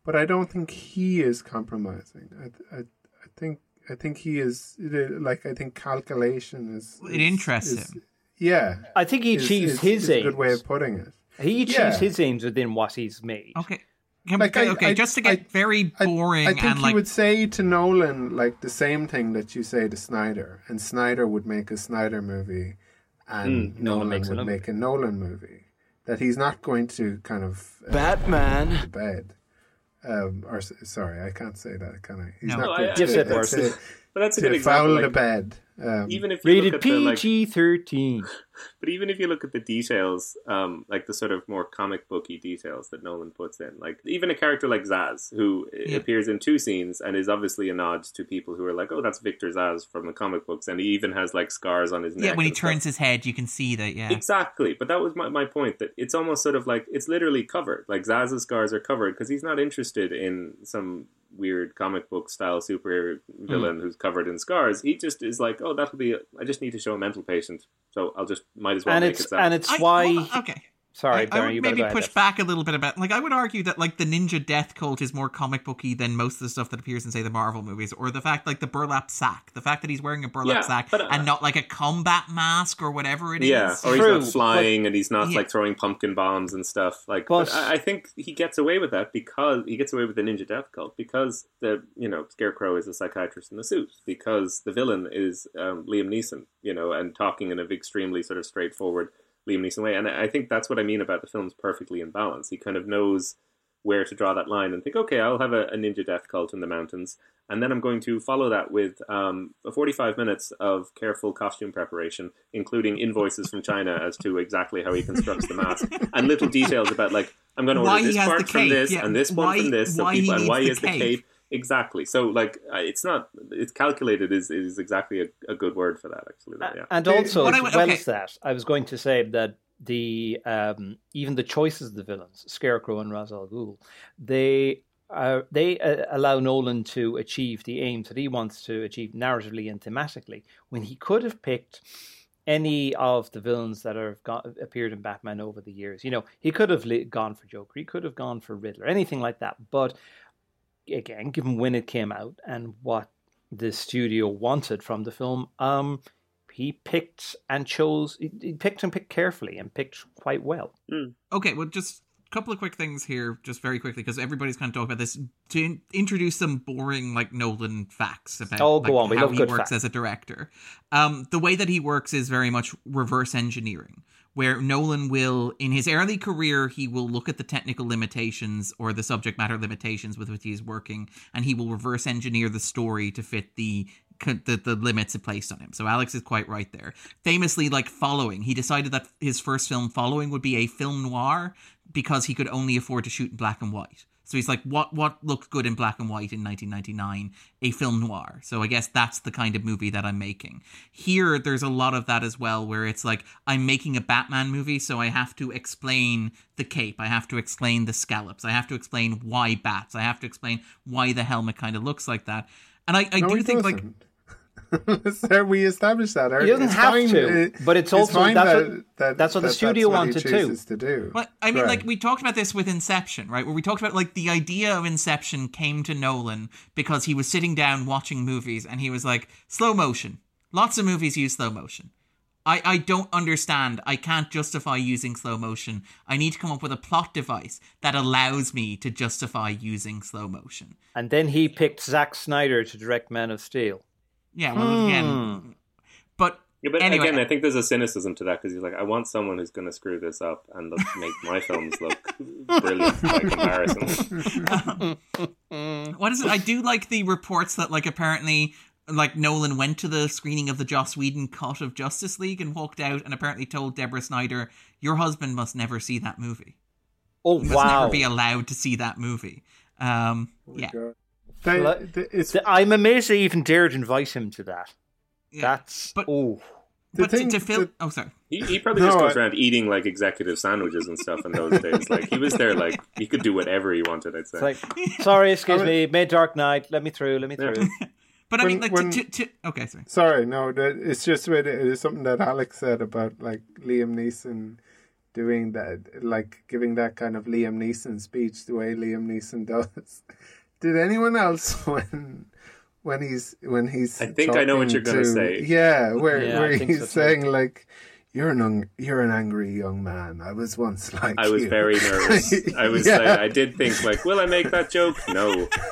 [SPEAKER 2] but I don't think he is compromising. I I, I think I think he is like I think calculation is.
[SPEAKER 1] It
[SPEAKER 2] is-
[SPEAKER 1] interests
[SPEAKER 2] is-
[SPEAKER 1] him.
[SPEAKER 2] Yeah,
[SPEAKER 3] I think he
[SPEAKER 2] is-
[SPEAKER 3] achieves
[SPEAKER 2] is-
[SPEAKER 3] his
[SPEAKER 2] is a
[SPEAKER 3] aims.
[SPEAKER 2] good way of putting it.
[SPEAKER 3] He achieves
[SPEAKER 2] Yeah.
[SPEAKER 3] his aims within what he's made.
[SPEAKER 1] Okay. Can-
[SPEAKER 2] Like, I-
[SPEAKER 1] okay,
[SPEAKER 2] I-
[SPEAKER 1] just to get
[SPEAKER 2] I-
[SPEAKER 1] very boring
[SPEAKER 2] I, think
[SPEAKER 1] and
[SPEAKER 2] he
[SPEAKER 1] like
[SPEAKER 2] would say to Nolan like the same thing that you say to Snyder, and Snyder would make a Snyder movie, and
[SPEAKER 3] Mm, Nolan
[SPEAKER 2] Nolan would
[SPEAKER 3] another.
[SPEAKER 2] make a Nolan movie. That he's not going to kind of uh,
[SPEAKER 5] Batman.
[SPEAKER 2] bed. Um, or sorry, I can't say that. Can I? He's
[SPEAKER 1] No.
[SPEAKER 2] not
[SPEAKER 4] No,
[SPEAKER 2] going
[SPEAKER 4] I-
[SPEAKER 3] You've
[SPEAKER 2] to,
[SPEAKER 3] said
[SPEAKER 2] to-
[SPEAKER 3] worse.
[SPEAKER 2] to,
[SPEAKER 4] But that's a
[SPEAKER 2] to
[SPEAKER 4] good example.
[SPEAKER 2] foul the bed. Um,
[SPEAKER 4] even if you
[SPEAKER 3] Rated
[SPEAKER 4] look at the, like,
[SPEAKER 3] PG thirteen.
[SPEAKER 4] But even if you look at the details, um, like the sort of more comic booky details that Nolan puts in, like even a character like Zsasz, who
[SPEAKER 1] Yeah.
[SPEAKER 4] appears in two scenes and is obviously a nod to people who are like, "Oh, that's Victor Zsasz from the comic books," and he even has like scars on his neck.
[SPEAKER 1] yeah, when he
[SPEAKER 4] and stuff.
[SPEAKER 1] turns his head, you can see that. Yeah,
[SPEAKER 4] Exactly, but that was my, my point. That it's almost sort of like it's literally covered. Like Zsasz's scars are covered because he's not interested in some weird comic book style super
[SPEAKER 1] Hmm.
[SPEAKER 4] villain who's covered in scars. He just is like, oh, that'll be. I just need to show a mental patient, so I'll just might as well
[SPEAKER 3] And
[SPEAKER 4] make
[SPEAKER 3] it's
[SPEAKER 4] it that.
[SPEAKER 3] and it's
[SPEAKER 1] I-
[SPEAKER 3] why.
[SPEAKER 1] hold on, okay.
[SPEAKER 3] Sorry,
[SPEAKER 1] I, I would
[SPEAKER 3] you
[SPEAKER 1] maybe
[SPEAKER 3] go ahead.
[SPEAKER 1] push back a little bit about like I would argue that like the ninja death cult is more comic booky than most of the stuff that appears in say the Marvel movies, or the fact like the burlap sack, the fact that he's wearing a burlap
[SPEAKER 4] Yeah,
[SPEAKER 1] sack
[SPEAKER 4] but, uh,
[SPEAKER 1] and not like a combat mask or whatever it is.
[SPEAKER 4] yeah, or he's
[SPEAKER 3] True,
[SPEAKER 4] not flying and he's not
[SPEAKER 1] Yeah.
[SPEAKER 4] like throwing pumpkin bombs and stuff. Like,
[SPEAKER 3] But-
[SPEAKER 4] but, I, I think he gets away with that because he gets away with the ninja death cult because the you know Scarecrow is a psychiatrist in the suit because the villain is um, Liam Neeson, you know, and talking in an extremely sort of straightforward Liam Neeson way. And I think that's what I mean about the film's perfectly in balance. He kind of knows where to draw that line and think, okay, I'll have a, a ninja death cult in the mountains, and then I'm going to follow that with um, 45 minutes of careful costume preparation, including invoices from China as to exactly how he constructs the mask and little details about like I'm going to order
[SPEAKER 1] he
[SPEAKER 4] this part from this
[SPEAKER 1] yeah.
[SPEAKER 4] and this one
[SPEAKER 1] Why-
[SPEAKER 4] from this, so
[SPEAKER 1] why
[SPEAKER 4] people, and why
[SPEAKER 1] the
[SPEAKER 4] is the
[SPEAKER 1] cape.
[SPEAKER 4] Cape exactly. So like uh, it's not it's calculated is is exactly a, a good word for that actually. Though, yeah.
[SPEAKER 3] And also,
[SPEAKER 1] What I
[SPEAKER 3] as
[SPEAKER 1] would-
[SPEAKER 3] well
[SPEAKER 1] okay.
[SPEAKER 3] as that, I was going to say that the um, even the choices of the villains, Scarecrow and Ra's al Ghul, they uh, they uh, allow Nolan to achieve the aims that he wants to achieve narratively and thematically. When he could have picked any of the villains that have got, appeared in Batman over the years, you know, he could have li- gone for Joker, he could have gone for Riddler, anything like that. But again, given when it came out and what the studio wanted from the film, um, he picked and chose. He he picked and picked carefully and picked quite well.
[SPEAKER 1] Okay, well, just a couple of quick things here, just very quickly, because everybody's kind of talking about this to in- introduce some boring, like Nolan facts about
[SPEAKER 3] Oh, go
[SPEAKER 1] like,
[SPEAKER 3] on, we
[SPEAKER 1] how
[SPEAKER 3] love
[SPEAKER 1] he
[SPEAKER 3] good
[SPEAKER 1] works
[SPEAKER 3] facts.
[SPEAKER 1] as a director. Um, the way that he works is very much reverse engineering. Where Nolan will, in his early career, he will look at the technical limitations or the subject matter limitations with which he's working, and he will reverse engineer the story to fit the the, the limits it placed on him. So Alex is quite right there. Famously, like Following, he decided that his first film, Following, would be a film noir because he could only afford to shoot in black and white. So he's like, what what looked good in black and white in 1999? A film noir. So I guess that's the kind of movie that I'm making. Here, there's a lot of that as well, where it's like I'm making a Batman movie, so I have to explain the cape, I have to explain the scallops, I have to explain why bats, I have to explain why the helmet kind of looks like that. And I, I
[SPEAKER 2] No,
[SPEAKER 1] do think like
[SPEAKER 2] doesn't. Sir, we established that.
[SPEAKER 3] He doesn't
[SPEAKER 2] It's
[SPEAKER 3] have
[SPEAKER 2] fine,
[SPEAKER 3] to,
[SPEAKER 2] it-
[SPEAKER 3] but it's
[SPEAKER 2] it's
[SPEAKER 3] also-
[SPEAKER 2] fine
[SPEAKER 3] that's
[SPEAKER 2] that,
[SPEAKER 3] what-
[SPEAKER 2] that-
[SPEAKER 3] that's what the
[SPEAKER 2] that
[SPEAKER 3] studio
[SPEAKER 2] what
[SPEAKER 3] wanted too.
[SPEAKER 2] chooses to do.
[SPEAKER 1] But I mean, like we talked about this with Inception, right? Where we talked about like the idea of Inception came to Nolan because he was sitting down watching movies and he was like, slow motion. Lots of movies use slow motion. I, I don't understand. I can't justify using slow motion. I need to come up with a plot device that allows me to justify using slow motion.
[SPEAKER 3] And then he picked Zack Snyder to direct Man of Steel.
[SPEAKER 1] Yeah, well, again, but
[SPEAKER 4] Yeah, but
[SPEAKER 1] Anyway.
[SPEAKER 4] again, I think there's a cynicism to that because he's like, I want someone who's going to screw this up and look, make my films look brilliant by comparison.
[SPEAKER 1] what is it? I do like the reports that like apparently like Nolan went to the screening of the Joss Whedon cut of Justice League and walked out and apparently told Deborah Snyder, "Your husband must never see that movie.
[SPEAKER 3] Oh
[SPEAKER 1] He must
[SPEAKER 3] wow!
[SPEAKER 1] never be allowed to see that movie." Um, yeah,
[SPEAKER 2] God. They-
[SPEAKER 3] Like-
[SPEAKER 2] they- it's
[SPEAKER 3] I'm amazed they even dared invite him to that.
[SPEAKER 1] yeah.
[SPEAKER 3] That's
[SPEAKER 1] But-
[SPEAKER 3] oh,
[SPEAKER 2] the
[SPEAKER 1] but to,
[SPEAKER 2] thing-
[SPEAKER 1] to fill,
[SPEAKER 2] the-
[SPEAKER 1] oh sorry,
[SPEAKER 4] He, he probably
[SPEAKER 2] No,
[SPEAKER 4] just goes
[SPEAKER 2] I-
[SPEAKER 4] around eating like executive sandwiches and stuff in those days. Like he was there, like he could do whatever he wanted. I'd say.
[SPEAKER 3] it's like sorry, excuse
[SPEAKER 2] I
[SPEAKER 3] me, made Dark Knight. Let me through. Let me
[SPEAKER 4] Yeah.
[SPEAKER 3] through.
[SPEAKER 1] but I
[SPEAKER 2] When-
[SPEAKER 1] mean, like
[SPEAKER 2] when-
[SPEAKER 1] to, to, to okay, sorry.
[SPEAKER 2] Sorry, no, that, it's just with, it's something that Alex said about like Liam Neeson doing that, like giving that kind of Liam Neeson speech the way Liam Neeson does. Did anyone else when when he's when he's
[SPEAKER 4] I think I know what you're gonna
[SPEAKER 2] to-
[SPEAKER 4] say.
[SPEAKER 2] Yeah, where
[SPEAKER 3] Yeah, I
[SPEAKER 2] where he's
[SPEAKER 3] so too.
[SPEAKER 2] saying like. You're an un- you're an angry young man. I was once like
[SPEAKER 4] I was
[SPEAKER 2] you."
[SPEAKER 4] very nervous. I was
[SPEAKER 2] Yeah.
[SPEAKER 4] like, I did think like, will I make that joke? No,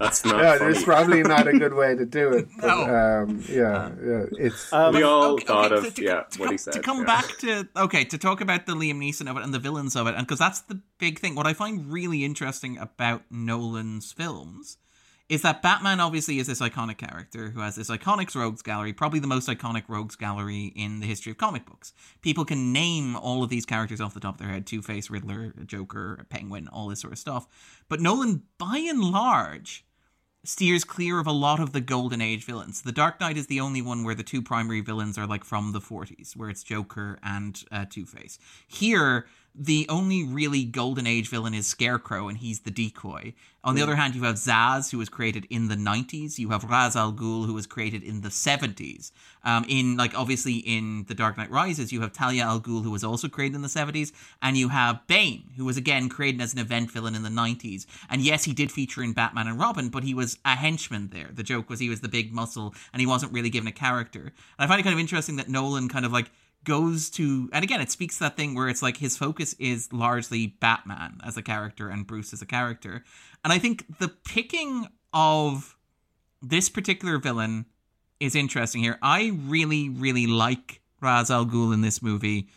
[SPEAKER 4] that's not
[SPEAKER 2] yeah,
[SPEAKER 4] funny.
[SPEAKER 2] there's probably not a good way to do it. But,
[SPEAKER 1] No.
[SPEAKER 2] um, yeah, yeah, it's
[SPEAKER 3] Um,
[SPEAKER 4] we all
[SPEAKER 1] Okay,
[SPEAKER 4] thought
[SPEAKER 1] okay,
[SPEAKER 4] of
[SPEAKER 1] to,
[SPEAKER 4] yeah
[SPEAKER 1] to
[SPEAKER 4] what he said.
[SPEAKER 1] to come
[SPEAKER 4] yeah.
[SPEAKER 1] back to okay to talk about the Liam Neeson of it and the villains of it, and because that's the big thing. What I find really interesting about Nolan's films is that Batman obviously is this iconic character who has this iconic rogues gallery, probably the most iconic rogues gallery in the history of comic books. People can name all of these characters off the top of their head: Two Face, Riddler, Joker, Penguin, all this sort of stuff. But Nolan, by and large, steers clear of a lot of the golden age villains. The Dark Knight is the only one where the two primary villains are like from the 40s, where it's Joker and uh, Two Face. Here, the only really golden age villain is Scarecrow, and he's the decoy. On the other hand, you have Zsasz, who was created in the 90s. You have Ra's Al Ghul, who was created in the 70s. Um, in like obviously in The Dark Knight Rises, you have Talia Al Ghul, who was also created in the 70s, and you have Bane, who was again created as an event villain in the 90s. And yes, he did feature in Batman and Robin, but he was a henchman there. The joke was he was the big muscle, and he wasn't really given a character. And I find it kind of interesting that Nolan kind of like goes to and again it speaks to that thing where it's like his focus is largely batman as a character and bruce as a character. And i think the picking of this particular villain is interesting here. I really really like ra's al ghul in this movie.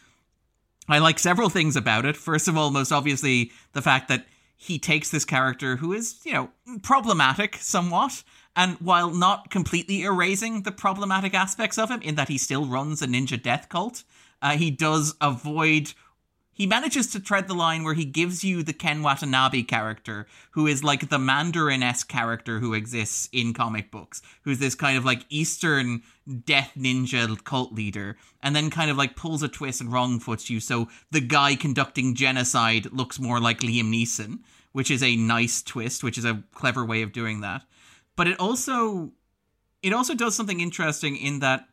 [SPEAKER 1] I like several things about it. First of all most obviously the fact that he takes this character who is you know problematic somewhat and while not completely erasing the problematic aspects of him, in that he still runs a ninja death cult, uh, he does avoid. He manages to tread the line where he gives you the Ken Watanabe character, who is like the Mandarin esque character who exists in comic books, who's this kind of like Eastern death ninja cult leader, and then kind of like pulls a twist and wrong foots you. So the guy conducting genocide looks more like Liam Neeson, which is a nice twist, which is a clever way of doing that but it also it also does something interesting in that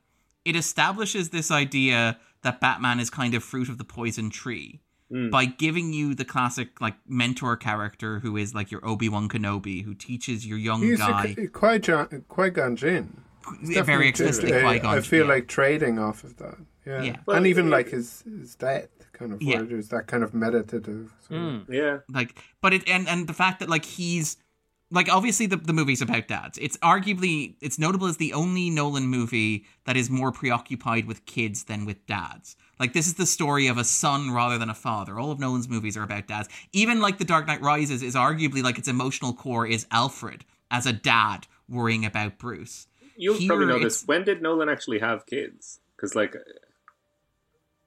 [SPEAKER 1] it establishes this idea that Batman is kind of fruit of the poison tree
[SPEAKER 4] Mm.
[SPEAKER 1] by giving you the classic like mentor character who is like your Obi Wan Kenobi who teaches your young
[SPEAKER 2] he's
[SPEAKER 1] guy
[SPEAKER 2] a Qui Gon Qui Gon Jinn.
[SPEAKER 1] very explicitly
[SPEAKER 2] I,
[SPEAKER 1] Qui Gon.
[SPEAKER 2] I feel
[SPEAKER 1] yeah.
[SPEAKER 2] like trading off of that. Yeah,
[SPEAKER 1] Yeah.
[SPEAKER 4] Well,
[SPEAKER 2] and even
[SPEAKER 4] it-
[SPEAKER 2] like his his death kind of
[SPEAKER 1] Yeah.
[SPEAKER 2] where there's that kind of meditative. sort
[SPEAKER 3] Hmm.
[SPEAKER 2] of-
[SPEAKER 4] Yeah,
[SPEAKER 1] like but it and and the fact that like he's like obviously the, the movie's about dads. It's arguably it's notable as the only nolan movie that is more preoccupied with kids than with dads. Like this is the story of a son rather than a father. All of nolan's movies are about dads. Even like the dark knight rises is arguably like its emotional core is alfred as a dad worrying about bruce.
[SPEAKER 4] You'll
[SPEAKER 1] Here
[SPEAKER 4] probably know this. When did Nolan actually have kids? Because like,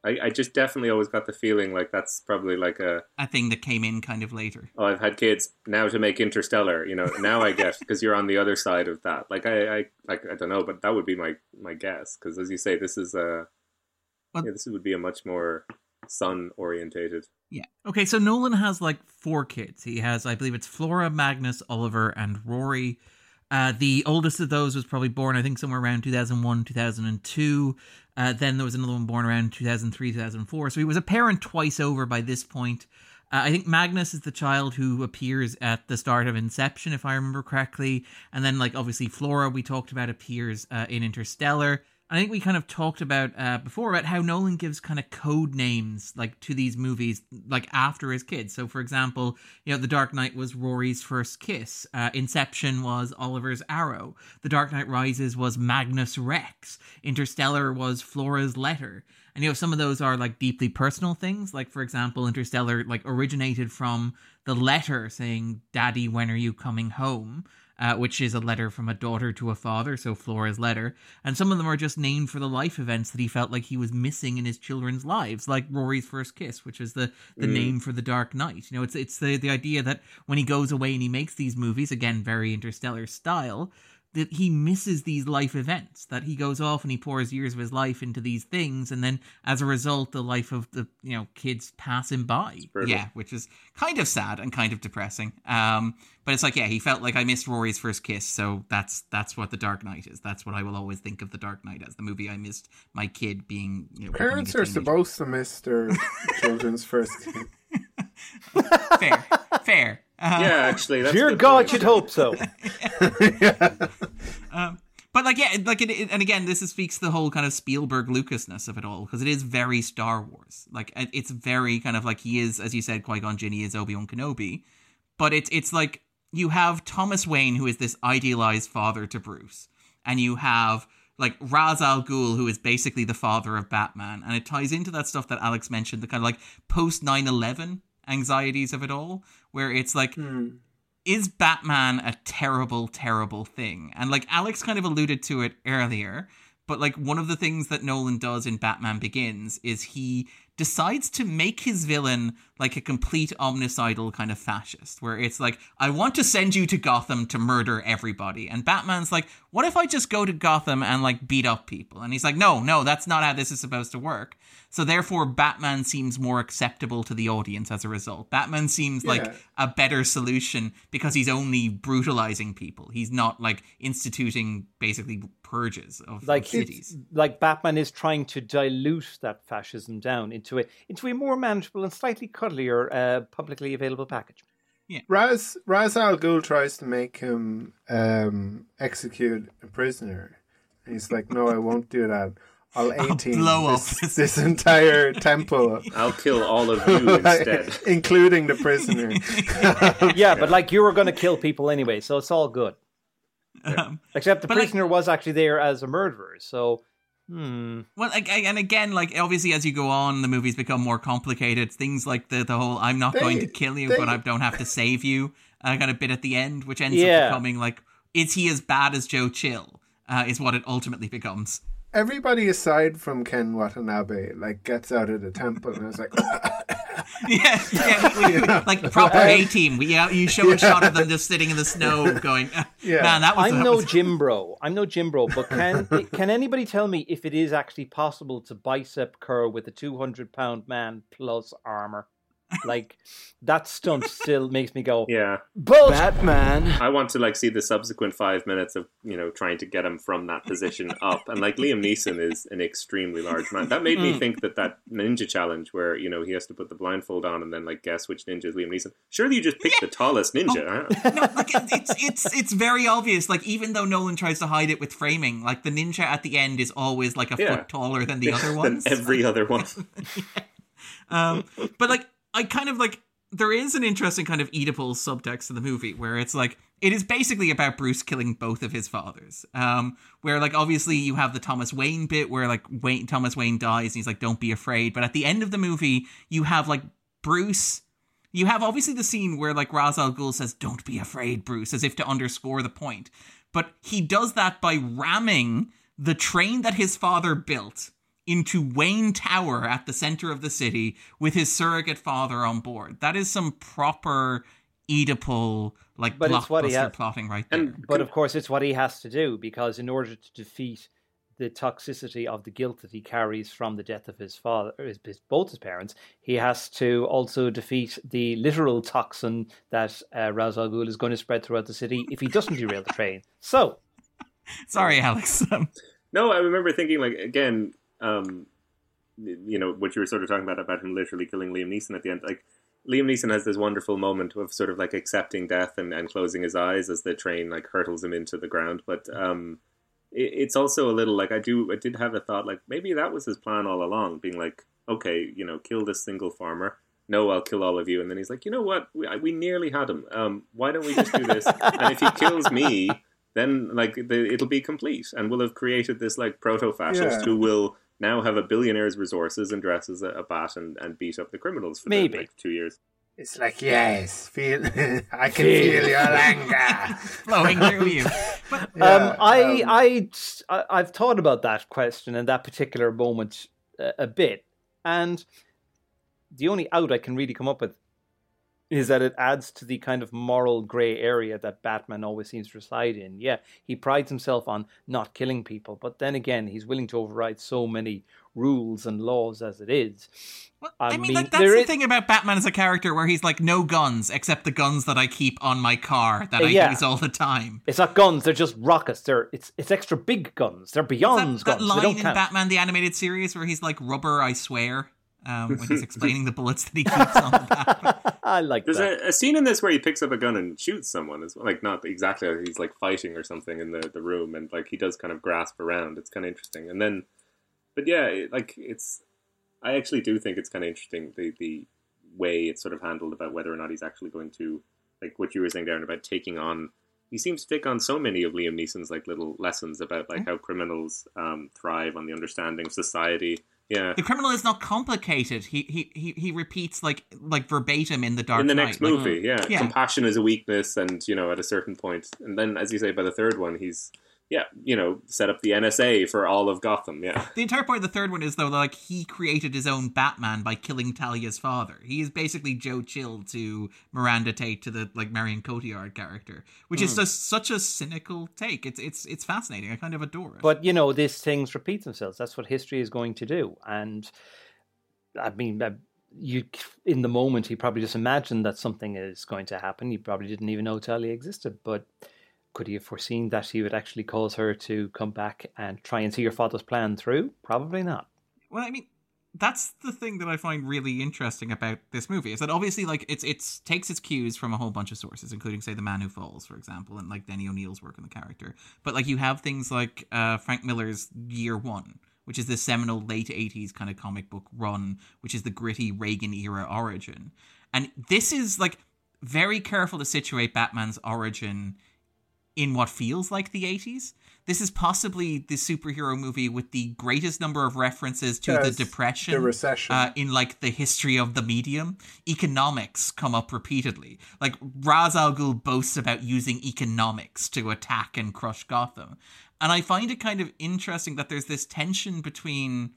[SPEAKER 4] I, I just definitely always got the feeling like that's probably like a
[SPEAKER 1] a thing that came in kind of later.
[SPEAKER 4] oh I've had kids now to make Interstellar. You know now I guess because you're on the other side of that. Like I, I like I don't know, but that would be my my guess because as you say, this is a
[SPEAKER 1] Well-
[SPEAKER 4] yeah, this would be a much more son orientated.
[SPEAKER 1] Yeah. Okay, so Nolan has like four kids. He has, I believe it's Flora, Magnus, Oliver, and Rory. Uh, the oldest of those was probably born, I think, somewhere around 2001, 2002. Uh, then there was another one born around 2003, 2004. So he was a parent twice over by this point. Uh, I think Magnus is the child who appears at the start of Inception, if I remember correctly. And then, like, obviously, Flora, we talked about, appears uh, in Interstellar. I think we kind of talked about uh, before about how Nolan gives kind of code names like to these movies like after his kids. So, for example, you know, The Dark Knight was Rory's first kiss. Uh, Inception was Oliver's arrow. The Dark Knight Rises was Magnus Rex. Interstellar was Flora's letter. And you know, some of those are like deeply personal things. Like, for example, Interstellar like originated from the letter saying, "Daddy, when are you coming home?" Uh, which is a letter from a daughter to a father, so Flora's letter. And some of them are just named for the life events that he felt like he was missing in his children's lives, like Rory's first kiss, which is the, the
[SPEAKER 4] Mm.
[SPEAKER 1] name for the Dark Knight. You know, it's it's the, the idea that when he goes away and he makes these movies, again, very interstellar style, that he misses these life events, that he goes off and he pours years of his life into these things, and then as a result, the life of the you know kids pass him by. Yeah, which is kind of sad and kind of depressing. Um, but it's like, yeah, he felt like I missed Rory's first kiss, so that's that's what the Dark Knight is. That's what I will always think of the Dark Knight as the movie I missed my kid being. You know,
[SPEAKER 2] Parents are supposed to miss their children's first kid.
[SPEAKER 1] fair, fair. Uh,
[SPEAKER 4] Yeah, actually, that's a
[SPEAKER 3] Dear
[SPEAKER 4] good
[SPEAKER 3] God,
[SPEAKER 4] point.
[SPEAKER 3] you'd hope so.
[SPEAKER 2] yeah.
[SPEAKER 1] But like, yeah, like, it, it- and again, this is, speaks to the whole kind of Spielberg Lucasness of it all because it is very Star Wars. Like, it- it's very kind of like he is, as you said, Qui Gon Jinn is Obi Wan Kenobi, but it's it's like you have Thomas Wayne who is this idealized father to Bruce, and you have like Ra's al Ghul who is basically the father of Batman, and it ties into that stuff that Alex mentioned, the kind of like post 9-11 anxieties of it all, where it's like
[SPEAKER 2] Hmm.
[SPEAKER 1] is Batman a terrible, terrible thing? And like Alex kind of alluded to it earlier, but like one of the things that Nolan does in Batman Begins is he decides to make his villain like a complete omnicidal kind of fascist, where it's like, I want to send you to Gotham to murder everybody. And Batman's like, what if I just go to Gotham and like beat up people? And he's like, no, no, that's not how this is supposed to work. So therefore, Batman seems more acceptable to the audience as a result. Batman seems like a better solution because he's only brutalizing people. He's not like instituting basically purges of,
[SPEAKER 3] like
[SPEAKER 1] of cities.
[SPEAKER 3] like Batman is trying to dilute that fascism down into a into a more manageable and slightly cuddlier uh, publicly available package.
[SPEAKER 2] Ra's Ra's Al Ghul tries to make him um, execute a prisoner. And he's like, "No, I won't do that. I'll eighteen
[SPEAKER 1] blow up
[SPEAKER 2] this,
[SPEAKER 1] this-
[SPEAKER 2] this entire temple,
[SPEAKER 4] I'll kill all of you instead.
[SPEAKER 2] including the prisoner."
[SPEAKER 3] Yeah, but like you were going to kill people anyway, so it's all good.
[SPEAKER 1] Um,
[SPEAKER 3] Except the
[SPEAKER 1] But, like-
[SPEAKER 3] prisoner was actually there as a murderer, so hmm.
[SPEAKER 1] well, and again, like obviously, as you go on, the movies become more complicated. Things like the the whole "I'm not
[SPEAKER 2] They-
[SPEAKER 1] going to kill you,
[SPEAKER 2] they-
[SPEAKER 1] but I don't have to save you" uh, kind of bit at the end, which ends
[SPEAKER 3] Yeah.
[SPEAKER 1] up becoming like, "Is he as bad as Joe Chill?" Uh, is what it ultimately becomes.
[SPEAKER 2] Everybody aside from Ken Watanabe like gets out of the temple, and it's like,
[SPEAKER 1] yeah, yeah, we- we- like proper A team. Yeah, you show a shot of them just sitting in the snow, going, "Ah,
[SPEAKER 2] Yeah.
[SPEAKER 1] "Man, that was."
[SPEAKER 3] I'm
[SPEAKER 1] that
[SPEAKER 3] no
[SPEAKER 1] was-
[SPEAKER 3] gym Bro. I'm no gym Bro. But can can anybody tell me if it is actually possible to bicep curl with a 200 pound man plus armor? Like that stunt still makes me go
[SPEAKER 4] Yeah,
[SPEAKER 3] bullshit.
[SPEAKER 5] Batman.
[SPEAKER 4] I want to like see the subsequent five minutes of you know trying to get him from that position up, and like Liam Neeson is an extremely large man. That made me think that that ninja challenge where you know he has to put the blindfold on and then like guess which ninja is Liam Neeson. Surely you just pick the tallest ninja. huh?
[SPEAKER 1] no, like it's it's it's very obvious. Like even though Nolan tries to hide it with framing, like the ninja at the end is always like a
[SPEAKER 4] Yeah.
[SPEAKER 1] foot taller than the other
[SPEAKER 4] than
[SPEAKER 1] ones.
[SPEAKER 4] every other one.
[SPEAKER 1] Um, but like I kind of like there is an interesting kind of Oedipal subtext to the movie where it's like it is basically about Bruce killing both of his fathers. Um, where like obviously you have the Thomas Wayne bit where like Wayne Thomas Wayne dies and he's like, "Don't be afraid." But at the end of the movie, you have like Bruce. You have obviously the scene where like Ra's al Ghul says, "Don't be afraid, Bruce," as if to underscore the point. But he does that by ramming the train that his father built into Wayne Tower at the center of the city with his surrogate father on board. That is some proper Oedipal like
[SPEAKER 3] But it's what he
[SPEAKER 1] blockbuster
[SPEAKER 3] ha-
[SPEAKER 1] plotting right there.
[SPEAKER 4] And
[SPEAKER 3] But of course, it's what he has to do because in order to defeat the toxicity of the guilt that he carries from the death of his father, his, his, both his parents, he has to also defeat the literal toxin that uh, Ra's al Ghul is going to spread throughout the city if he doesn't derail the train. So,
[SPEAKER 1] Sorry, Alex. Um,
[SPEAKER 4] No, I remember thinking like again, um, you know, what you were sort of talking about about him literally killing Liam Neeson at the end. Like Liam Neeson has this wonderful moment of sort of like accepting death and, and closing his eyes as the train like hurtles him into the ground. But um, it, it's also a little like I do I did have a thought like maybe that was his plan all along, being like, okay, you know, kill this single farmer. No, I'll kill all of you. And then he's like, you know what? We, we nearly had him. Um, why don't we just do this? and if he kills me, then like the, it'll be complete, and we'll have created this like proto-fascist
[SPEAKER 2] Yeah.
[SPEAKER 4] who will now have a billionaire's resources and dress as a, a bat and, and beat up the criminals for
[SPEAKER 3] Maybe.
[SPEAKER 4] the, like two years.
[SPEAKER 2] It's like yes, feel I can feel your anger.
[SPEAKER 1] flowing through you. But
[SPEAKER 3] um, I,
[SPEAKER 2] um,
[SPEAKER 3] I, I, I've thought about that question and that particular moment a, a bit, and the only out I can really come up with is that it adds to the kind of moral grey area that Batman always seems to reside in. Yeah, he prides himself on not killing people, but then again, he's willing to override so many rules and laws as it is.
[SPEAKER 1] Well,
[SPEAKER 3] I
[SPEAKER 1] I, mean,
[SPEAKER 3] mean,
[SPEAKER 1] like, that's the
[SPEAKER 3] is-
[SPEAKER 1] thing about Batman as a character, where he's like, no guns except the guns that I keep on my car that
[SPEAKER 3] Uh,
[SPEAKER 1] I
[SPEAKER 3] yeah.
[SPEAKER 1] use all the time.
[SPEAKER 3] It's not guns; they're just rockets. They're it's it's extra big guns. They're beyond
[SPEAKER 1] that, that
[SPEAKER 3] guns. they
[SPEAKER 1] line in
[SPEAKER 3] count.
[SPEAKER 1] Batman the animated series where he's like, "Rubber, I swear," um, when he's explaining the bullets that he keeps on the Batman.
[SPEAKER 3] I like
[SPEAKER 4] There's
[SPEAKER 3] that.
[SPEAKER 4] a, a scene in this where he picks up a gun and shoots someone as well. Like not exactly, he's like fighting or something in the, the room, and like he does kind of grasp around. It's kind of interesting. And then, but yeah, it, like it's. I actually do think it's kind of interesting the the way it's sort of handled about whether or not he's actually going to like what you were saying, Darren, about taking on. He seems to take on so many of Liam Neeson's like little lessons about like how criminals um, thrive on the understanding of society. Yeah,
[SPEAKER 1] The criminal is not complicated. He he he, he repeats like like verbatim in the Dark
[SPEAKER 4] in the
[SPEAKER 1] Knight.
[SPEAKER 4] next
[SPEAKER 1] Like,
[SPEAKER 4] movie, yeah.
[SPEAKER 1] Yeah.
[SPEAKER 4] compassion is a weakness, and you know, at a certain point, and then, as you say, by the third one, he's yeah, you know, set up the NSA for all of Gotham. Yeah,
[SPEAKER 1] The entire point of the third one is though like he created his own Batman by killing Talia's father. He is basically Joe Chill to Miranda Tate to the like Marion Cotillard character, which
[SPEAKER 3] Hmm.
[SPEAKER 1] is just such a cynical take. It's it's it's fascinating. I kind of adore it.
[SPEAKER 3] But you know, these things repeat themselves. That's what history is going to do. And I mean, uh, you in the moment, he probably just imagined that something is going to happen. He probably didn't even know Talia existed. But could he have foreseen that he would actually cause her to come back and try and see your father's plan through? Probably not.
[SPEAKER 1] Well, I mean, that's the thing that I find really interesting about this movie is that obviously, like, it's it's takes its cues from a whole bunch of sources, including, say, The Man Who Falls, for example, and like Denny O'Neil's work on the character. But like, you have things like uh, Frank Miller's Year One, which is the seminal late '80s kind of comic book run, which is the gritty Reagan era origin, and this is like very careful to situate Batman's origin in what feels like the 80s. This is possibly the superhero movie with the greatest number of references to
[SPEAKER 2] Yes,
[SPEAKER 1] the depression,
[SPEAKER 2] the recession.
[SPEAKER 1] uh, in like the history of the medium. Economics come up repeatedly. Like Ra's al Ghul boasts about using economics to attack and crush Gotham, and I find it kind of interesting that there's this tension between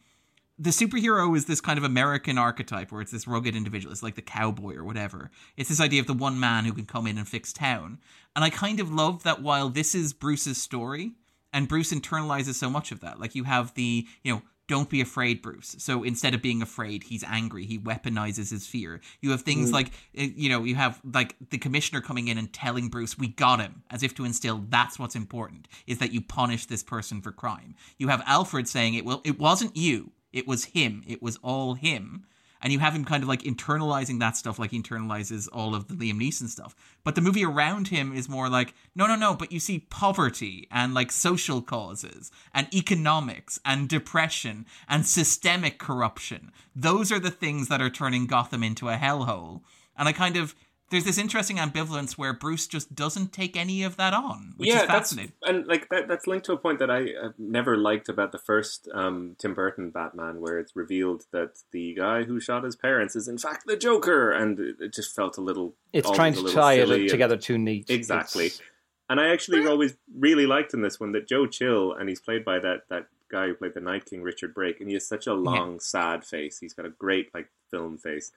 [SPEAKER 1] the superhero is this kind of American archetype where it's this rugged individual. It's like the cowboy or whatever. It's this idea of the one man who can come in and fix town. And I kind of love that while this is Bruce's story, and Bruce internalizes so much of that. Like you have the, you know, don't be afraid, Bruce. So instead of being afraid, he's angry. He weaponizes his fear. You have things like, uh, you know, you have like the commissioner coming in and telling Bruce, we got him, as if to instill that's what's important, is that you punish this person for crime. You have Alfred saying, it, well, it wasn't you. It was him. It was all him. And you have him kind of like internalizing that stuff, like he internalizes all of the Liam Neeson stuff. But the movie around him is more like, no, no, no, but you see poverty and like social causes and economics and depression and systemic corruption. Those are the things that are turning Gotham into a hellhole. And I kind of, there's this interesting ambivalence where Bruce just doesn't take any of that on, which
[SPEAKER 4] yeah,
[SPEAKER 1] is fascinating.
[SPEAKER 4] That's, and like that, that's linked to a point that I have never liked about the first um, Tim Burton Batman, where it's revealed that the guy who shot his parents is in fact the Joker, and it, it just felt a little.
[SPEAKER 3] It's
[SPEAKER 4] always
[SPEAKER 3] trying
[SPEAKER 4] a
[SPEAKER 3] to
[SPEAKER 4] little
[SPEAKER 3] tie it together too neat.
[SPEAKER 4] Exactly.
[SPEAKER 3] It's-
[SPEAKER 4] And I actually always really liked in this one that Joe Chill, and he's played by that that guy who played the Night King, Richard Brake, and he has such a long, sad face. He's got a great like film face,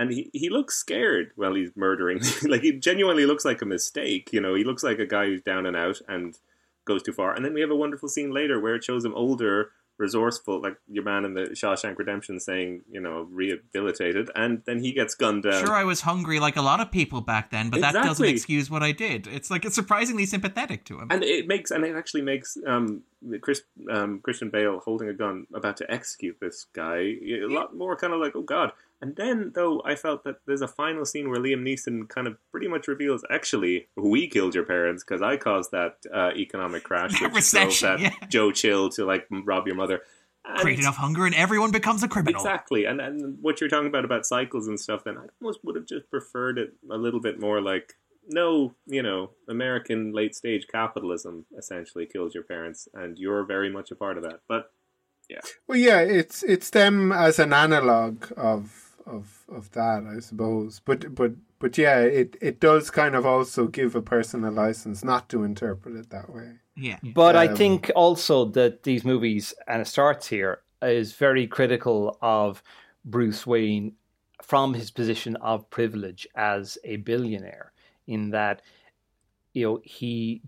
[SPEAKER 4] and he he looks scared while he's murdering. like he genuinely looks like a mistake. You know, he looks like a guy who's down and out and goes too far. And then we have a wonderful scene later where it shows him older resourceful, like your man in the Shawshank Redemption saying, you know, rehabilitated, and then he gets gunned down.
[SPEAKER 1] Sure, I was hungry like a lot of people back then, but that doesn't excuse what I did. It's like it's surprisingly sympathetic to him.
[SPEAKER 4] and it makes, and it actually makes um, Chris, um, Christian Bale holding a gun about to execute this guy a lot more kind of like, oh god. And then, though, I felt that there's a final scene where Liam Neeson kind of pretty much reveals, actually, we killed your parents because I caused that uh, economic crash,
[SPEAKER 1] That
[SPEAKER 4] which drove
[SPEAKER 1] recession,
[SPEAKER 4] that
[SPEAKER 1] yeah.
[SPEAKER 4] Joe Chill to like rob your mother. And-
[SPEAKER 1] Create enough hunger and everyone becomes a criminal.
[SPEAKER 4] Exactly, and and what you're talking about about cycles and stuff, then I almost would have just preferred it a little bit more like no, you know, American late stage capitalism essentially kills your parents, and you're very much a part of that. But yeah.
[SPEAKER 2] Well, yeah, it's it's them as an analog of of of that, I suppose. But but but yeah, it it does kind of also give a person a license not to interpret it that way.
[SPEAKER 1] Yeah.
[SPEAKER 3] But I
[SPEAKER 2] Um,
[SPEAKER 3] think also that these movies, and it starts here, is very critical of Bruce Wayne from his position of privilege as a billionaire, in that you know he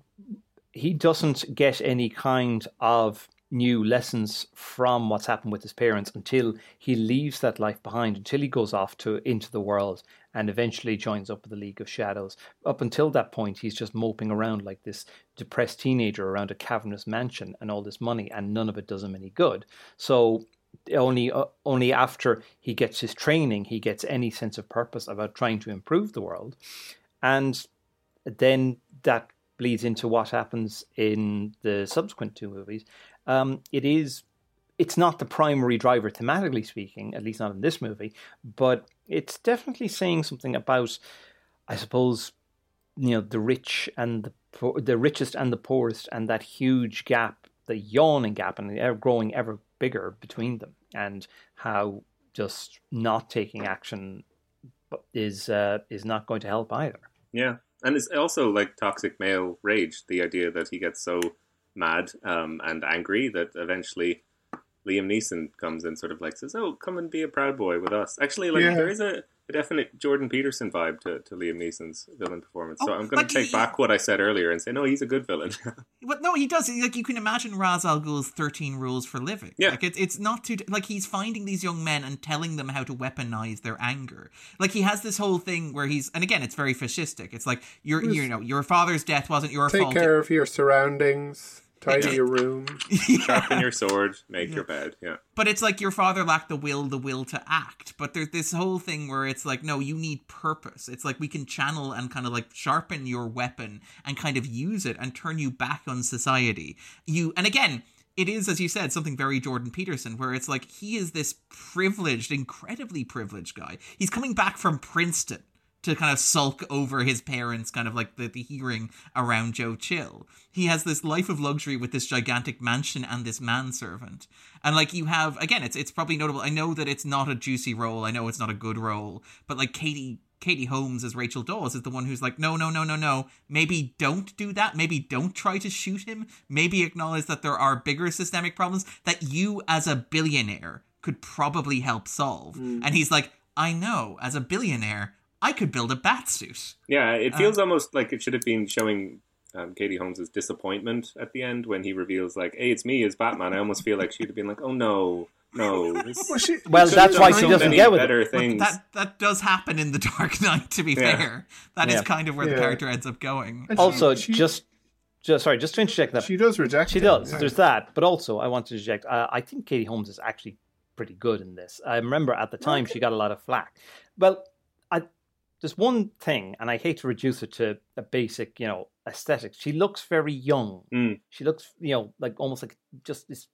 [SPEAKER 3] he doesn't get any kind of new lessons from what's happened with his parents until he leaves that life behind until he goes off to into the world and eventually joins up with the League of Shadows. Up until that point, he's just moping around like this depressed teenager around a cavernous mansion and all this money, and none of it does him any good. So only uh, only after he gets his training, he gets any sense of purpose about trying to improve the world, and then that bleeds into what happens in the subsequent two movies. Um, it is it's not the primary driver thematically speaking, at least not in this movie, but it's definitely saying something about, I suppose, you know, the rich and the poor, the richest and the poorest, and that huge gap, the yawning gap, and ever growing ever bigger between them, and how just not taking action is uh, is not going to help either.
[SPEAKER 4] yeah, and it's also like toxic male rage. The idea that he gets so mad um, and angry that eventually Liam Neeson comes and sort of like says, "Oh, come and be a proud boy with us." Actually, like
[SPEAKER 2] Yeah.
[SPEAKER 4] there is a, a definite Jordan Peterson vibe to, to Liam Neeson's villain performance. so
[SPEAKER 1] Oh,
[SPEAKER 4] I'm going
[SPEAKER 1] but
[SPEAKER 4] to take
[SPEAKER 1] he-
[SPEAKER 4] back what I said earlier and say, no, he's a good villain.
[SPEAKER 1] But no, he does. Like you can imagine Ra's al Ghul's Thirteen Rules for Living.
[SPEAKER 4] Yeah.
[SPEAKER 1] like it's it's not too like he's finding these young men and telling them how to weaponize their anger. Like he has this whole thing where he's and again, it's very fascistic. It's like your you know your father's death wasn't your
[SPEAKER 2] Take
[SPEAKER 1] fault.
[SPEAKER 2] Take care of your surroundings, tidy your room.
[SPEAKER 4] Sharpen your sword, make your bed. Yeah.
[SPEAKER 1] but it's like your father lacked the will the will to act. But there's this whole thing where it's like no you need purpose. It's like we can channel and kind of like sharpen your weapon and kind of use it and turn you back on society. You and again it is as you said something very jordan peterson where it's like he is this privileged incredibly privileged guy. He's coming back from princeton to kind of sulk over his parents, kind of like the, the hearing around Joe Chill. He has this life of luxury with this gigantic mansion and this manservant. And like you have again, it's it's probably notable. I know that it's not a juicy role. I know it's not a good role, but like Katie Katie Holmes as Rachel Dawes is the one who's like, no, no, no, no, no. Maybe don't do that. Maybe don't try to shoot him. Maybe acknowledge that there are bigger systemic problems that you as a billionaire could probably help solve. Mm. And he's like, I know, as a billionaire, I could build a bat suit.
[SPEAKER 4] Yeah,
[SPEAKER 1] Uh,
[SPEAKER 4] it feels almost like it should have been showing um, Katie Holmes' disappointment at the end when he reveals, like, hey, it's me as Batman. I almost feel like she'd have been like, oh no, no. This,
[SPEAKER 2] Well, she,
[SPEAKER 3] Well,
[SPEAKER 4] could've
[SPEAKER 3] that's why she doesn't get with it.
[SPEAKER 4] better
[SPEAKER 1] But
[SPEAKER 4] things.
[SPEAKER 1] that that does happen in the Dark Knight. To be
[SPEAKER 4] Yeah.
[SPEAKER 1] fair, that is
[SPEAKER 3] Yeah.
[SPEAKER 1] kind of where the character ends up going.
[SPEAKER 2] and
[SPEAKER 3] Also,
[SPEAKER 2] she-
[SPEAKER 3] just just sorry, just to interject that
[SPEAKER 2] she does reject.
[SPEAKER 3] She
[SPEAKER 2] him,
[SPEAKER 3] does.
[SPEAKER 2] yeah.
[SPEAKER 3] There's that, but also I want to reject. Uh, I think Katie Holmes is actually pretty good in this. I remember at the time she got a lot of flack. Well, I there's one thing, and I hate to reduce it to a basic, you know, aesthetic. She looks very young.
[SPEAKER 4] Mm.
[SPEAKER 3] She looks, you know, like almost like just this.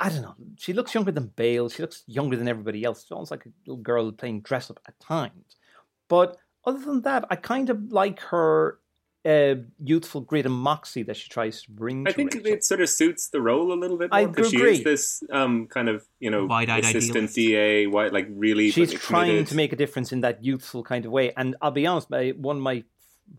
[SPEAKER 3] I don't know. She looks younger than Bale. She looks younger than everybody else. She's almost like a little girl playing dress up at times. But other than that, I kind of like her uh, youthful grit and moxie that she tries to bring.
[SPEAKER 4] I
[SPEAKER 3] to
[SPEAKER 4] think
[SPEAKER 3] Rachel.
[SPEAKER 4] it sort of suits the role a little bit more because she
[SPEAKER 3] agree.
[SPEAKER 4] is this um, kind of you know
[SPEAKER 1] Wide-eyed
[SPEAKER 4] assistant
[SPEAKER 1] idealist.
[SPEAKER 4] DA, white, like really.
[SPEAKER 3] she's
[SPEAKER 4] but
[SPEAKER 3] trying
[SPEAKER 4] committed.
[SPEAKER 3] to make a difference in that youthful kind of way. And I'll be honest, my, one of my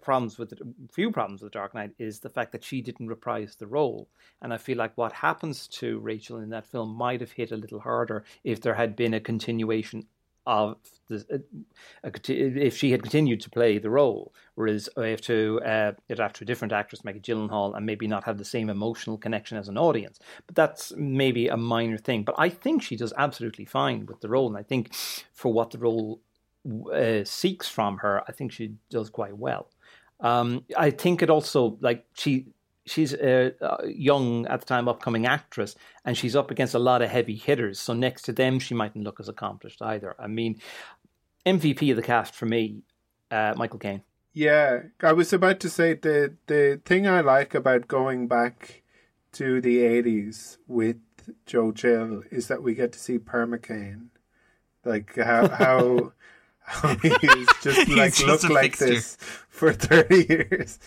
[SPEAKER 3] problems with the few problems with Dark Knight is the fact that she didn't reprise the role, and I feel like what happens to Rachel in that film might have hit a little harder if there had been a continuation of the, uh, if she had continued to play the role, whereas I have to uh, it after a different actress, Maggie Gyllenhaal, and maybe not have the same emotional connection as an audience. But that's maybe a minor thing. But I think she does absolutely fine with the role, and I think for what the role uh, seeks from her, I think she does quite well. Um, I think it also like she she's a, young at the time upcoming actress and she's up against a lot of heavy hitters. So next to them she mightn't look as accomplished either. I mean mvp of the cast for me uh, michael caine.
[SPEAKER 2] Yeah. I was about to say the the thing i like about going back to the 80s with joe chill is that we get to see permacaine like how how he's just like just look like fixture. this for 30 years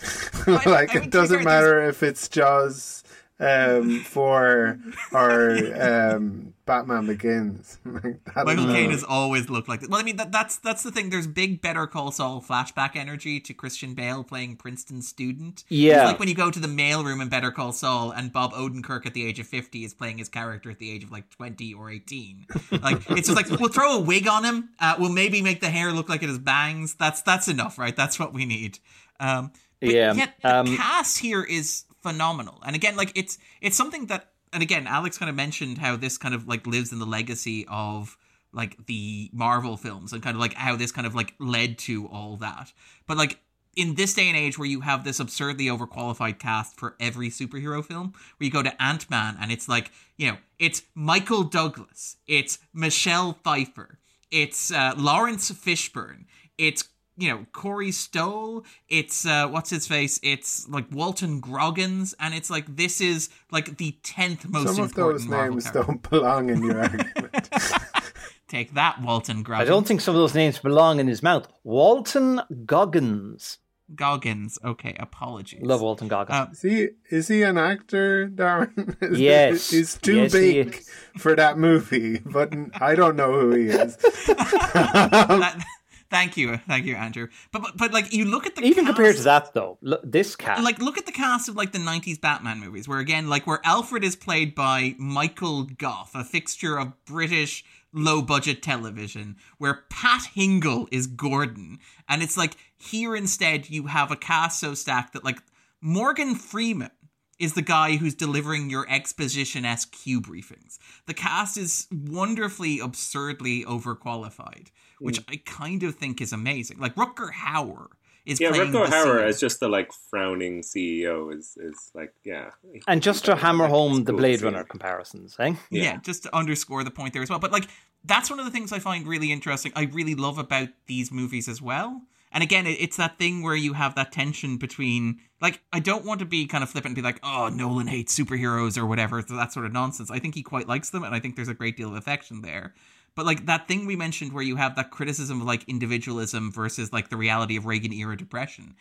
[SPEAKER 2] like I, I it doesn't matter if it's jaws um, for our um, Batman Begins.
[SPEAKER 1] Michael Caine has always looked like this. Well, I mean that, that's that's the thing. There's big Better Call Saul flashback energy to Christian Bale playing Princeton student.
[SPEAKER 3] Yeah,
[SPEAKER 1] it's like when you go to the mailroom in Better Call Saul and Bob Odenkirk at the age of fifty is playing his character at the age of like twenty or eighteen. like it's just like we'll throw a wig on him. Uh, we'll maybe make the hair look like it has bangs. That's that's enough, right? That's what we need. Um,
[SPEAKER 3] yeah.
[SPEAKER 1] Yet the um, cast here is phenomenal. And again, like it's it's something that and again, Alex kind of mentioned how this kind of like lives in the legacy of like the Marvel films and kind of like how this kind of like led to all that. But like in this day and age where you have this absurdly overqualified cast for every superhero film, where you go to Ant Man and it's like, you know, it's Michael Douglas, it's Michelle Pfeiffer, it's uh, Laurence Fishburne, it's you know Corey Stoll. It's uh, what's his face? It's like Walton Goggins, and it's like this is like the tenth most. Some of those Marvel
[SPEAKER 2] names
[SPEAKER 1] character.
[SPEAKER 2] don't belong in your argument.
[SPEAKER 1] Take that, Walton Goggins. I
[SPEAKER 3] don't think some of those names belong in his mouth. Walton Goggins.
[SPEAKER 1] Goggins. Okay, apologies.
[SPEAKER 3] Love Walton Goggins. Uh,
[SPEAKER 2] is he is he an actor, Darren?
[SPEAKER 3] yes,
[SPEAKER 2] he's too
[SPEAKER 3] yes,
[SPEAKER 2] big he for that movie, but I don't know who he is. that,
[SPEAKER 1] Thank you, thank you, Andrew. But but, but like you look at the
[SPEAKER 3] even
[SPEAKER 1] cast,
[SPEAKER 3] compared to that though, look, this cast
[SPEAKER 1] like look at the cast of like the '90s Batman movies, where again like where Alfred is played by Michael Gough, a fixture of British low budget television, where Pat Hingle is Gordon, and it's like here instead you have a cast so stacked that like Morgan Freeman is the guy who's delivering your exposition SQ briefings. The cast is wonderfully, absurdly overqualified which mm. I kind of think is amazing. Like Rutger Hauer is
[SPEAKER 4] yeah,
[SPEAKER 1] Rutger
[SPEAKER 4] Hauer as just the like frowning CEO is is like yeah,
[SPEAKER 3] and just to hammer home the Blade Runner comparisons, eh?
[SPEAKER 1] Yeah. yeah, just to underscore the point there as well. But like that's one of the things I find really interesting. I really love about these movies as well. And again, it's that thing where you have that tension between, like, I don't want to be kind of flippant and be like, oh, Nolan hates superheroes or whatever, that sort of nonsense. I think he quite likes them, and I think there's a great deal of affection there. But like that thing we mentioned where you have that criticism of like individualism versus like the reality of Reagan era depression.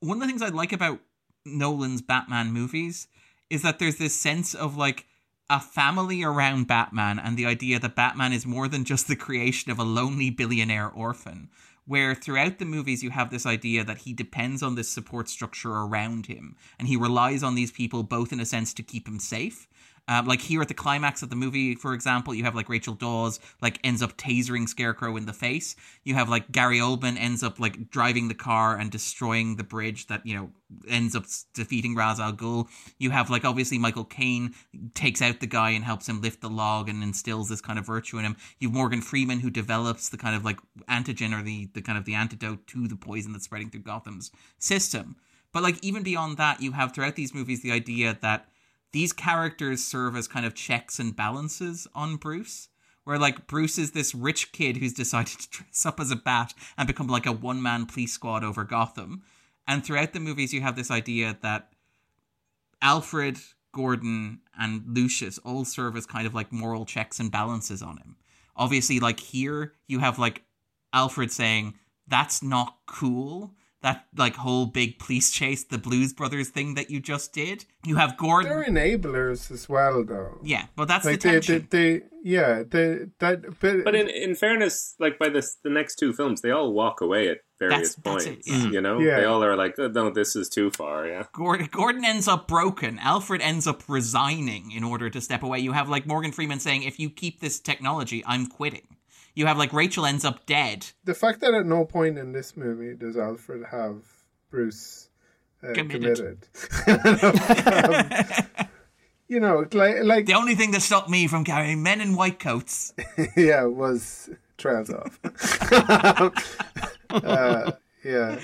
[SPEAKER 1] One of the things I like about Nolan's Batman movies is that there's this sense of like a family around Batman and the idea that Batman is more than just the creation of a lonely billionaire orphan. Where throughout the movies you have this idea that he depends on this support structure around him and he relies on these people both in a sense to keep him safe um, like here at the climax of the movie, for example, you have like Rachel Dawes like ends up tasering Scarecrow in the face. You have like Gary Oldman ends up like driving the car and destroying the bridge that you know ends up defeating Ra's al Ghul. You have like obviously Michael Caine takes out the guy and helps him lift the log and instills this kind of virtue in him. You have Morgan Freeman who develops the kind of like antigen or the the kind of the antidote to the poison that's spreading through Gotham's system. But like even beyond that, you have throughout these movies the idea that these characters serve as kind of checks and balances on Bruce. Where like Bruce is this rich kid who's decided to dress up as a bat and become like a one man police squad over Gotham. And throughout the movies, you have this idea that Alfred, Gordon, and Lucius all serve as kind of like moral checks and balances on him. Obviously, like here, you have like Alfred saying, that's not cool that like whole big police chase, the Blues Brothers thing that you just did. You have Gordon.
[SPEAKER 2] They're enablers as well, though.
[SPEAKER 1] Yeah, well, that's like the tension.
[SPEAKER 2] They, they, yeah, they, that. But,
[SPEAKER 4] but in in fairness, like by this the next two films, they all walk away at various
[SPEAKER 1] That's- that's
[SPEAKER 4] points.
[SPEAKER 1] it, yeah.
[SPEAKER 4] You know, mm.
[SPEAKER 2] Yeah.
[SPEAKER 4] they all are like, oh, no, this is too far. Yeah,
[SPEAKER 1] Gordon, Gordon ends up broken. Alfred ends up resigning in order to step away. You have like Morgan Freeman saying, "If you keep this technology, I'm quitting." You have like Rachel ends up dead.
[SPEAKER 2] The fact that at no point in this movie does Alfred have Bruce uh,
[SPEAKER 1] Committed.
[SPEAKER 2] committed. Um, you know, like, like
[SPEAKER 1] The only thing that stopped me from carrying men in white coats.
[SPEAKER 2] yeah, was trails off. uh, yeah,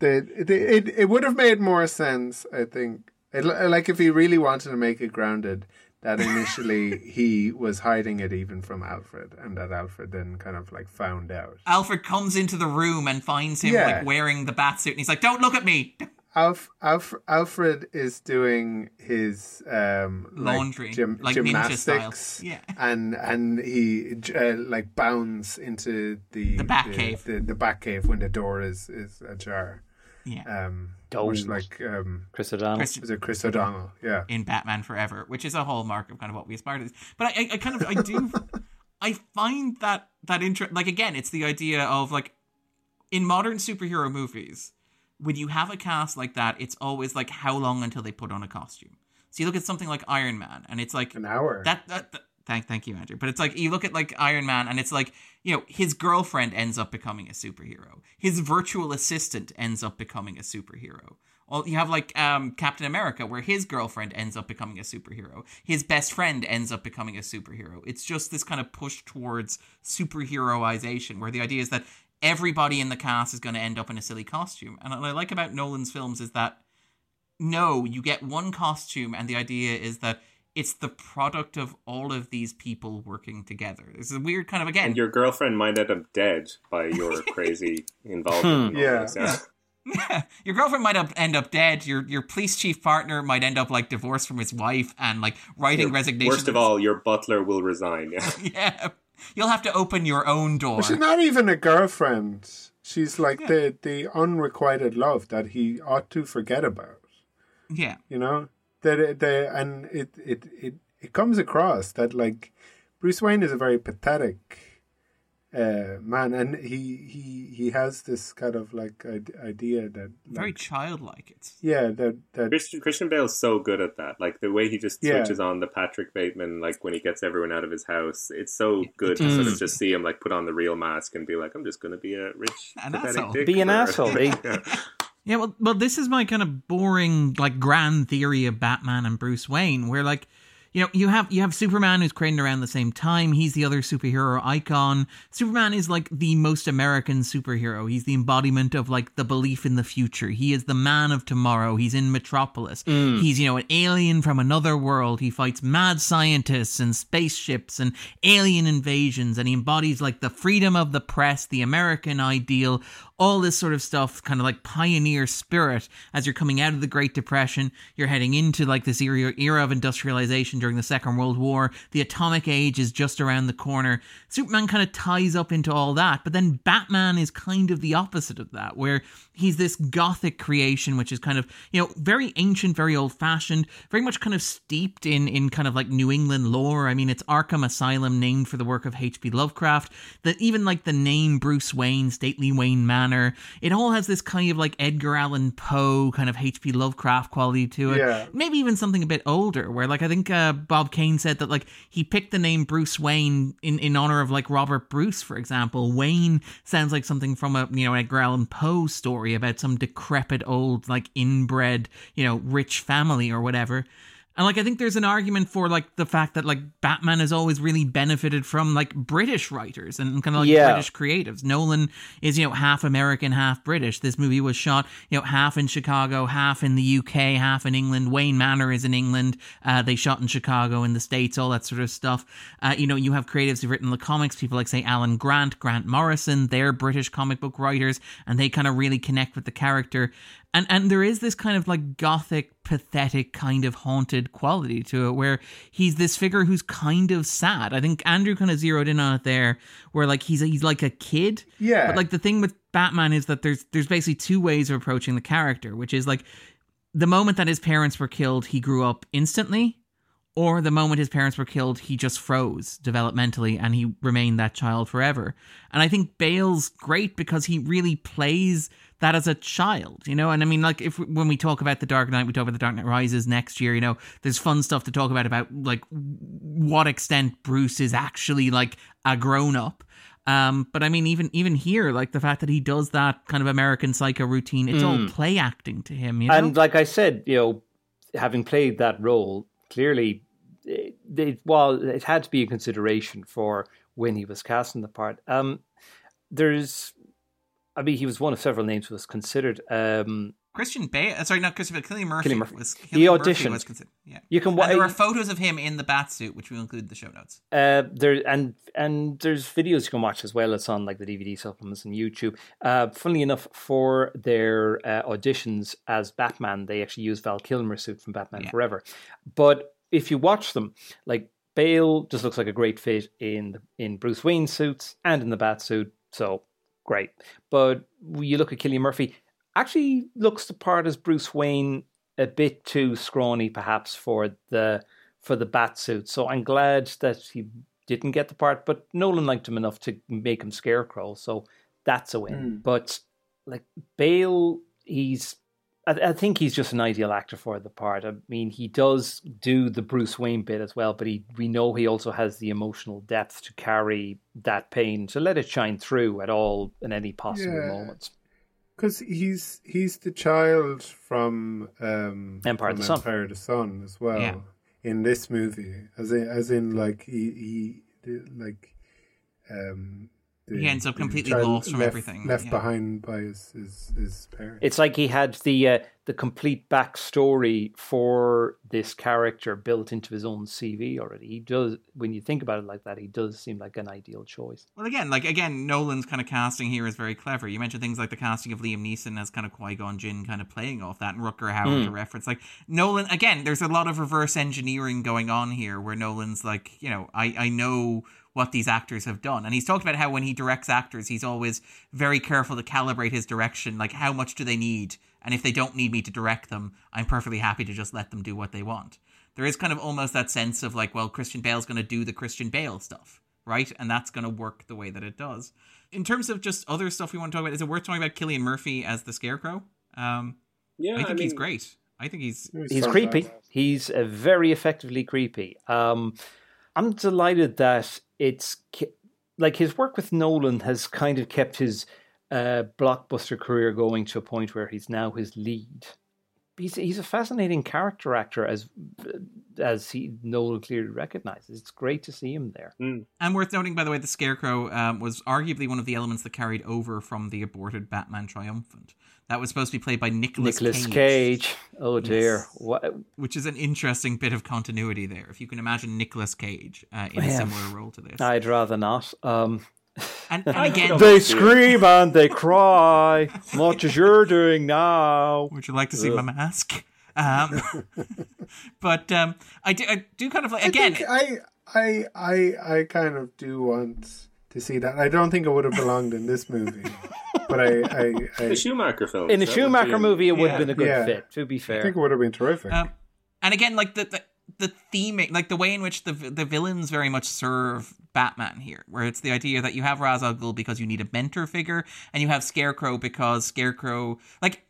[SPEAKER 2] the, the, it it would have made more sense, I think. It, like if he really wanted to make it grounded, that initially he was hiding it even from Alfred, and that Alfred then kind of like found out.
[SPEAKER 1] Alfred comes into the room and finds him
[SPEAKER 2] Yeah.
[SPEAKER 1] like wearing the bat suit, and he's like, "Don't look at me."
[SPEAKER 2] Alf, Alf, Alfred is doing his um, like,
[SPEAKER 1] Laundry,
[SPEAKER 2] gym,
[SPEAKER 1] like ninja style.
[SPEAKER 2] gymnastics,
[SPEAKER 1] Yeah.
[SPEAKER 2] and and he uh, like bounds into the
[SPEAKER 1] The bat
[SPEAKER 2] the,
[SPEAKER 1] cave.
[SPEAKER 2] the, the bat cave when the door is is ajar.
[SPEAKER 1] Yeah.
[SPEAKER 2] Um,
[SPEAKER 3] Don't.
[SPEAKER 2] much like um,
[SPEAKER 3] Chris O'Donnell.
[SPEAKER 1] Chris-
[SPEAKER 2] was it Chris O'Donnell? Yeah,
[SPEAKER 1] in Batman Forever, which is a hallmark of kind of what we aspire to. But I, I, I kind of, I do, I find that that interest. Like again, it's the idea of like in modern superhero movies, when you have a cast like that, it's always like how long until they put on a costume. So you look at something like Iron Man, and it's like
[SPEAKER 2] an hour.
[SPEAKER 1] that, that, that thank thank you andrew but it's like you look at like iron man and it's like you know his girlfriend ends up becoming a superhero his virtual assistant ends up becoming a superhero well, you have like um, Captain America, where his girlfriend ends up becoming a superhero. His best friend ends up becoming a superhero. It's just this kind of push towards superheroization, where the idea is that everybody in the cast is going to end up in a silly costume. And what I like about Nolan's films is that no, you get one costume, and the idea is that it's the product of all of these people working together. This is a weird kind of again.
[SPEAKER 4] and your girlfriend might end up dead by your crazy involvement. Hmm. in all
[SPEAKER 2] Yeah.
[SPEAKER 4] yeah.
[SPEAKER 1] your girlfriend might up, end up dead. Your your police chief partner might end up like divorced from his wife and like writing
[SPEAKER 4] Your-
[SPEAKER 1] resignation.
[SPEAKER 4] Worst of all, your butler will resign. Yeah.
[SPEAKER 1] yeah, you'll have to open your own door.
[SPEAKER 2] But she's not even a girlfriend. She's like the the unrequited love that he ought to forget about.
[SPEAKER 1] Yeah,
[SPEAKER 2] you know that the and it, it it it comes across that like Bruce Wayne is a very pathetic uh man and he he he has this kind of like idea that
[SPEAKER 1] very childlike. It's
[SPEAKER 2] yeah that that
[SPEAKER 4] Christian, Christian Bale's so good at that. Like the way he just
[SPEAKER 2] Yeah.
[SPEAKER 4] switches on the Patrick Bateman, like when he gets everyone out of his house. It's so good to sort of just see him like put on the real mask and be like, I'm just going to be a rich,
[SPEAKER 1] An
[SPEAKER 4] pathetic
[SPEAKER 1] asshole.
[SPEAKER 4] dick
[SPEAKER 3] Be an asshole?
[SPEAKER 4] Yeah.
[SPEAKER 1] Yeah, well, well, this is my kind of boring, like, grand theory of Batman and Bruce Wayne, where, like, you know, you have you have Superman who's created around the same time. He's the other superhero icon. Superman is like the most American superhero. He's the embodiment of like the belief in the future. He is the man of tomorrow. He's in Metropolis. Mm. He's you know an alien from another world. He fights mad scientists and spaceships and alien invasions, and he embodies like the freedom of the press, the American ideal, all this sort of stuff, kind of like pioneer spirit as you're coming out of the Great Depression. You're heading into like this era, era of industrialization during the Second World War. The atomic age is just around the corner. Superman kind of ties up into all that, but then Batman is kind of the opposite of that, where he's this gothic creation, which is kind of, you know, very ancient, very old fashioned, very much kind of steeped in, in kind of like New England lore. I mean, it's Arkham Asylum named for the work of H.P. Lovecraft. That even like the name Bruce Wayne, Stately Wayne Manor, it all has this kind of like Edgar Allan Poe kind of H.P. Lovecraft quality to it.
[SPEAKER 2] Yeah.
[SPEAKER 1] Maybe even something a bit older, where like I think uh, Bob Kane said that like he picked the name Bruce Wayne in, in honor of like Robert Bruce, for example. Wayne sounds like something from a you know Edgar Allan Poe story about some decrepit old like inbred you know rich family or whatever. And like I think there's an argument for like the fact that like Batman has always really benefited from like British writers and kind of like
[SPEAKER 3] Yeah.
[SPEAKER 1] British creatives. Nolan is you know half American, half British. This movie was shot you know half in Chicago, half in the UK, half in England. Wayne Manor is in England. Uh, they shot in Chicago in the states, all that sort of stuff. Uh, you know you have creatives who've written the comics. People like say Alan Grant, Grant Morrison. They're British comic book writers, and they kind of really connect with the character. And and there is this kind of like gothic, pathetic, kind of haunted quality to it, where he's this figure who's kind of sad. I think Andrew kind of zeroed in on it there, where like he's he's like a kid.
[SPEAKER 2] Yeah.
[SPEAKER 1] But like the thing with Batman is that there's there's basically two ways of approaching the character, which is like the moment that his parents were killed, he grew up instantly, or the moment his parents were killed, he just froze developmentally and he remained that child forever. And I think Bale's great because he really plays that as a child, you know. And I mean, like if when we talk about the Dark Knight, we talk about the Dark Knight Rises next year. You know, there's fun stuff to talk about about like what extent Bruce is actually like a grown up. Um, but I mean, even even here, like the fact that he does that kind of American Psycho routine, it's all play acting to him. You know?
[SPEAKER 3] And like I said, you know, having played that role, clearly, it, it, well, it had to be a consideration for when he was casting the part. Um, there's, I mean, he was one of several names who was considered. Um,
[SPEAKER 1] Christian Bale, uh, sorry, not Christian, but Cillian Murphy,
[SPEAKER 3] Cillian Murphy.
[SPEAKER 1] was
[SPEAKER 3] He
[SPEAKER 1] Cillian Murphy was considered. Yeah,
[SPEAKER 3] you can
[SPEAKER 1] and there are photos of him in the bat suit, which we'll include in the show notes.
[SPEAKER 3] Uh, there and and there's videos you can watch as well. It's on like the DVD supplements and YouTube. Uh, funnily enough, for their uh, auditions as Batman, they actually use Val Kilmer's suit from Batman
[SPEAKER 1] Yeah.
[SPEAKER 3] Forever. But if you watch them, like Bale just looks like a great fit in the, in Bruce Wayne's suits and in the Bat suit. So great. But you look at Cillian Murphy, actually looks the part as Bruce Wayne a bit too scrawny, perhaps for the for the bat suit. So I'm glad that he didn't get the part, but Nolan liked him enough to make him Scarecrow, so that's a win. Hmm. But like Bale, he's I, I think he's just an ideal actor for the part. I mean, he does do the Bruce Wayne bit as well, but he we know he also has the emotional depth to carry that pain to let it shine through at all in any possible
[SPEAKER 2] Yeah.
[SPEAKER 3] moments.
[SPEAKER 2] Because he's he's the child from um,
[SPEAKER 3] Empire of
[SPEAKER 2] from
[SPEAKER 3] the Sun.
[SPEAKER 2] Empire of the Sun as well
[SPEAKER 1] Yeah.
[SPEAKER 2] in this movie, as in as in like he, he like um, the,
[SPEAKER 1] He ends up completely
[SPEAKER 2] child
[SPEAKER 1] lost from
[SPEAKER 2] left,
[SPEAKER 1] everything,
[SPEAKER 2] left
[SPEAKER 1] yeah.
[SPEAKER 2] behind by his his, his parents.
[SPEAKER 3] It's like he had the uh, the complete backstory for this character built into his own CV already. He does, when you think about it like that, he does seem like an ideal choice.
[SPEAKER 1] Well, again, like again, Nolan's kind of casting here is very clever. You mentioned things like the casting of Liam Neeson as kind of Qui Gon Jinn, kind of playing off that, and Rutger Hauer to reference. Like Nolan, again, there's a lot of reverse engineering going on here, where Nolan's like, you know, I I know what these actors have done, and he's talked about how when he directs actors, he's always very careful to calibrate his direction. Like, how much do they need? And if they don't need me to direct them, I'm perfectly happy to just let them do what they want. There is kind of almost that sense of like, well, Christian Bale's going to do the Christian Bale stuff right? And that's going to work the way that it does. In terms of just other stuff we want to talk about, is it worth talking about Cillian Murphy as the Scarecrow? Um,
[SPEAKER 4] Yeah,
[SPEAKER 1] I think
[SPEAKER 4] mean,
[SPEAKER 1] he's great. I think he's
[SPEAKER 3] He's creepy. He's uh, very effectively creepy. Um, I'm delighted that it's like his work with Nolan has kind of kept his uh, blockbuster career going to a point where he's now his lead. He's he's a fascinating character actor as as he Nolan clearly recognizes. It's great to see him there.
[SPEAKER 1] and worth noting, by the way, the Scarecrow um, was arguably one of the elements that carried over from the aborted Batman Triumphant. That was supposed to be played by Nicolas,
[SPEAKER 3] Nicholas
[SPEAKER 1] Cage,
[SPEAKER 3] Cage. Oh dear. What,
[SPEAKER 1] which is an interesting bit of continuity there. If you can imagine Nicolas Cage uh, in a similar role to this,
[SPEAKER 3] I'd rather not. Um,
[SPEAKER 1] and, and again,
[SPEAKER 3] they scream and they cry, much as you're doing now.
[SPEAKER 1] Would you like to see my mask? Um, but um, I do, I do kind of like again.
[SPEAKER 2] I, think I, I, I, I kind of do want to see that. I don't think it would have belonged in this movie, but I, I, I,
[SPEAKER 4] the Schumacher film.
[SPEAKER 3] In the Schumacher movie, it would have been a good
[SPEAKER 2] Yeah.
[SPEAKER 3] fit. To be fair, I
[SPEAKER 2] think it would have been terrific.
[SPEAKER 1] Um, and again, like the, the the theming, like the way in which the the villains very much serve Batman here, where it's the idea that you have Ra's al Ghul because you need a mentor figure, and you have Scarecrow because Scarecrow, like.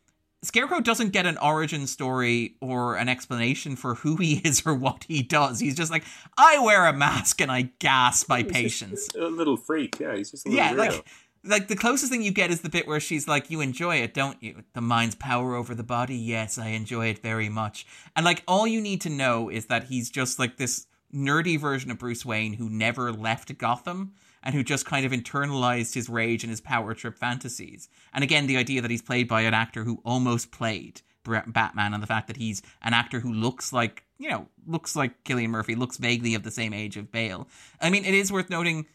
[SPEAKER 1] Scarecrow doesn't get an origin story or an explanation for who he is or what he does. He's just like, I wear a mask and I gas my patients.
[SPEAKER 4] a little freak. Yeah, he's just a little
[SPEAKER 1] Yeah,
[SPEAKER 4] weirdo.
[SPEAKER 1] like like the closest thing you get is the bit where she's like, "You enjoy it, don't you? The mind's power over the body. Yes, I enjoy it very much." And like all you need to know is that he's just like this nerdy version of Bruce Wayne who never left Gotham and who just kind of internalized his rage and his power trip fantasies. And again, the idea that he's played by an actor who almost played Batman and the fact that he's an actor who looks like, you know, looks like Cillian Murphy, looks vaguely of the same age of Bale. I mean, it is worth noting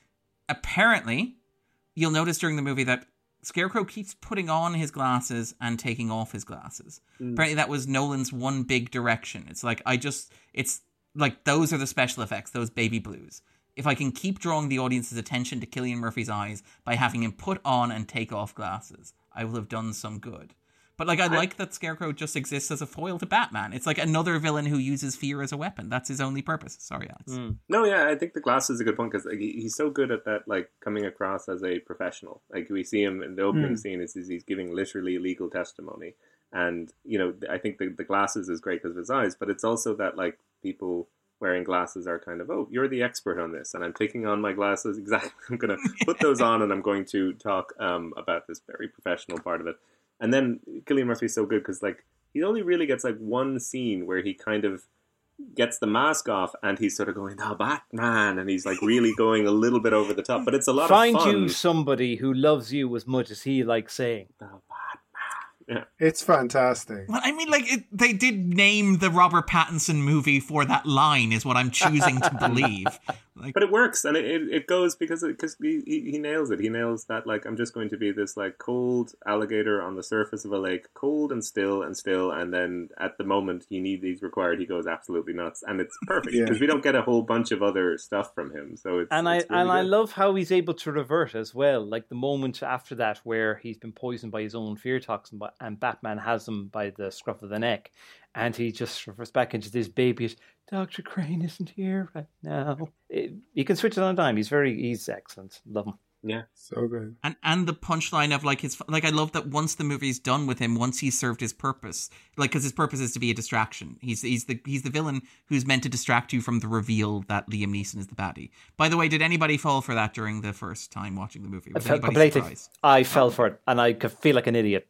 [SPEAKER 1] apparently you'll notice during the movie that Scarecrow keeps putting on his glasses and taking off his glasses. Mm. Apparently, that was Nolan's one big direction. It's like, I just, it's like those are the special effects, those baby blues. If I can keep drawing the audience's attention to Cillian Murphy's eyes by having him put on and take off glasses, I will have done some good. But like, I, like that Scarecrow just exists as a foil to Batman. It's like another villain who uses fear as a weapon. That's his only purpose. Sorry, Alex.
[SPEAKER 3] Mm.
[SPEAKER 4] No, yeah, I think the glasses is a good point because like, he's so good at that, like coming across as a professional. Like we see him in the opening
[SPEAKER 2] Hmm.
[SPEAKER 4] scene, is, is he's giving literally legal testimony, and you know, I think the the glasses is great because of his eyes, but it's also that like people wearing glasses are kind of, oh, you're the expert on this, and I'm taking on my glasses. Exactly, I'm going to put those on, and I'm going to talk um, about this very professional part of it. And then Cillian Murphy's so good because like he only really gets like one scene where he kind of gets the mask off and he's sort of going, "Oh, Batman," and he's like really going a little bit over the top. But it's a lot
[SPEAKER 3] Find
[SPEAKER 4] of fun.
[SPEAKER 3] you somebody who loves you as much as he likes saying.
[SPEAKER 4] Oh, Batman.
[SPEAKER 2] It's fantastic.
[SPEAKER 1] Well, I mean, like it, they did name the Robert Pattinson movie for that line, is what I'm choosing to believe. Like,
[SPEAKER 4] But it works, and it, it, it goes because because he, he he nails it. He nails that like I'm just going to be this like cold alligator on the surface of a lake, cold and still and still, and then at the moment he need these required, he goes absolutely nuts, and it's perfect
[SPEAKER 2] Yeah.
[SPEAKER 4] because we don't get a whole bunch of other stuff from him. So it's
[SPEAKER 3] And I
[SPEAKER 4] really
[SPEAKER 3] and I love how he's able to revert as well. Like the moment after that, where he's been poisoned by his own fear toxin, but and Batman has him by the scruff of the neck, and he just refers back into this babyish. Doctor Crane isn't here right now. It, you can switch it on a dime. He's very he's excellent. Love him.
[SPEAKER 4] yeah.
[SPEAKER 2] So good.
[SPEAKER 1] and and the punchline of like his like I love that once the movie's done with him, once he's served his purpose, like because his purpose is to be a distraction. He's he's the he's the villain who's meant to distract you from the reveal that Liam Neeson is the baddie. By the way, did anybody fall for that during the first time watching the movie?
[SPEAKER 3] I
[SPEAKER 1] Was
[SPEAKER 3] felt
[SPEAKER 1] anybody
[SPEAKER 3] completely.
[SPEAKER 1] surprised?
[SPEAKER 3] I fell for it, and I could feel like an idiot.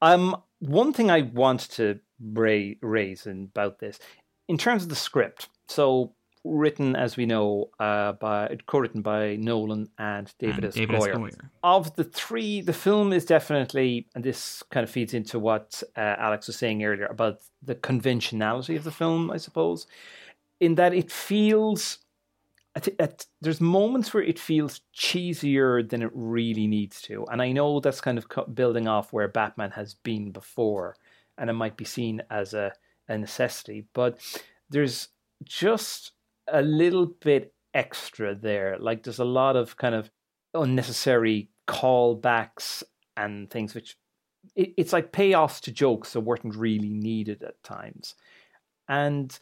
[SPEAKER 3] Um, one thing I want to ra- raise in, about this, in terms of the script, so written as we know uh, by co-written by Nolan and David
[SPEAKER 1] And
[SPEAKER 3] S.
[SPEAKER 1] David S.
[SPEAKER 3] Goyer.
[SPEAKER 1] Goyer.
[SPEAKER 3] Of the three, the film is definitely, and this kind of feeds into what uh, Alex was saying earlier about the conventionality of the film, I suppose, in that it feels there's moments where it feels cheesier than it really needs to. And I know that's kind of building off where Batman has been before, and it might be seen as a, a necessity. But there's just a little bit extra there. Like there's a lot of kind of unnecessary callbacks and things which it, it's like payoffs to jokes that weren't really needed at times. And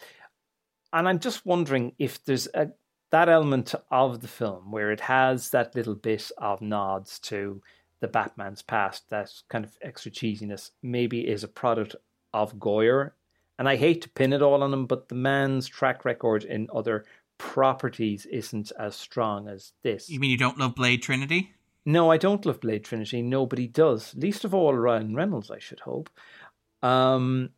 [SPEAKER 3] and I'm just wondering if there's a that element of the film where it has that little bit of nods to the Batman's past, that kind of extra cheesiness, maybe is a product of Goyer. And I hate to pin it all on him, but the man's track record in other properties isn't as strong as this.
[SPEAKER 1] You mean you don't love Blade Trinity?
[SPEAKER 3] No, I don't love Blade Trinity. Nobody does. Least of all Ryan Reynolds, I should hope. Um,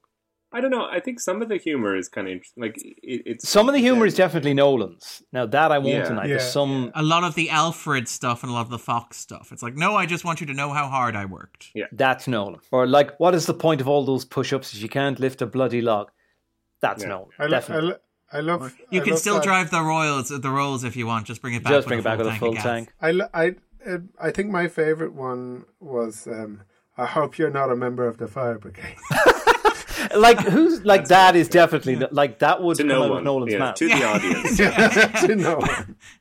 [SPEAKER 4] I don't know. I think some of the humor is kind of interesting. Like it, it's
[SPEAKER 3] some of the humor is definitely Nolan's. Now that I won't
[SPEAKER 4] Yeah.
[SPEAKER 3] deny.
[SPEAKER 2] Yeah,
[SPEAKER 3] There's some
[SPEAKER 1] A lot of the Alfred stuff and a lot of the Fox stuff. It's like, no, I just want you to know how hard I worked.
[SPEAKER 3] Yeah, That's Nolan. Or like, what is the point of all those push-ups if you can't lift a bloody log? That's
[SPEAKER 4] Yeah.
[SPEAKER 3] Nolan.
[SPEAKER 2] I, lo- I,
[SPEAKER 3] definitely.
[SPEAKER 2] lo- I love.
[SPEAKER 1] You
[SPEAKER 2] I
[SPEAKER 1] can
[SPEAKER 2] love
[SPEAKER 1] still
[SPEAKER 2] that.
[SPEAKER 1] drive the royals, the rolls if you want. Just bring it back.
[SPEAKER 3] Just bring
[SPEAKER 1] a
[SPEAKER 3] it back with a
[SPEAKER 1] tank
[SPEAKER 3] full
[SPEAKER 1] of
[SPEAKER 3] tank.
[SPEAKER 2] I lo- I uh, I think my favorite one was. Um, I hope you're not a member of the fire brigade.
[SPEAKER 3] Like who's like that is definitely like that would
[SPEAKER 4] to no
[SPEAKER 3] out of
[SPEAKER 4] one,
[SPEAKER 3] Nolan's
[SPEAKER 4] yeah,
[SPEAKER 3] mouth.
[SPEAKER 4] to the audience.
[SPEAKER 2] to know.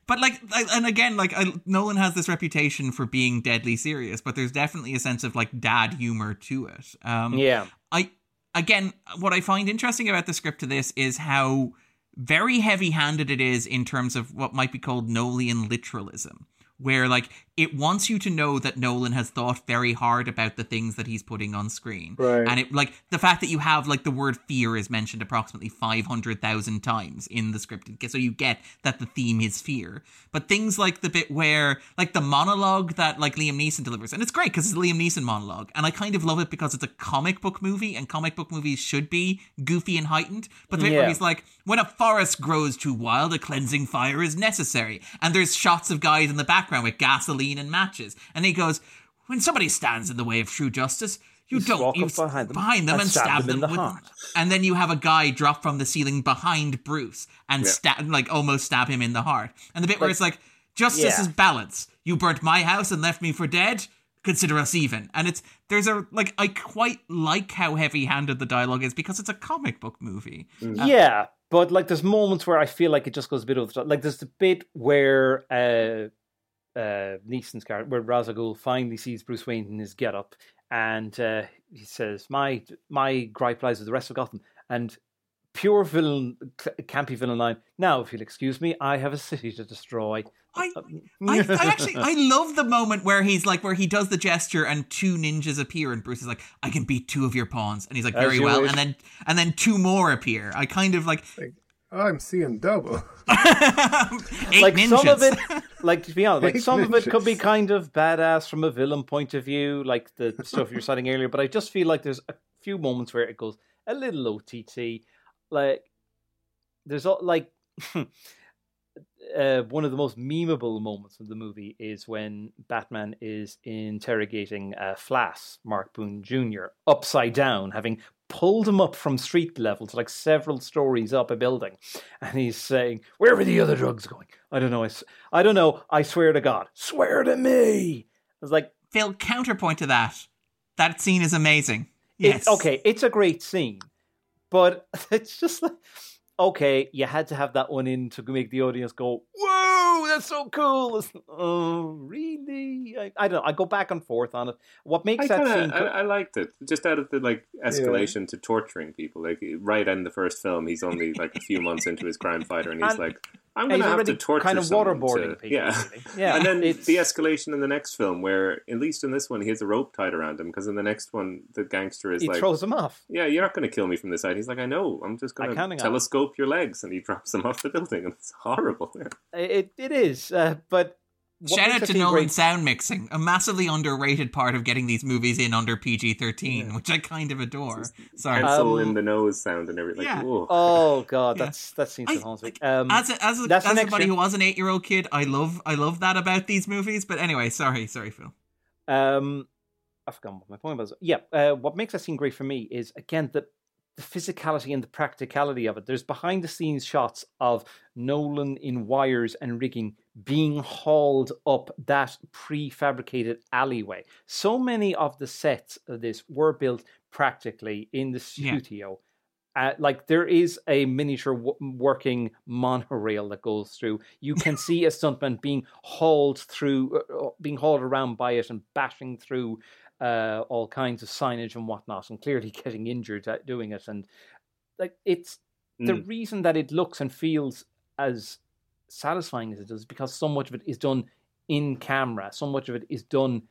[SPEAKER 1] But like, and again, like I, Nolan has this reputation for being deadly serious, but there's definitely a sense of like dad humor to it. Um,
[SPEAKER 3] Yeah.
[SPEAKER 1] I again, what I find interesting about the script to this is how very heavy-handed it is in terms of what might be called Nolian literalism, where like it wants you to know that Nolan has thought very hard about the things that he's putting on screen,
[SPEAKER 2] Right.
[SPEAKER 1] and it like the fact that you have like the word fear is mentioned approximately five hundred thousand times in the script, so you get that the theme is fear. But things like the bit where like the monologue that like Liam Neeson delivers, and it's great because it's a Liam Neeson monologue, and I kind of love it because it's a comic book movie, and comic book movies should be goofy and heightened. But the bit where he's like, "When a forest grows too wild, a cleansing fire is necessary," and there's shots of guys in the background with gasoline and matches, and he goes, "When somebody stands in the way of true justice." You
[SPEAKER 3] just
[SPEAKER 1] don't
[SPEAKER 3] walk
[SPEAKER 1] you
[SPEAKER 3] up behind them
[SPEAKER 1] behind them
[SPEAKER 3] and
[SPEAKER 1] and,
[SPEAKER 3] stab
[SPEAKER 1] stab,
[SPEAKER 3] them
[SPEAKER 1] them,
[SPEAKER 3] in the
[SPEAKER 1] with
[SPEAKER 3] heart.
[SPEAKER 1] and then you have a guy drop from the ceiling behind Bruce and
[SPEAKER 4] Yeah.
[SPEAKER 1] stab, like almost stab him in the heart. And the bit where it's like, justice
[SPEAKER 3] Yeah.
[SPEAKER 1] is balance. You burnt my house and left me for dead. Consider us even. And it's there's a like I quite like how heavy-handed the dialogue is because it's a comic book movie.
[SPEAKER 3] yeah, but like there's moments where I feel like it just goes a bit over the top. Like there's the bit where uh uh Neeson's character, where Ghul finally sees Bruce Wayne in his getup, and uh, he says, "My my gripe lies with the rest of Gotham." And pure villain, campy villain line. Now, if you'll excuse me, I have a city to destroy.
[SPEAKER 1] I, I, I, actually I love the moment where he's like where he does the gesture and two ninjas appear and Bruce is like I can beat two of your pawns and he's like very well wish. and then and then two more appear. I kind of like
[SPEAKER 2] I'm seeing double.
[SPEAKER 3] like ninjas. some of it, like to be honest, like Eight some ninjas. of it could be kind of badass from a villain point of view, like the stuff you're citing earlier. But I just feel like there's a few moments where it goes a little OTT. Like there's all like uh, one of the most memeable moments of the movie is when Batman is interrogating uh, Flass, Mark Boone Jr., upside down, having pulled him up from street level to like several stories up a building, and he's saying, "Where were the other drugs going? I don't know. I, I don't know. I swear to God, swear to me." I was like,
[SPEAKER 1] Phil, counterpoint to that. That scene is amazing. Yes.
[SPEAKER 3] okay, it's a great scene, but it's just like okay, you had to have that one in to make the audience go, "Whoa, that's so cool!" oh, really? I, I, don't. know. I go back and forth on it. What makes
[SPEAKER 4] I
[SPEAKER 3] that
[SPEAKER 4] kinda,
[SPEAKER 3] scene?
[SPEAKER 4] Co- I, I, liked it just out of the like escalation yeah. to torturing people. Like right in the first film, he's only like a few months into his crime fighter, and he's and, like, I'm going to have to torture
[SPEAKER 3] kind of waterboarding
[SPEAKER 4] to, people. Yeah,
[SPEAKER 3] really. yeah.
[SPEAKER 4] And then it's... the escalation in the next film, where at least in this one he has a rope tied around him, because in the next one the gangster is
[SPEAKER 3] he
[SPEAKER 4] like
[SPEAKER 3] throws him off.
[SPEAKER 4] Yeah, you're not going to kill me from this side. He's like, I know. I'm just going to telescope your legs, and he drops him off the building, and it's horrible.
[SPEAKER 3] It it is, uh, but
[SPEAKER 1] Shout out to Nolan great... sound mixing, a massively underrated part of getting these movies in under PG thirteen, yeah. which I kind of adore. Sorry,
[SPEAKER 4] pencil um, in the nose sound and everything.
[SPEAKER 3] Like, yeah. Oh god, yeah. that's that seems to haunt me. Um,
[SPEAKER 1] as a, as, a, as somebody who was an eight year old kid, I love I love that about these movies. But anyway, sorry, sorry, Phil.
[SPEAKER 3] Um, I've forgotten what my point was. Yeah, uh, what makes that scene great for me is again the the physicality and the practicality of it. There's behind the scenes shots of Nolan in wires and rigging being hauled up that prefabricated alleyway. So many of the sets of this were built practically in the studio. Yeah. Uh, like there is a miniature w- working monorail that goes through. You can see a stuntman being hauled through, uh, uh, being hauled around by it and bashing through uh, all kinds of signage and whatnot, and clearly getting injured at doing it. And like it's mm. the reason that it looks and feels as satisfying as it does because so much of it is done in camera, so much of it is done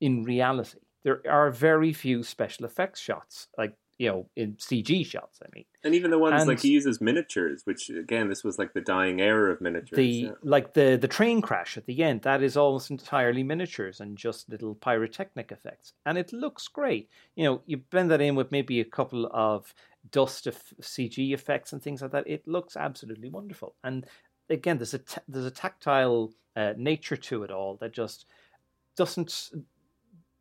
[SPEAKER 3] in reality. There are very few special effects shots. Like you know, in CG shots. I mean,
[SPEAKER 4] and even the ones and like he uses miniatures, which again, this was like the dying era of miniatures.
[SPEAKER 3] The
[SPEAKER 4] yeah.
[SPEAKER 3] like the the train crash at the end that is almost entirely miniatures and just little pyrotechnic effects, and it looks great. You know, you blend that in with maybe a couple of dust of CG effects and things like that. It looks absolutely wonderful. And again, there's a t- there's a tactile uh, nature to it all that just doesn't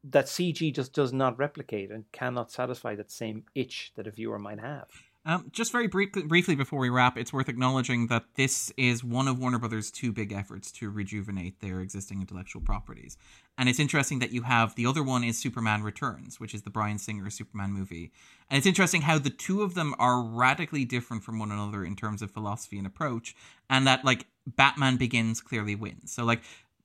[SPEAKER 3] that CG just does not replicate and cannot satisfy that same itch that a viewer might have.
[SPEAKER 1] Um, just very brief, briefly before we wrap, it's worth acknowledging that this is one of Warner Brothers' two big efforts to rejuvenate their existing intellectual properties. And it's interesting that you have the other one is Superman Returns, which is the Bryan Singer Superman movie. And it's interesting how the two of them are radically different from one another in terms of philosophy and approach, and that like Batman Begins clearly wins. So like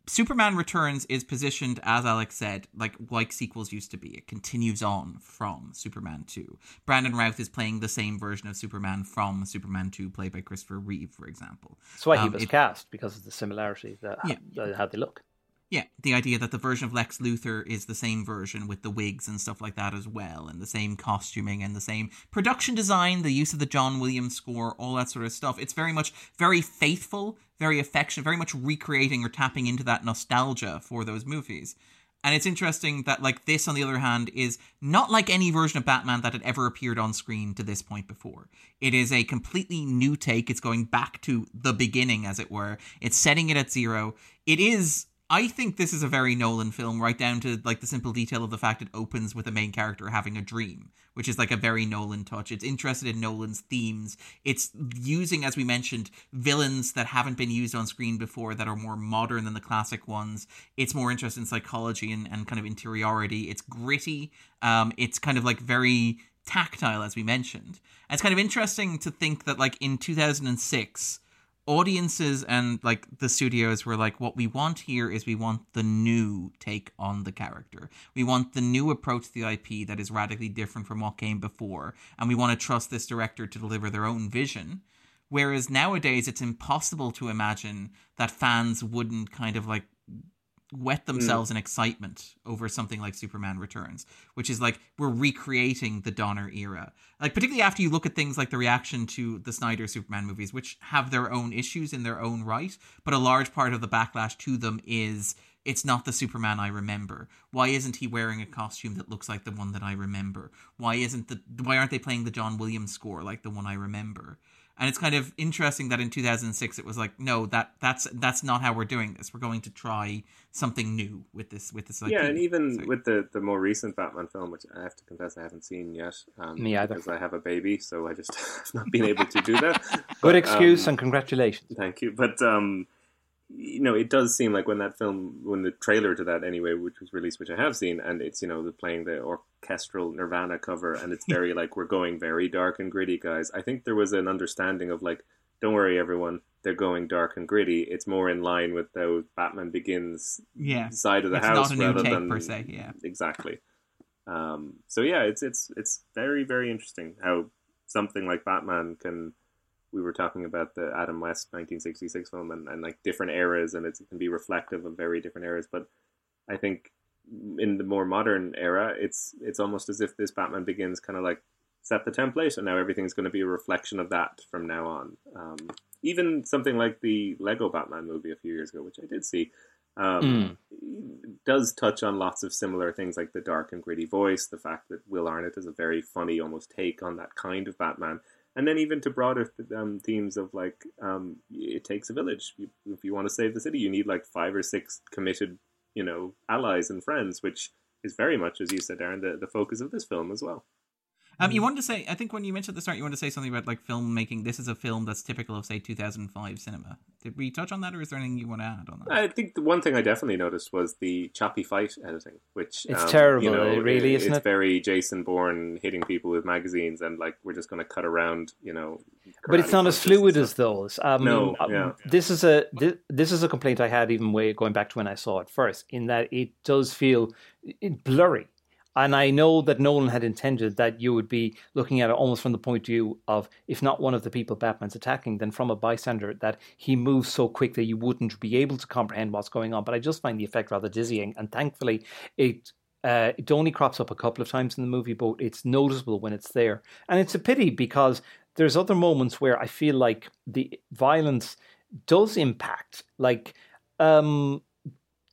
[SPEAKER 1] Superman Returns is positioned, as Alex said, like like sequels used to be. It continues on from Superman 2. Brandon Routh is playing the same version of Superman from Superman 2, played by Christopher Reeve, for example.
[SPEAKER 3] That's why um, he was it, cast, because of the similarity that yeah. how they look.
[SPEAKER 1] Yeah, the idea that the version of Lex Luthor is the same version with the wigs and stuff like that as well, and the same costuming and the same production design, the use of the John Williams score, all that sort of stuff. It's very much very faithful, very affectionate, very much recreating or tapping into that nostalgia for those movies. And it's interesting that like this on the other hand is not like any version of Batman that had ever appeared on screen to this point before. It is a completely new take. It's going back to the beginning as it were. It's setting it at zero. It is I think this is a very Nolan film, right down to like the simple detail of the fact it opens with a main character having a dream, which is like a very Nolan touch. It's interested in Nolan's themes. It's using, as we mentioned, villains that haven't been used on screen before that are more modern than the classic ones. It's more interested in psychology and, and kind of interiority. It's gritty. Um, it's kind of like very tactile, as we mentioned. And it's kind of interesting to think that like in 2006 audiences and like the studios were like what we want here is we want the new take on the character. We want the new approach to the ip that is radically different from what came before and we want to trust this director to deliver their own vision. Whereas nowadays it's impossible to imagine that fans wouldn't kind of like wet themselves mm. in excitement over something like Superman Returns, which is like we're recreating the Donner era. Like particularly after you look at things like the reaction to the Snyder Superman movies, which have their own issues in their own right, but a large part of the backlash to them is it's not the Superman I remember. Why isn't he wearing a costume that looks like the one that I remember? Why isn't the why aren't they playing the John Williams score like the one I remember? And it's kind of interesting that in 2006 it was like no that that's that's not how we're doing this. We're going to try something new with this with this
[SPEAKER 4] IP. yeah and even so, with the the more recent batman film which i have to confess i haven't seen yet um,
[SPEAKER 3] me either.
[SPEAKER 4] because i have a baby so i just have not been able to do that.
[SPEAKER 3] Good but, excuse um, and congratulations.
[SPEAKER 4] thank you. But um you know, it does seem like when that film, when the trailer to that anyway, which was released, which I have seen, and it's you know the playing the orchestral Nirvana cover, and it's very like we're going very dark and gritty, guys. I think there was an understanding of like, don't worry, everyone, they're going dark and gritty. It's more in line with the Batman Begins
[SPEAKER 1] yeah.
[SPEAKER 4] side of the
[SPEAKER 1] it's
[SPEAKER 4] house
[SPEAKER 1] rather
[SPEAKER 4] than
[SPEAKER 1] per se. Yeah,
[SPEAKER 4] exactly. Um, so yeah, it's it's it's very very interesting how something like Batman can we were talking about the Adam West 1966 film and, and like different eras, and it can be reflective of very different eras. But I think in the more modern era, it's it's almost as if this Batman Begins kind of like set the template, and now everything's going to be a reflection of that from now on. Um, even something like the Lego Batman movie a few years ago, which I did see, um, mm. does touch on lots of similar things like the dark and gritty voice, the fact that Will Arnett is a very funny, almost take on that kind of Batman, and then even to broader um, themes of like um, it takes a village. if you want to save the city, you need like five or six committed, you know, allies and friends, which is very much, as you said, Darren, the, the focus of this film as well.
[SPEAKER 1] Um, you wanted to say, I think when you mentioned at the start, you wanted to say something about like filmmaking. This is a film that's typical of, say, 2005 cinema. Did we touch on that, or is there anything you want to add on that?
[SPEAKER 4] I think the one thing I definitely noticed was the choppy fight editing, which
[SPEAKER 3] it's
[SPEAKER 4] um,
[SPEAKER 3] terrible.
[SPEAKER 4] You know,
[SPEAKER 3] it really
[SPEAKER 4] is.
[SPEAKER 3] It's
[SPEAKER 4] it? very Jason Bourne hitting people with magazines, and like we're just going to cut around, you know.
[SPEAKER 3] But it's not as fluid as those.
[SPEAKER 4] Um, no, um, yeah.
[SPEAKER 3] This is a this, this is a complaint I had even way going back to when I saw it first, in that it does feel blurry and I know that Nolan had intended that you would be looking at it almost from the point of view of, if not one of the people Batman's attacking, then from a bystander, that he moves so quick that you wouldn't be able to comprehend what's going on. But I just find the effect rather dizzying. And thankfully, it uh, it only crops up a couple of times in the movie, but it's noticeable when it's there. And it's a pity because there's other moments where I feel like the violence does impact. Like, um,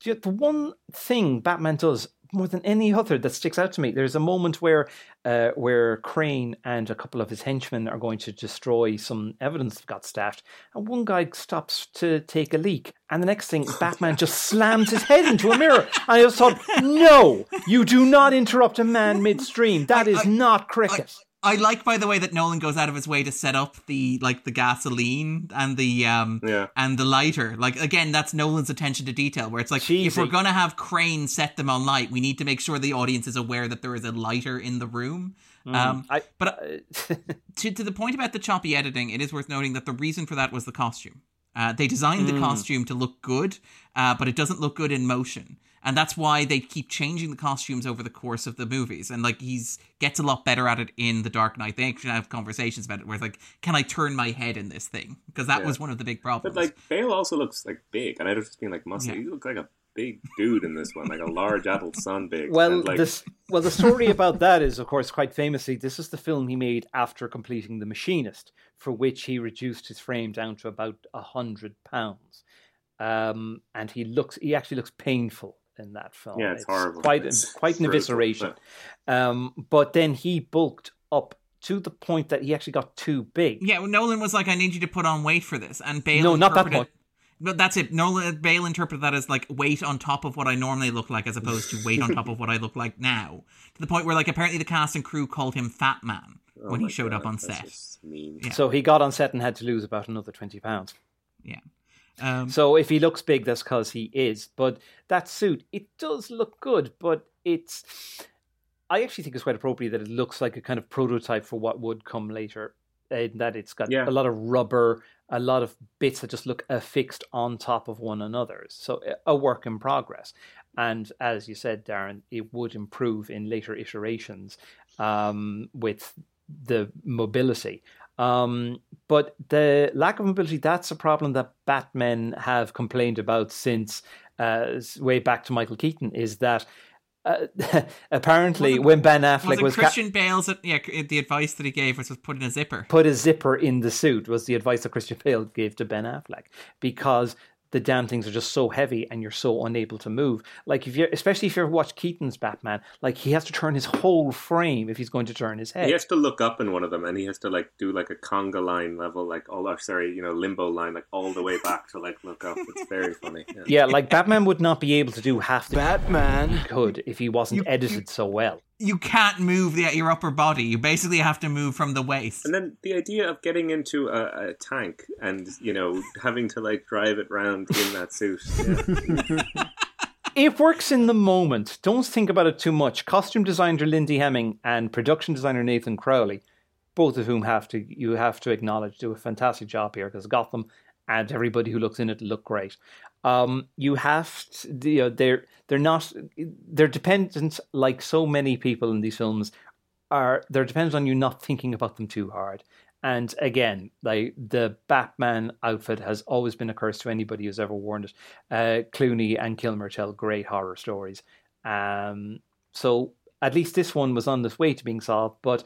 [SPEAKER 3] the one thing Batman does more than any other that sticks out to me. There's a moment where uh, where Crane and a couple of his henchmen are going to destroy some evidence that got stashed, and one guy stops to take a leak, and the next thing, Batman just slams his head into a mirror. And I just thought, no, you do not interrupt a man midstream. That is I, not cricket.
[SPEAKER 1] I, I like, by the way, that Nolan goes out of his way to set up the like the gasoline and the um
[SPEAKER 4] yeah.
[SPEAKER 1] and the lighter. Like again, that's Nolan's attention to detail. Where it's like,
[SPEAKER 3] Cheesy.
[SPEAKER 1] if we're gonna have Crane set them on light, we need to make sure the audience is aware that there is a lighter in the room. Mm, um, I, but uh, to to the point about the choppy editing, it is worth noting that the reason for that was the costume. Uh, they designed mm. the costume to look good, uh, but it doesn't look good in motion and that's why they keep changing the costumes over the course of the movies. And like he's gets a lot better at it in The Dark Knight. They actually have conversations about it where it's like, can I turn my head in this thing? Because that yeah. was one of the big problems.
[SPEAKER 4] But like Bale also looks like big, and I don't just being like muscle. Yeah. He looks like a big dude in this one, like a large adult son big.
[SPEAKER 3] Well,
[SPEAKER 4] like...
[SPEAKER 3] this well the story about that is, of course, quite famously, this is the film he made after completing The Machinist, for which he reduced his frame down to about a hundred pounds. Um, and he looks he actually looks painful in that film.
[SPEAKER 4] Yeah, it's, it's horrible.
[SPEAKER 3] Quite
[SPEAKER 4] it's
[SPEAKER 3] quite an evisceration. But... Um, but then he bulked up to the point that he actually got too big.
[SPEAKER 1] Yeah, well, Nolan was like, "I need you to put on weight for this," and Bale.
[SPEAKER 3] No, not that point.
[SPEAKER 1] But that's it. Nolan Bale interpreted that as like weight on top of what I normally look like, as opposed to weight on top of what I look like now. To the point where, like, apparently the cast and crew called him Fat Man oh when he showed
[SPEAKER 4] God,
[SPEAKER 1] up on set.
[SPEAKER 4] Yeah.
[SPEAKER 3] So he got on set and had to lose about another twenty pounds.
[SPEAKER 1] Yeah. Um,
[SPEAKER 3] so if he looks big, that's because he is. But that suit, it does look good, but it's. I actually think it's quite appropriate that it looks like a kind of prototype for what would come later. in that it's got
[SPEAKER 4] Yeah.
[SPEAKER 3] a lot of rubber, a lot of bits that just look affixed on top of one another. So a work in progress. And as you said, Darren, it would improve in later iterations um, with the mobility. Um, but the lack of mobility, that's a problem that Batmen have complained about since uh, way back to Michael Keaton, is that uh, apparently when Ben Affleck
[SPEAKER 1] Was
[SPEAKER 3] was, ca-
[SPEAKER 1] Christian Bale's? Yeah, the advice that he gave was put in a zipper.
[SPEAKER 3] put a zipper in the suit was the advice that Christian Bale gave to Ben Affleck because the damn things are just so heavy and you're so unable to move. Like if you especially if you ever watch Keaton's Batman, like he has to turn his whole frame if he's going to turn his head.
[SPEAKER 4] He has to look up in one of them, and he has to like do like a conga line level, like all. Or sorry, you know, limbo line, like all the way back to like look up. It's very funny. Yeah.
[SPEAKER 3] Yeah, like Batman would not be able to do half the
[SPEAKER 5] Batman.
[SPEAKER 3] could if he wasn't
[SPEAKER 1] You-
[SPEAKER 3] edited so well.
[SPEAKER 1] You can't move the, your upper body. You basically have to move from the waist.
[SPEAKER 4] And then the idea of getting into a, a tank and you know having to like drive it round in that suit. Yeah.
[SPEAKER 3] It works in the moment. Don't think about it too much. Costume designer Lindy Hemming and production designer Nathan Crowley, both of whom have to you have to acknowledge do a fantastic job here because Gotham and everybody who looks in it look great. Um, you have to, you know, they're they're not they're dependent like so many people in these films are they're dependent on you not thinking about them too hard. And again, like the Batman outfit has always been a curse to anybody who's ever worn it. Uh, Clooney and Kilmer tell great horror stories. Um, so at least this one was on this way to being solved, but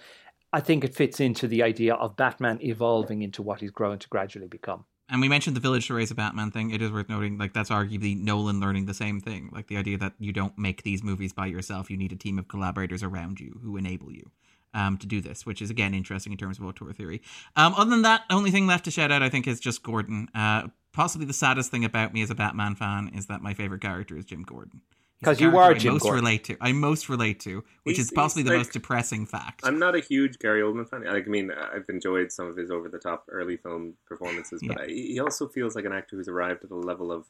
[SPEAKER 3] I think it fits into the idea of Batman evolving into what he's growing to gradually become.
[SPEAKER 1] And we mentioned the village to raise a Batman thing. It is worth noting, like that's arguably Nolan learning the same thing. Like the idea that you don't make these movies by yourself. You need a team of collaborators around you who enable you um, to do this, which is again interesting in terms of auteur theory. Um, other than that, only thing left to shout out, I think, is just Gordon. Uh, possibly the saddest thing about me as a Batman fan is that my favorite character is Jim Gordon. He's
[SPEAKER 3] 'Cause
[SPEAKER 1] the
[SPEAKER 3] you
[SPEAKER 1] character
[SPEAKER 3] are
[SPEAKER 1] I
[SPEAKER 3] Jim
[SPEAKER 1] most
[SPEAKER 3] Gordon.
[SPEAKER 1] relate to. I most relate to, which
[SPEAKER 4] He's-
[SPEAKER 1] is possibly the
[SPEAKER 4] like-
[SPEAKER 1] most depressing fact.
[SPEAKER 4] I'm not a huge Gary Oldman fan. I mean, I've enjoyed some of his over the top early film performances, but
[SPEAKER 1] Yeah.
[SPEAKER 4] I, he also feels like an actor who's arrived at a level of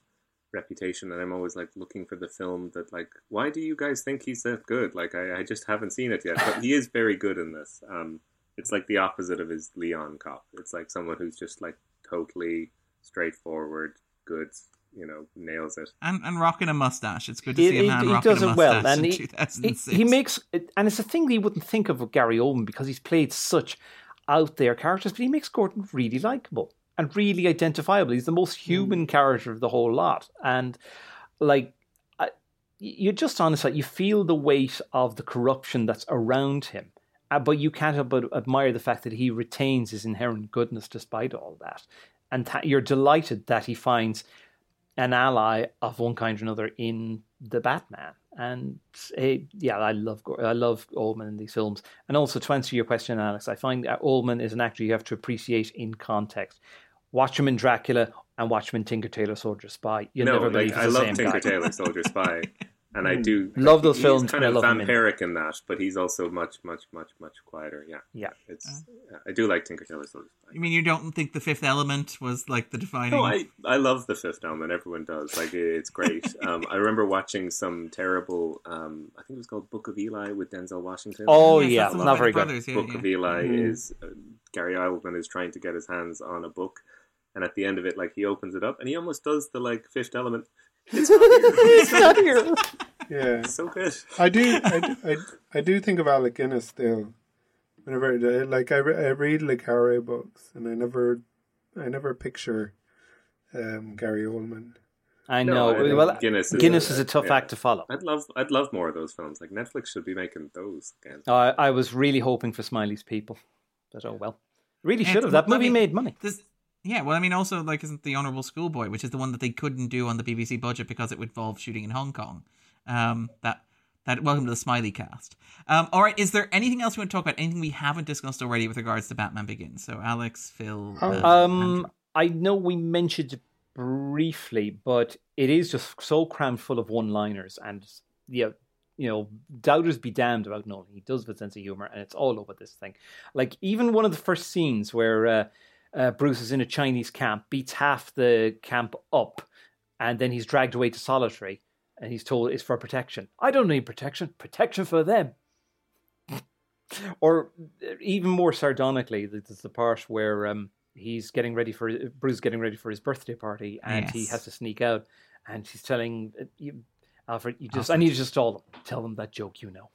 [SPEAKER 4] reputation, and I'm always like looking for the film that, like, why do you guys think he's that good? Like, I, I just haven't seen it yet, but he is very good in this. Um, it's like the opposite of his Leon cop. It's like someone who's just like totally straightforward, good. You know, nails it.
[SPEAKER 1] and and rocking a mustache. It's good to
[SPEAKER 3] He-
[SPEAKER 1] see a man
[SPEAKER 3] he
[SPEAKER 1] rocking
[SPEAKER 3] does
[SPEAKER 1] a
[SPEAKER 3] it well,
[SPEAKER 1] mustache
[SPEAKER 3] and
[SPEAKER 1] in
[SPEAKER 3] he- He,
[SPEAKER 1] 2006.
[SPEAKER 3] he makes, and it's a thing that you wouldn't think of with Gary Oldman because he's played such out there characters, but he makes Gordon really likable and really identifiable. He's the most human character of the whole lot, and like I, you're just honest, like you feel the weight of the corruption that's around him. Uh, but you can't help but admire the fact that he retains his inherent goodness despite all that, and that you're delighted that he finds an ally of one kind or another in the Batman. And eh, yeah, I love I love Oldman in these films. And also to answer your question, Alex, I find that Oldman is an actor you have to appreciate in context. Watch him in Dracula and watch him in Tinker Tailor Soldier Spy. You'll
[SPEAKER 4] no,
[SPEAKER 3] never
[SPEAKER 4] like
[SPEAKER 3] believe he's
[SPEAKER 4] I
[SPEAKER 3] the
[SPEAKER 4] love
[SPEAKER 3] same
[SPEAKER 4] Tinker
[SPEAKER 3] guy.
[SPEAKER 4] Tailor Soldier Spy, and I do
[SPEAKER 3] Love those
[SPEAKER 4] he's
[SPEAKER 3] films,
[SPEAKER 4] kind
[SPEAKER 3] I
[SPEAKER 4] of
[SPEAKER 3] love him in-
[SPEAKER 4] vampiric in that, but he's also much, much, much, much quieter. Yeah,
[SPEAKER 3] Yeah.
[SPEAKER 4] it's. yeah, I do like Tinker Tailor Soldier Spy.
[SPEAKER 1] You mean you don't think the Fifth Element was like the defining?
[SPEAKER 4] No, I, I love the Fifth Element. Everyone does. Like it's great. um, I remember watching some terrible. Um, I think it was called Book of Eli with Denzel Washington.
[SPEAKER 3] Oh,
[SPEAKER 1] Yes,
[SPEAKER 3] yeah,
[SPEAKER 1] that's
[SPEAKER 3] not very good.
[SPEAKER 1] brothers, yeah,
[SPEAKER 4] Book
[SPEAKER 1] yeah.
[SPEAKER 4] of Eli
[SPEAKER 2] Mm.
[SPEAKER 4] is uh, Gary Oldman is trying to get his hands on a book, and at the end of it, like he opens it up and he almost does the like Fifth Element. It's not here.
[SPEAKER 3] It's not here.
[SPEAKER 2] Yeah,
[SPEAKER 4] so good.
[SPEAKER 2] I do, I do, I, I do think of Alec Guinness still. Whenever, I- like, I, re- I read Le Carre books, and I never, I never picture um, Gary Oldman.
[SPEAKER 3] I
[SPEAKER 4] No,
[SPEAKER 3] know.
[SPEAKER 4] I think
[SPEAKER 3] well,
[SPEAKER 4] Guinness
[SPEAKER 3] Guinness,
[SPEAKER 4] is
[SPEAKER 3] is,
[SPEAKER 4] a-
[SPEAKER 3] a tough
[SPEAKER 4] yeah.
[SPEAKER 3] act to follow.
[SPEAKER 4] I'd love, I'd love more of those films. Like Netflix should be making those again.
[SPEAKER 3] I, I was really hoping for Smiley's People, but oh well. Really
[SPEAKER 1] Yeah,
[SPEAKER 3] should have. That movie
[SPEAKER 1] I mean,
[SPEAKER 3] made money.
[SPEAKER 1] This, yeah, well, I mean, also like isn't the Honourable Schoolboy, which is the one that they couldn't do on the BBC budget because it would involve shooting in Hong Kong. Um, that that welcome to the Smiley cast. Um, all right, is there anything else we want to talk about? Anything we haven't discussed already with regards to Batman Begins? So, Alex, Phil,
[SPEAKER 2] Oh.
[SPEAKER 1] uh,
[SPEAKER 3] Um, I know we mentioned briefly, but it is just so crammed full of one-liners, and yeah, you know, doubters be damned about Nolan. He does have a sense of humor, and it's all over this thing. Like even one of the first scenes where uh, uh, Bruce is in a Chinese camp, beats half the camp up, and then he's dragged away to solitary, and he's told it's for protection. I don't need protection. Protection for them. Or uh, even more sardonically, there's the part where um, he's getting ready for Bruce getting ready for his birthday party, and he has to sneak out, and she's telling uh, you, Alfred, you just I
[SPEAKER 1] Alfred.
[SPEAKER 3] need to just tell them, tell them that joke you know.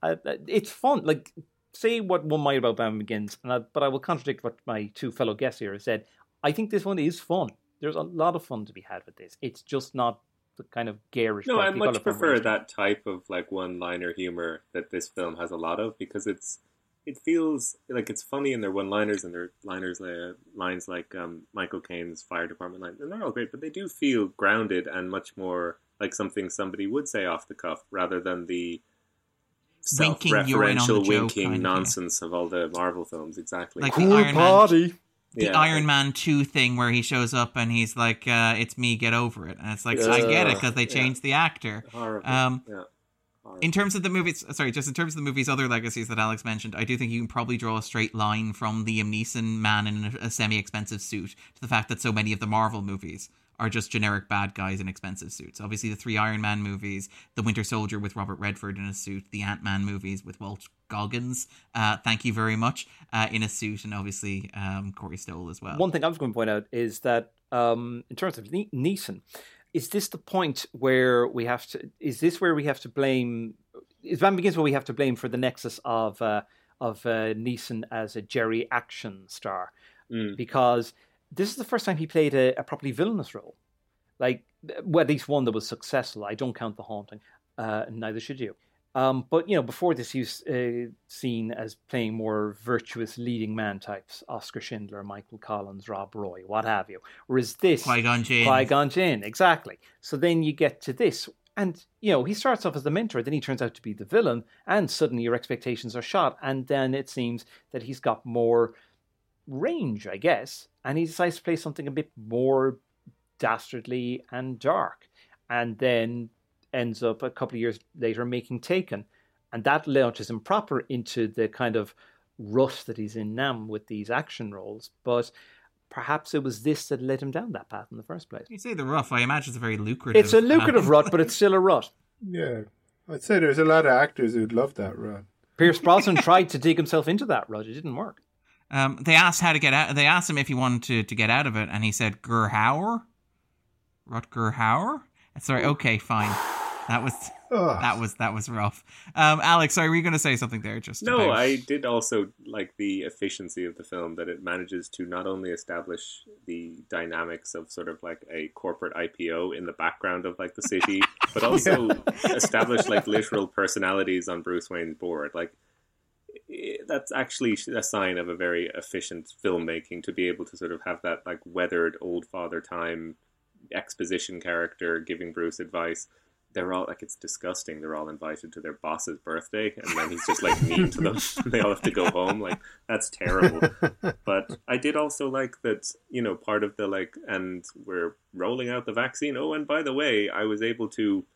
[SPEAKER 3] Uh, uh, it's fun. Like say what one might about Batman Begins, and I, but I will contradict what my two fellow guests here have said. I think this one is fun. There's a lot of fun to be had with this. It's just not the kind of garish.
[SPEAKER 4] No, I much prefer that type of like one-liner humor that this film has a lot of because it's it feels like it's funny in their one-liners and their liners uh, lines like um, Michael Caine's fire department line, and they're all great, but they do feel grounded and much more like something somebody would say off the cuff rather than the
[SPEAKER 1] Winking, you're in on the
[SPEAKER 4] self-referential
[SPEAKER 1] joke
[SPEAKER 4] winking
[SPEAKER 1] kind of, yeah.
[SPEAKER 4] nonsense of all the Marvel films. Exactly.
[SPEAKER 1] Like
[SPEAKER 3] cool
[SPEAKER 1] Iron Man-
[SPEAKER 3] party.
[SPEAKER 1] The
[SPEAKER 4] Yeah.
[SPEAKER 1] Iron Man 2 thing where he shows up and he's like, uh, it's me, get over it. And it's like, I get it because they
[SPEAKER 4] Yeah.
[SPEAKER 1] changed the actor.
[SPEAKER 4] Horrible.
[SPEAKER 1] Um,
[SPEAKER 4] yeah. Horrible.
[SPEAKER 1] In terms of the movies, sorry, just in terms of the movie's other legacies that Alex mentioned, I do think you can probably draw a straight line from Liam Neeson man in a, a semi-expensive suit to the fact that so many of the Marvel movies are just generic bad guys in expensive suits. Obviously, the three Iron Man movies, the Winter Soldier with Robert Redford in a suit, the Ant Man movies with Walt Goggins, uh, thank you very much, uh, in a suit, and obviously um, Corey Stoll as well.
[SPEAKER 3] One thing I was going to point out is that um, in terms of ne- Neeson, is this the point where we have to? Is this where we have to blame? Is Batman Begins where we have to blame for the nexus of uh, of uh, Neeson as a Jerry action star?
[SPEAKER 4] Mm.
[SPEAKER 3] Because this is the first time he played a, a properly villainous role, like well, at least one that was successful. I don't count The Haunting, uh, neither should you. Um, but you know, before this, he was uh, seen as playing more virtuous leading man types: Oscar Schindler, Michael Collins, Rob Roy, what have you. Whereas this,
[SPEAKER 1] Qui-Gon Jinn.
[SPEAKER 3] Qui-Gon Jinn, exactly. So then you get to this, and you know he starts off as the mentor, then he turns out to be the villain, and suddenly your expectations are shot, and then it seems that he's got more range, I guess, and he decides to play something a bit more dastardly and dark, and then ends up a couple of years later making Taken, and that launches him proper into the kind of rut that he's in now with these action roles, but. Perhaps it was this that led him down that path in the first place.
[SPEAKER 1] You say the rough. I imagine it's a very lucrative.
[SPEAKER 3] It's a lucrative rut, but it's still a rut.
[SPEAKER 2] Yeah, I'd say there's a lot of actors who'd love that rut.
[SPEAKER 3] Pierce Brosnan tried to dig himself into that rut. It didn't work.
[SPEAKER 1] Um, they asked how to get out. They asked him if he wanted to, to get out of it, and he said Gerhauer, Rutger Hauer. Sorry, okay, fine. That was that was that was rough. Um, Alex, sorry, were you going to say something there? Just
[SPEAKER 4] No,
[SPEAKER 1] about-
[SPEAKER 4] I did also like the efficiency of the film that it manages to not only establish the dynamics of sort of like a corporate IPO in the background of like the city, but also establish like literal personalities on Bruce Wayne's board. Like i- that's actually a sign of a very efficient filmmaking to be able to sort of have that like weathered old father time exposition character giving Bruce advice. They're all like it's disgusting. They're all invited to their boss's birthday, and then he's just like mean to them. they all have to go home. Like that's terrible. But I did also like that. You know, part of the like, and we're rolling out the vaccine. Oh, and by the way, I was able to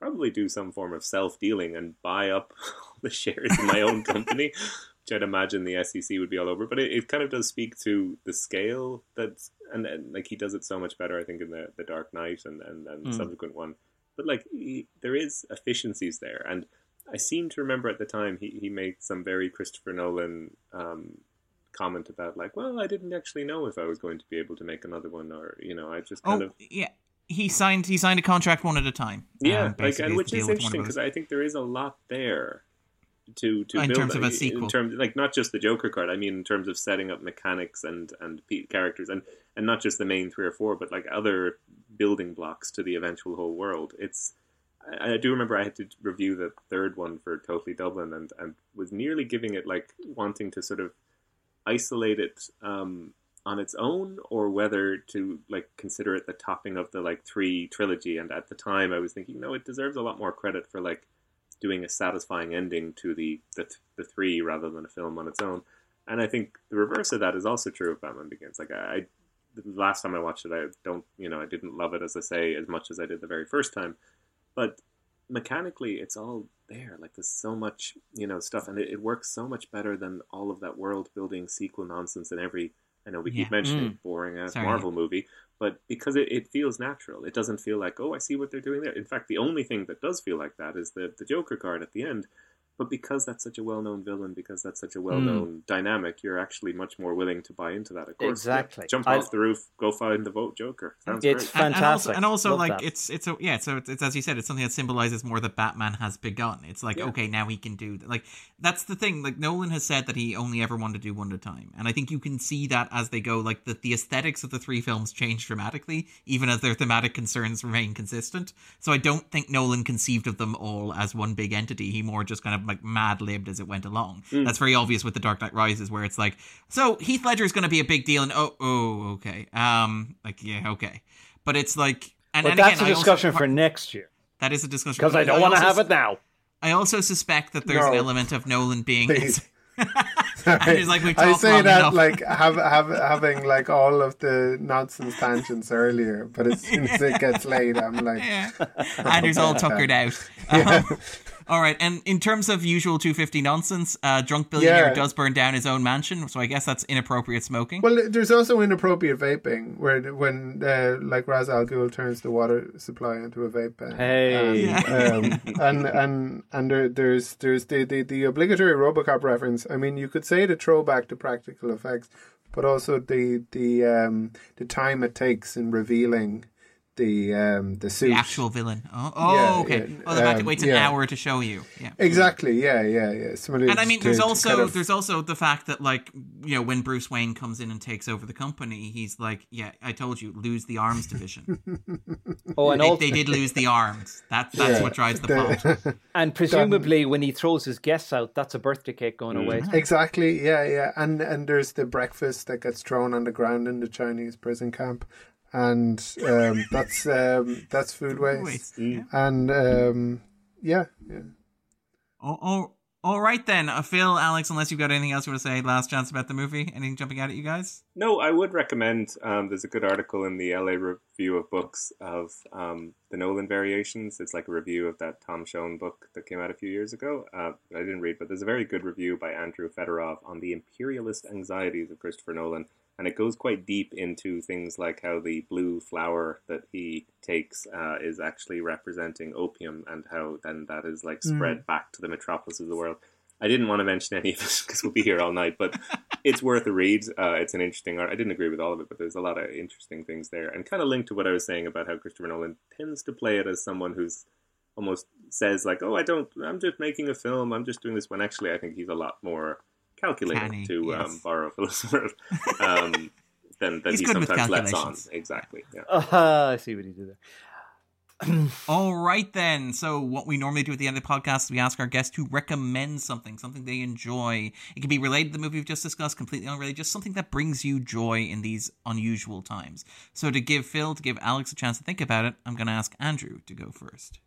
[SPEAKER 4] probably do some form of self dealing and buy up the shares in my own company, which I'd imagine the SEC would be all over. But it, it kind of does speak to the scale that's and, and like he does it so much better, I think, in the the Dark Knight and and, and the
[SPEAKER 3] Mm.
[SPEAKER 4] subsequent one. But like he, there is efficiencies there, and I seem to remember at the time he, he made some very Christopher Nolan um, comment about like, well, I didn't actually know if I was going to be able to make another one, or you know, I just kind
[SPEAKER 1] Oh
[SPEAKER 4] of
[SPEAKER 1] yeah, he signed he signed a contract one at a time.
[SPEAKER 4] yeah,
[SPEAKER 1] um,
[SPEAKER 4] like
[SPEAKER 1] basically,
[SPEAKER 4] and which is
[SPEAKER 1] with one of
[SPEAKER 4] interesting because I think there is a lot there to to
[SPEAKER 1] In
[SPEAKER 4] build
[SPEAKER 1] terms of a
[SPEAKER 4] in
[SPEAKER 1] sequel.
[SPEAKER 4] terms like not just the Joker card. I mean, in terms of setting up mechanics and and characters and and not just the main three or four, but like other building blocks to the eventual whole world. It's I, I do remember I had to review the third one for Totally Dublin and and was nearly giving it like wanting to sort of isolate it um, on its own or whether to like consider it the topping of the like three trilogy? And at the time i was thinking no it deserves a lot more credit for like doing a satisfying ending to the the, the three rather than a film on its own. And i think the reverse of that is also true of batman begins. Like i, I the last time i watched it i don't you know i didn't love it as i say as much as i did the very first time. But mechanically it's all there. Like there's so much you know stuff and it, it works so much better than all of that world building sequel nonsense in every i know we keep mentioning
[SPEAKER 3] Mm.
[SPEAKER 4] boring ass
[SPEAKER 1] Sorry.
[SPEAKER 4] marvel movie but because it, it feels natural it doesn't feel like oh i see what they're doing there in fact the only thing that does feel like that is the, the joker card at the end But because that's such a well-known villain, because that's such a well-known hmm. dynamic, you're actually much more willing to buy into that. Of course, Yeah,
[SPEAKER 3] Exactly.
[SPEAKER 4] jump
[SPEAKER 3] I-
[SPEAKER 4] off the roof, go find the vote Joker. Sounds
[SPEAKER 3] It's
[SPEAKER 4] great.
[SPEAKER 1] And- and also,
[SPEAKER 3] Fantastic.
[SPEAKER 1] and also like
[SPEAKER 3] that.
[SPEAKER 1] it's it's a yeah so it's, it's as you said it's something that symbolizes more that batman has begun it's like
[SPEAKER 4] Yeah.
[SPEAKER 1] okay now he can do like that's the thing like nolan has said that he only ever wanted to do one at a time and i think you can see that as they go like the, the aesthetics of the three films change dramatically even as their thematic concerns remain consistent so i don't think nolan conceived of them all as one big entity he more just kind of like mad libbed as it went along that's very obvious with the dark knight rises where it's like so heath ledger is going to be a big deal and oh oh okay um like yeah okay but it's like and,
[SPEAKER 3] But
[SPEAKER 1] and
[SPEAKER 3] that's
[SPEAKER 1] again,
[SPEAKER 3] a
[SPEAKER 1] I also-
[SPEAKER 3] discussion for next year
[SPEAKER 1] that is a discussion
[SPEAKER 3] because I don't want to have it now.
[SPEAKER 1] I also suspect that there's an element of Nolan being.
[SPEAKER 2] Please.
[SPEAKER 1] and he's like,
[SPEAKER 2] I say that
[SPEAKER 1] enough.
[SPEAKER 2] like have, have having like all of the nonsense tangents earlier, but as soon as it gets late, I'm like,
[SPEAKER 1] Yeah. Andrew's all tuckered out.
[SPEAKER 2] Yeah.
[SPEAKER 1] Um, all right, and in terms of usual 250 nonsense, uh, drunk billionaire
[SPEAKER 2] Yeah.
[SPEAKER 1] does burn down his own mansion, so I guess that's inappropriate smoking.
[SPEAKER 2] Well, there's also inappropriate vaping, where when uh, like Ra's Al Ghul turns the water supply into a vape pen.
[SPEAKER 3] Hey.
[SPEAKER 1] Yeah.
[SPEAKER 2] um, and and and there, there's there's the, the the obligatory RoboCop reference. I mean, you could say the throwback to practical effects, but also the the um the time it takes in revealing the um the suit.
[SPEAKER 1] the actual villain. Oh, oh
[SPEAKER 2] Yeah,
[SPEAKER 1] okay.
[SPEAKER 2] yeah,
[SPEAKER 1] oh, the fact it
[SPEAKER 2] um,
[SPEAKER 1] waits an
[SPEAKER 2] yeah.
[SPEAKER 1] hour to show you. Yeah.
[SPEAKER 2] Exactly. Yeah. Yeah. Yeah. Somebody
[SPEAKER 1] And I mean, there's
[SPEAKER 2] to
[SPEAKER 1] also
[SPEAKER 2] kind of-
[SPEAKER 1] there's also the fact that like you know when Bruce Wayne comes in and takes over the company, he's like, yeah, I told you, lose the arms division.
[SPEAKER 3] Oh, and
[SPEAKER 1] they,
[SPEAKER 3] also,
[SPEAKER 1] they did lose the arms. That that's
[SPEAKER 2] Yeah.
[SPEAKER 1] what drives the
[SPEAKER 2] The-
[SPEAKER 1] plot.
[SPEAKER 3] and presumably when he throws his guests out, that's a birthday cake going away.
[SPEAKER 2] Exactly. Yeah, yeah. And and there's the breakfast that gets thrown on the ground in the Chinese prison camp, and um, that's um, that's food waste.
[SPEAKER 1] Waste,
[SPEAKER 4] Mm.
[SPEAKER 1] yeah.
[SPEAKER 2] And um, yeah, yeah.
[SPEAKER 1] Oh, oh, all right then. Uh, Phil, Alex, unless you've got anything else you want to say, last chance about the movie. Anything jumping out at you guys?
[SPEAKER 4] No, I would recommend. Um, there's a good article in the LA Review of Books of um, the Nolan variations. It's like a review of that Tom Shone book that came out a few years ago. Uh, I didn't read, but there's a very good review by Andrew Fedorov on the imperialist anxieties of Christopher Nolan. And it goes quite deep into things like how the blue flower that he takes uh, is actually representing opium and how then that is like spread back to the metropolis of the world. I didn't want to mention any of it because we'll be here all night, but it's worth a read. Uh, it's an interesting art. I didn't agree with all of it, but there's a lot of interesting things there, and kind of linked to what I was saying about how Christopher Nolan tends to play it as someone who's almost says like, "Oh, I don't. I'm just making a film. I'm just doing this." When actually, I think he's a lot more calculated
[SPEAKER 1] Canny,
[SPEAKER 4] to
[SPEAKER 1] yes.
[SPEAKER 4] um, borrow Phil's word um, than, than he sometimes lets on. Exactly. Yeah.
[SPEAKER 3] Ah, I see what he did there.
[SPEAKER 1] All right then. So what we normally do at the end of the podcast, is we ask our guests to recommend something, something they enjoy. It can be related to the movie we've just discussed, completely unrelated, just something that brings you joy in these unusual times. So to give Phil, to give Alex a chance to think about it, I'm going to ask Andrew to go first.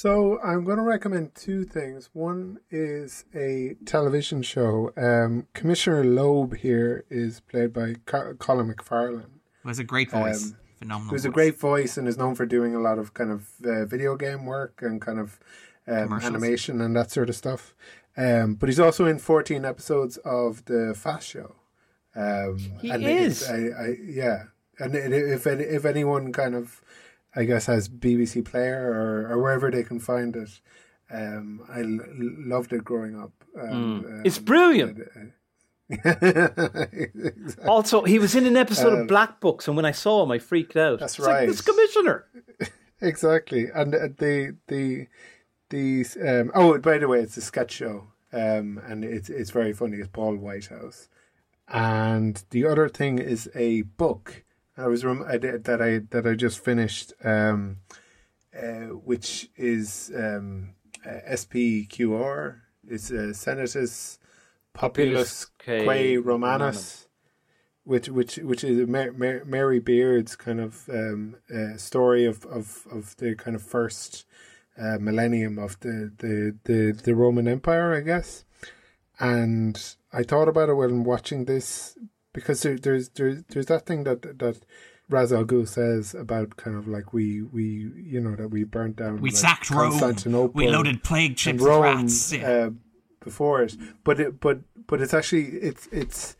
[SPEAKER 2] So I'm going to recommend two things. One is a television show. Um, Commissioner Loeb here is played by Co- Colin McFarlane.
[SPEAKER 1] Who has a great voice,
[SPEAKER 2] Um,
[SPEAKER 1] phenomenal.
[SPEAKER 2] Who's a great voice and is known for doing a lot of kind of uh, video game work and kind of um, animation and that sort of stuff. Um, but he's also in 14 episodes of the Fast Show. Um,
[SPEAKER 3] He
[SPEAKER 2] and
[SPEAKER 3] is?
[SPEAKER 2] I, I, yeah, and if if anyone kind of, I guess, as BBC Player or, or wherever they can find it, um, I l- loved it growing up. Um,
[SPEAKER 3] Mm. It's
[SPEAKER 2] um,
[SPEAKER 3] brilliant.
[SPEAKER 2] exactly.
[SPEAKER 3] Also, he was in an episode
[SPEAKER 2] Um,
[SPEAKER 3] of Black Books, and when I saw him, I freaked out.
[SPEAKER 2] That's
[SPEAKER 3] It's like,
[SPEAKER 2] right.
[SPEAKER 3] this commissioner.
[SPEAKER 2] Exactly, and uh, the the the um, oh, by the way, it's a sketch show, um, and it's it's very funny. It's Paul Whitehouse, and the other thing is a book. I was rem- I did, that I that I just finished, um, uh, which is um, uh, SPQR. It's uh, Senatus
[SPEAKER 3] Populusque
[SPEAKER 2] Romanus which which which is Mar- Mar- Mary Beard's kind of um, uh, story of, of, of the kind of first uh, millennium of the, the, the, the Roman Empire, I guess. And I thought about it when watching this because there, there's there's there's that thing that that Ra's al Ghul says about kind of like we we you know that we burnt down
[SPEAKER 1] We
[SPEAKER 2] like,
[SPEAKER 1] sacked Rome. We loaded plague ships with
[SPEAKER 2] Rome
[SPEAKER 1] rats. Yeah.
[SPEAKER 2] uh, before it, but it, but but it's actually it's it's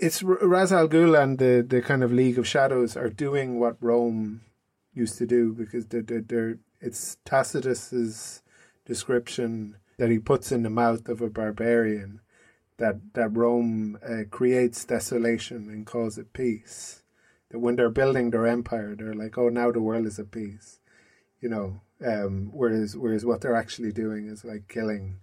[SPEAKER 2] it's R- Ra's al Ghul and the the kind of League of Shadows are doing what Rome used to do because they're they're, they're it's Tacitus's description that he puts in the mouth of a barbarian that that Rome uh, creates desolation and calls it peace. That when they're building their empire, they're like, "Oh, now the world is at peace," you know. Um, whereas whereas what they're actually doing is like killing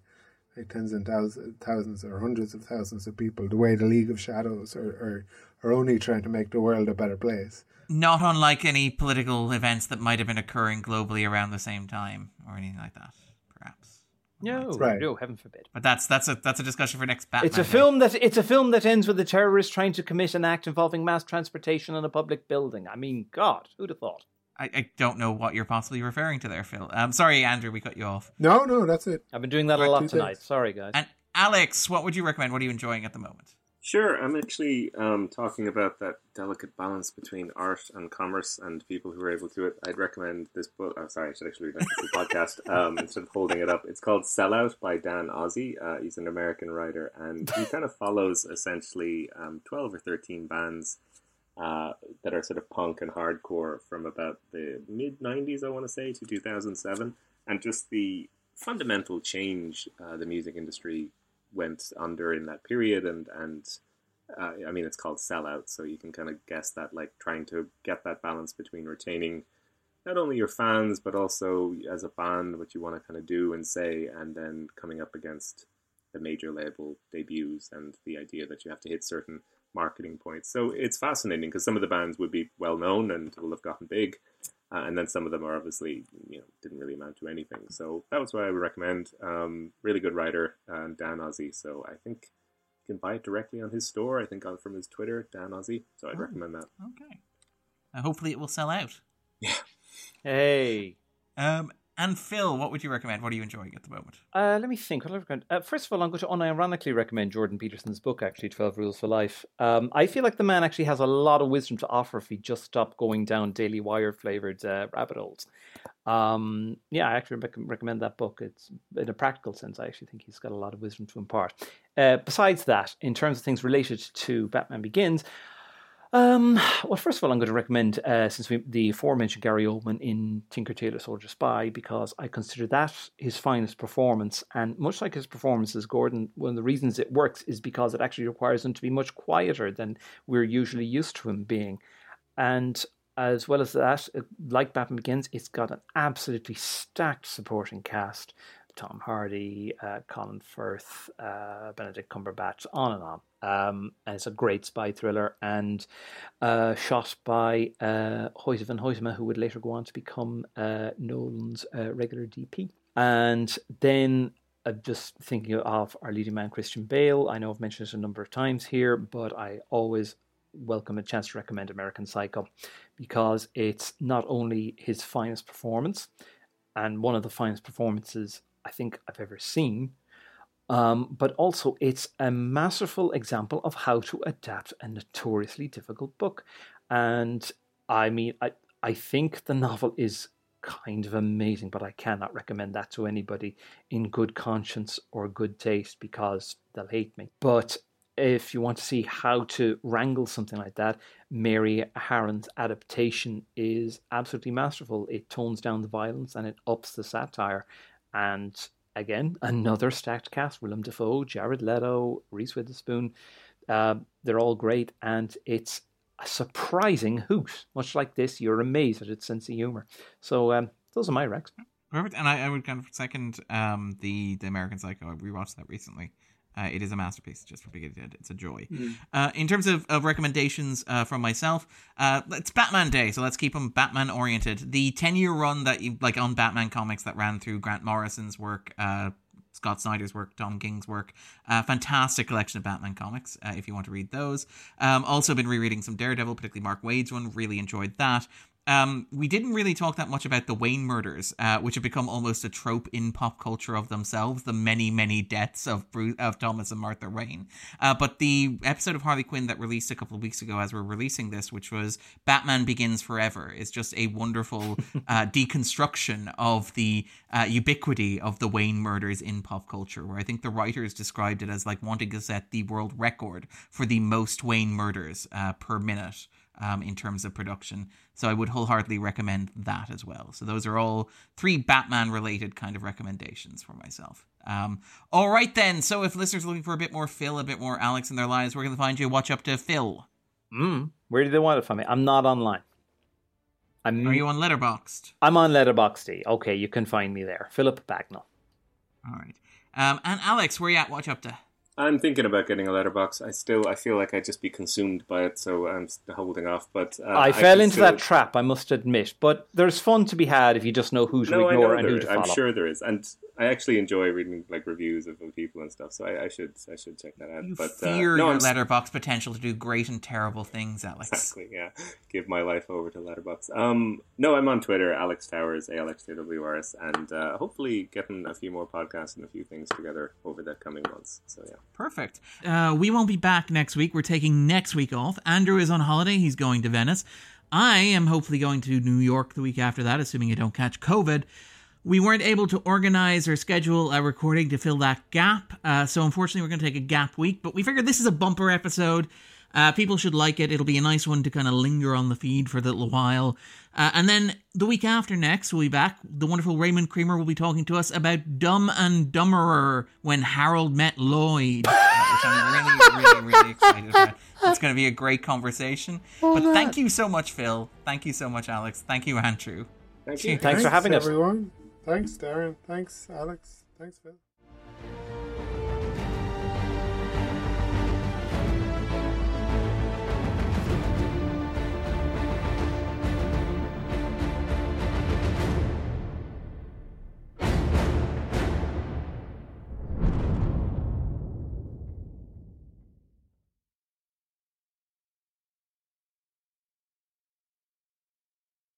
[SPEAKER 2] like tens and thousands, thousands or hundreds of thousands of people. The way the League of Shadows are, are are only trying to make the world a better place.
[SPEAKER 1] Not unlike any political events that might have been occurring globally around the same time or anything like that, perhaps.
[SPEAKER 3] No,
[SPEAKER 2] Right.
[SPEAKER 3] no, heaven forbid.
[SPEAKER 1] But that's that's a that's a discussion for next Batman.
[SPEAKER 3] It's a film that it's a film that ends with a terrorist trying to commit an act involving mass transportation in a public building. I mean, God, who'd have thought?
[SPEAKER 1] I, I don't know what you're possibly referring to there, Phil. Um, sorry, Andrew, we cut you off.
[SPEAKER 2] No, no, that's it.
[SPEAKER 3] I've been doing that a lot
[SPEAKER 2] two
[SPEAKER 3] tonight.
[SPEAKER 2] things.
[SPEAKER 3] Sorry, guys.
[SPEAKER 1] And Alex, what would you recommend? What are you enjoying at the moment?
[SPEAKER 4] Sure, I'm actually um, talking about that delicate balance between art and commerce and people who are able to do it. I'd recommend this book. Oh, sorry, I should actually read this podcast um, instead of holding it up. It's called Sellout by Dan Ozzi. Uh, he's an American writer, and he kind of follows essentially um, 12 or 13 bands uh, that are sort of punk and hardcore from about the mid 90s, I want to say, to 2007, and just the fundamental change uh, the music industry went under in that period and and uh, I mean it's called sellout so you can kind of guess that like trying to get that balance between retaining not only your fans but also as a band what you want to kind of do and say and then coming up against the major label debuts and the idea that you have to hit certain marketing points. So it's fascinating because some of the bands would be well known and will have gotten big uh, and then some of them are obviously you know didn't really amount to anything. So that was what I would recommend. Um, really good writer, uh, Dan Ozzi. So I think you can buy it directly on his store. I think on from his Twitter, Dan Ozzi. So I'd
[SPEAKER 1] Oh.
[SPEAKER 4] recommend that.
[SPEAKER 1] Okay. Uh, hopefully, it will sell out. Yeah.
[SPEAKER 3] Hey,
[SPEAKER 1] Um, and Phil, what would you recommend? What are you enjoying at the moment?
[SPEAKER 3] uh, let me think. What I recommend? Uh, first of all, I'm going to unironically recommend Jordan Peterson's book, actually, 12 Rules for Life. Um, I feel like the man actually has a lot of wisdom to offer if he just stopped going down Daily Wire flavored uh, rabbit holes. Um, yeah, I actually rec- recommend that book. It's in a practical sense. I actually think he's got a lot of wisdom to impart. Uh, besides that, in terms of things related to Batman Begins, um, well, first of all, I'm going to recommend, uh, since we, the aforementioned Gary Oldman in Tinker Tailor Soldier Spy, because I consider that his finest performance. And much like his performances, Gordon, one of the reasons it works is because it actually requires him to be much quieter than we're usually used to him being. And as well as that, uh, like Batman Begins, it's got an absolutely stacked supporting cast. Tom Hardy, uh, Colin Firth, uh, Benedict Cumberbatch, on and on. Um, and it's a great spy thriller and uh, shot by uh, Hoyte van Hoytema, who would later go on to become uh, Nolan's uh, regular DP. And then just thinking of our leading man, Christian Bale. I know I've mentioned it a number of times here, but I always welcome a chance to recommend American Psycho because it's not only his finest performance and one of the finest performances I think I've ever seen, um, but also it's a masterful example of how to adapt a notoriously difficult book. And I mean, I, I think the novel is kind of amazing, but I cannot recommend that to anybody in good conscience or good taste because they'll hate me. But if you want to see how to wrangle something like that, Mary Harron's adaptation is absolutely masterful. It tones down the violence and it ups the satire. And again, another stacked cast: Willem Dafoe, Jared Leto, Reese Witherspoon. Uh, they're all great, and it's a surprising hoot. Much like this, you're amazed at its sense of humor. So um, those are my recs.
[SPEAKER 1] Perfect. And I, I would kind of second um, the the American Psycho. I rewatched that recently. Uh, it is a masterpiece, just for being it. It's a joy. Uh, in terms of, of recommendations uh, from myself, uh, it's Batman Day, so let's keep them Batman oriented. The ten year run that you like on Batman comics that ran through Grant Morrison's work, uh, Scott Snyder's work, Tom King's work, uh, fantastic collection of Batman comics. Uh, if you want to read those, um, also been rereading some Daredevil, particularly Mark Waid's one. Really enjoyed that. Um, we didn't really talk that much about the Wayne murders, uh, which have become almost a trope in pop culture of themselves. The many, many deaths of Bruce, of Thomas and Martha Wayne. Uh, but the episode of Harley Quinn that released a couple of weeks ago, as we're releasing this, which was Batman Begins Forever, is just a wonderful uh, deconstruction of the uh, ubiquity of the Wayne murders in pop culture. Where I think the writers described it as like wanting to set the world record for the most Wayne murders uh, per minute um, in terms of production. So I would wholeheartedly recommend that as well. So those are all three Batman related kind of recommendations for myself. Um, all right then. So if listeners are looking for a bit more Phil, a bit more Alex in their lives, we're going to find you. Watch up to Phil.
[SPEAKER 3] Mm. Where do they want it from me? I'm not online. I'm,
[SPEAKER 1] Are you on Letterboxd?
[SPEAKER 3] I'm on Letterboxd. Okay, you can find me there. Philip Bagnall.
[SPEAKER 1] All right. Um, and Alex, where you at? Watch up to.
[SPEAKER 4] I'm thinking about getting a letterbox. I still, I feel like I'd just be consumed by it, so I'm holding off. But uh,
[SPEAKER 3] I,
[SPEAKER 4] I
[SPEAKER 3] fell into
[SPEAKER 4] still-
[SPEAKER 3] that trap, I must admit. But there's fun to be had if you just know who to
[SPEAKER 4] No, I
[SPEAKER 3] ignore
[SPEAKER 4] know
[SPEAKER 3] and
[SPEAKER 4] there
[SPEAKER 3] who
[SPEAKER 4] is.
[SPEAKER 3] to follow.
[SPEAKER 4] I'm sure there is, and I actually enjoy reading like reviews of of people and stuff. So I, I should, I should check that out.
[SPEAKER 1] You
[SPEAKER 4] but
[SPEAKER 1] fear
[SPEAKER 4] uh, no,
[SPEAKER 1] your
[SPEAKER 4] I'm
[SPEAKER 1] letterbox potential to do great and terrible things, Alex.
[SPEAKER 4] Exactly, yeah. Give my life over to Letterboxd. Um, no, I'm on Twitter, Alex Towers, A L X T W R S, and uh, hopefully getting a few more podcasts and a few things together over the coming months. So yeah.
[SPEAKER 1] Perfect. Uh, we won't be back next week. We're taking next week off. Andrew is on holiday. He's going to Venice. I am hopefully going to New York the week after that, assuming I don't catch COVID. We weren't able to organize or schedule a recording to fill that gap. Uh, so unfortunately, we're going to take a gap week. But we figured this is a bumper episode. Uh, people should like it. It'll be a nice one to kind of linger on the feed for a little while. Uh, and then the week after next, we'll be back. The wonderful Raymond Creamer will be talking to us about Dumb and Dumberer when Harold met Lloyd, which I'm really, really, really excited about. It's going to be a great conversation. But thank you so much, Phil. Thank you so much, Alex. Thank you, Andrew.
[SPEAKER 4] Thank you.
[SPEAKER 3] Thanks for having us.
[SPEAKER 2] everyone. Thanks, Darren. Thanks, Alex. Thanks, Phil.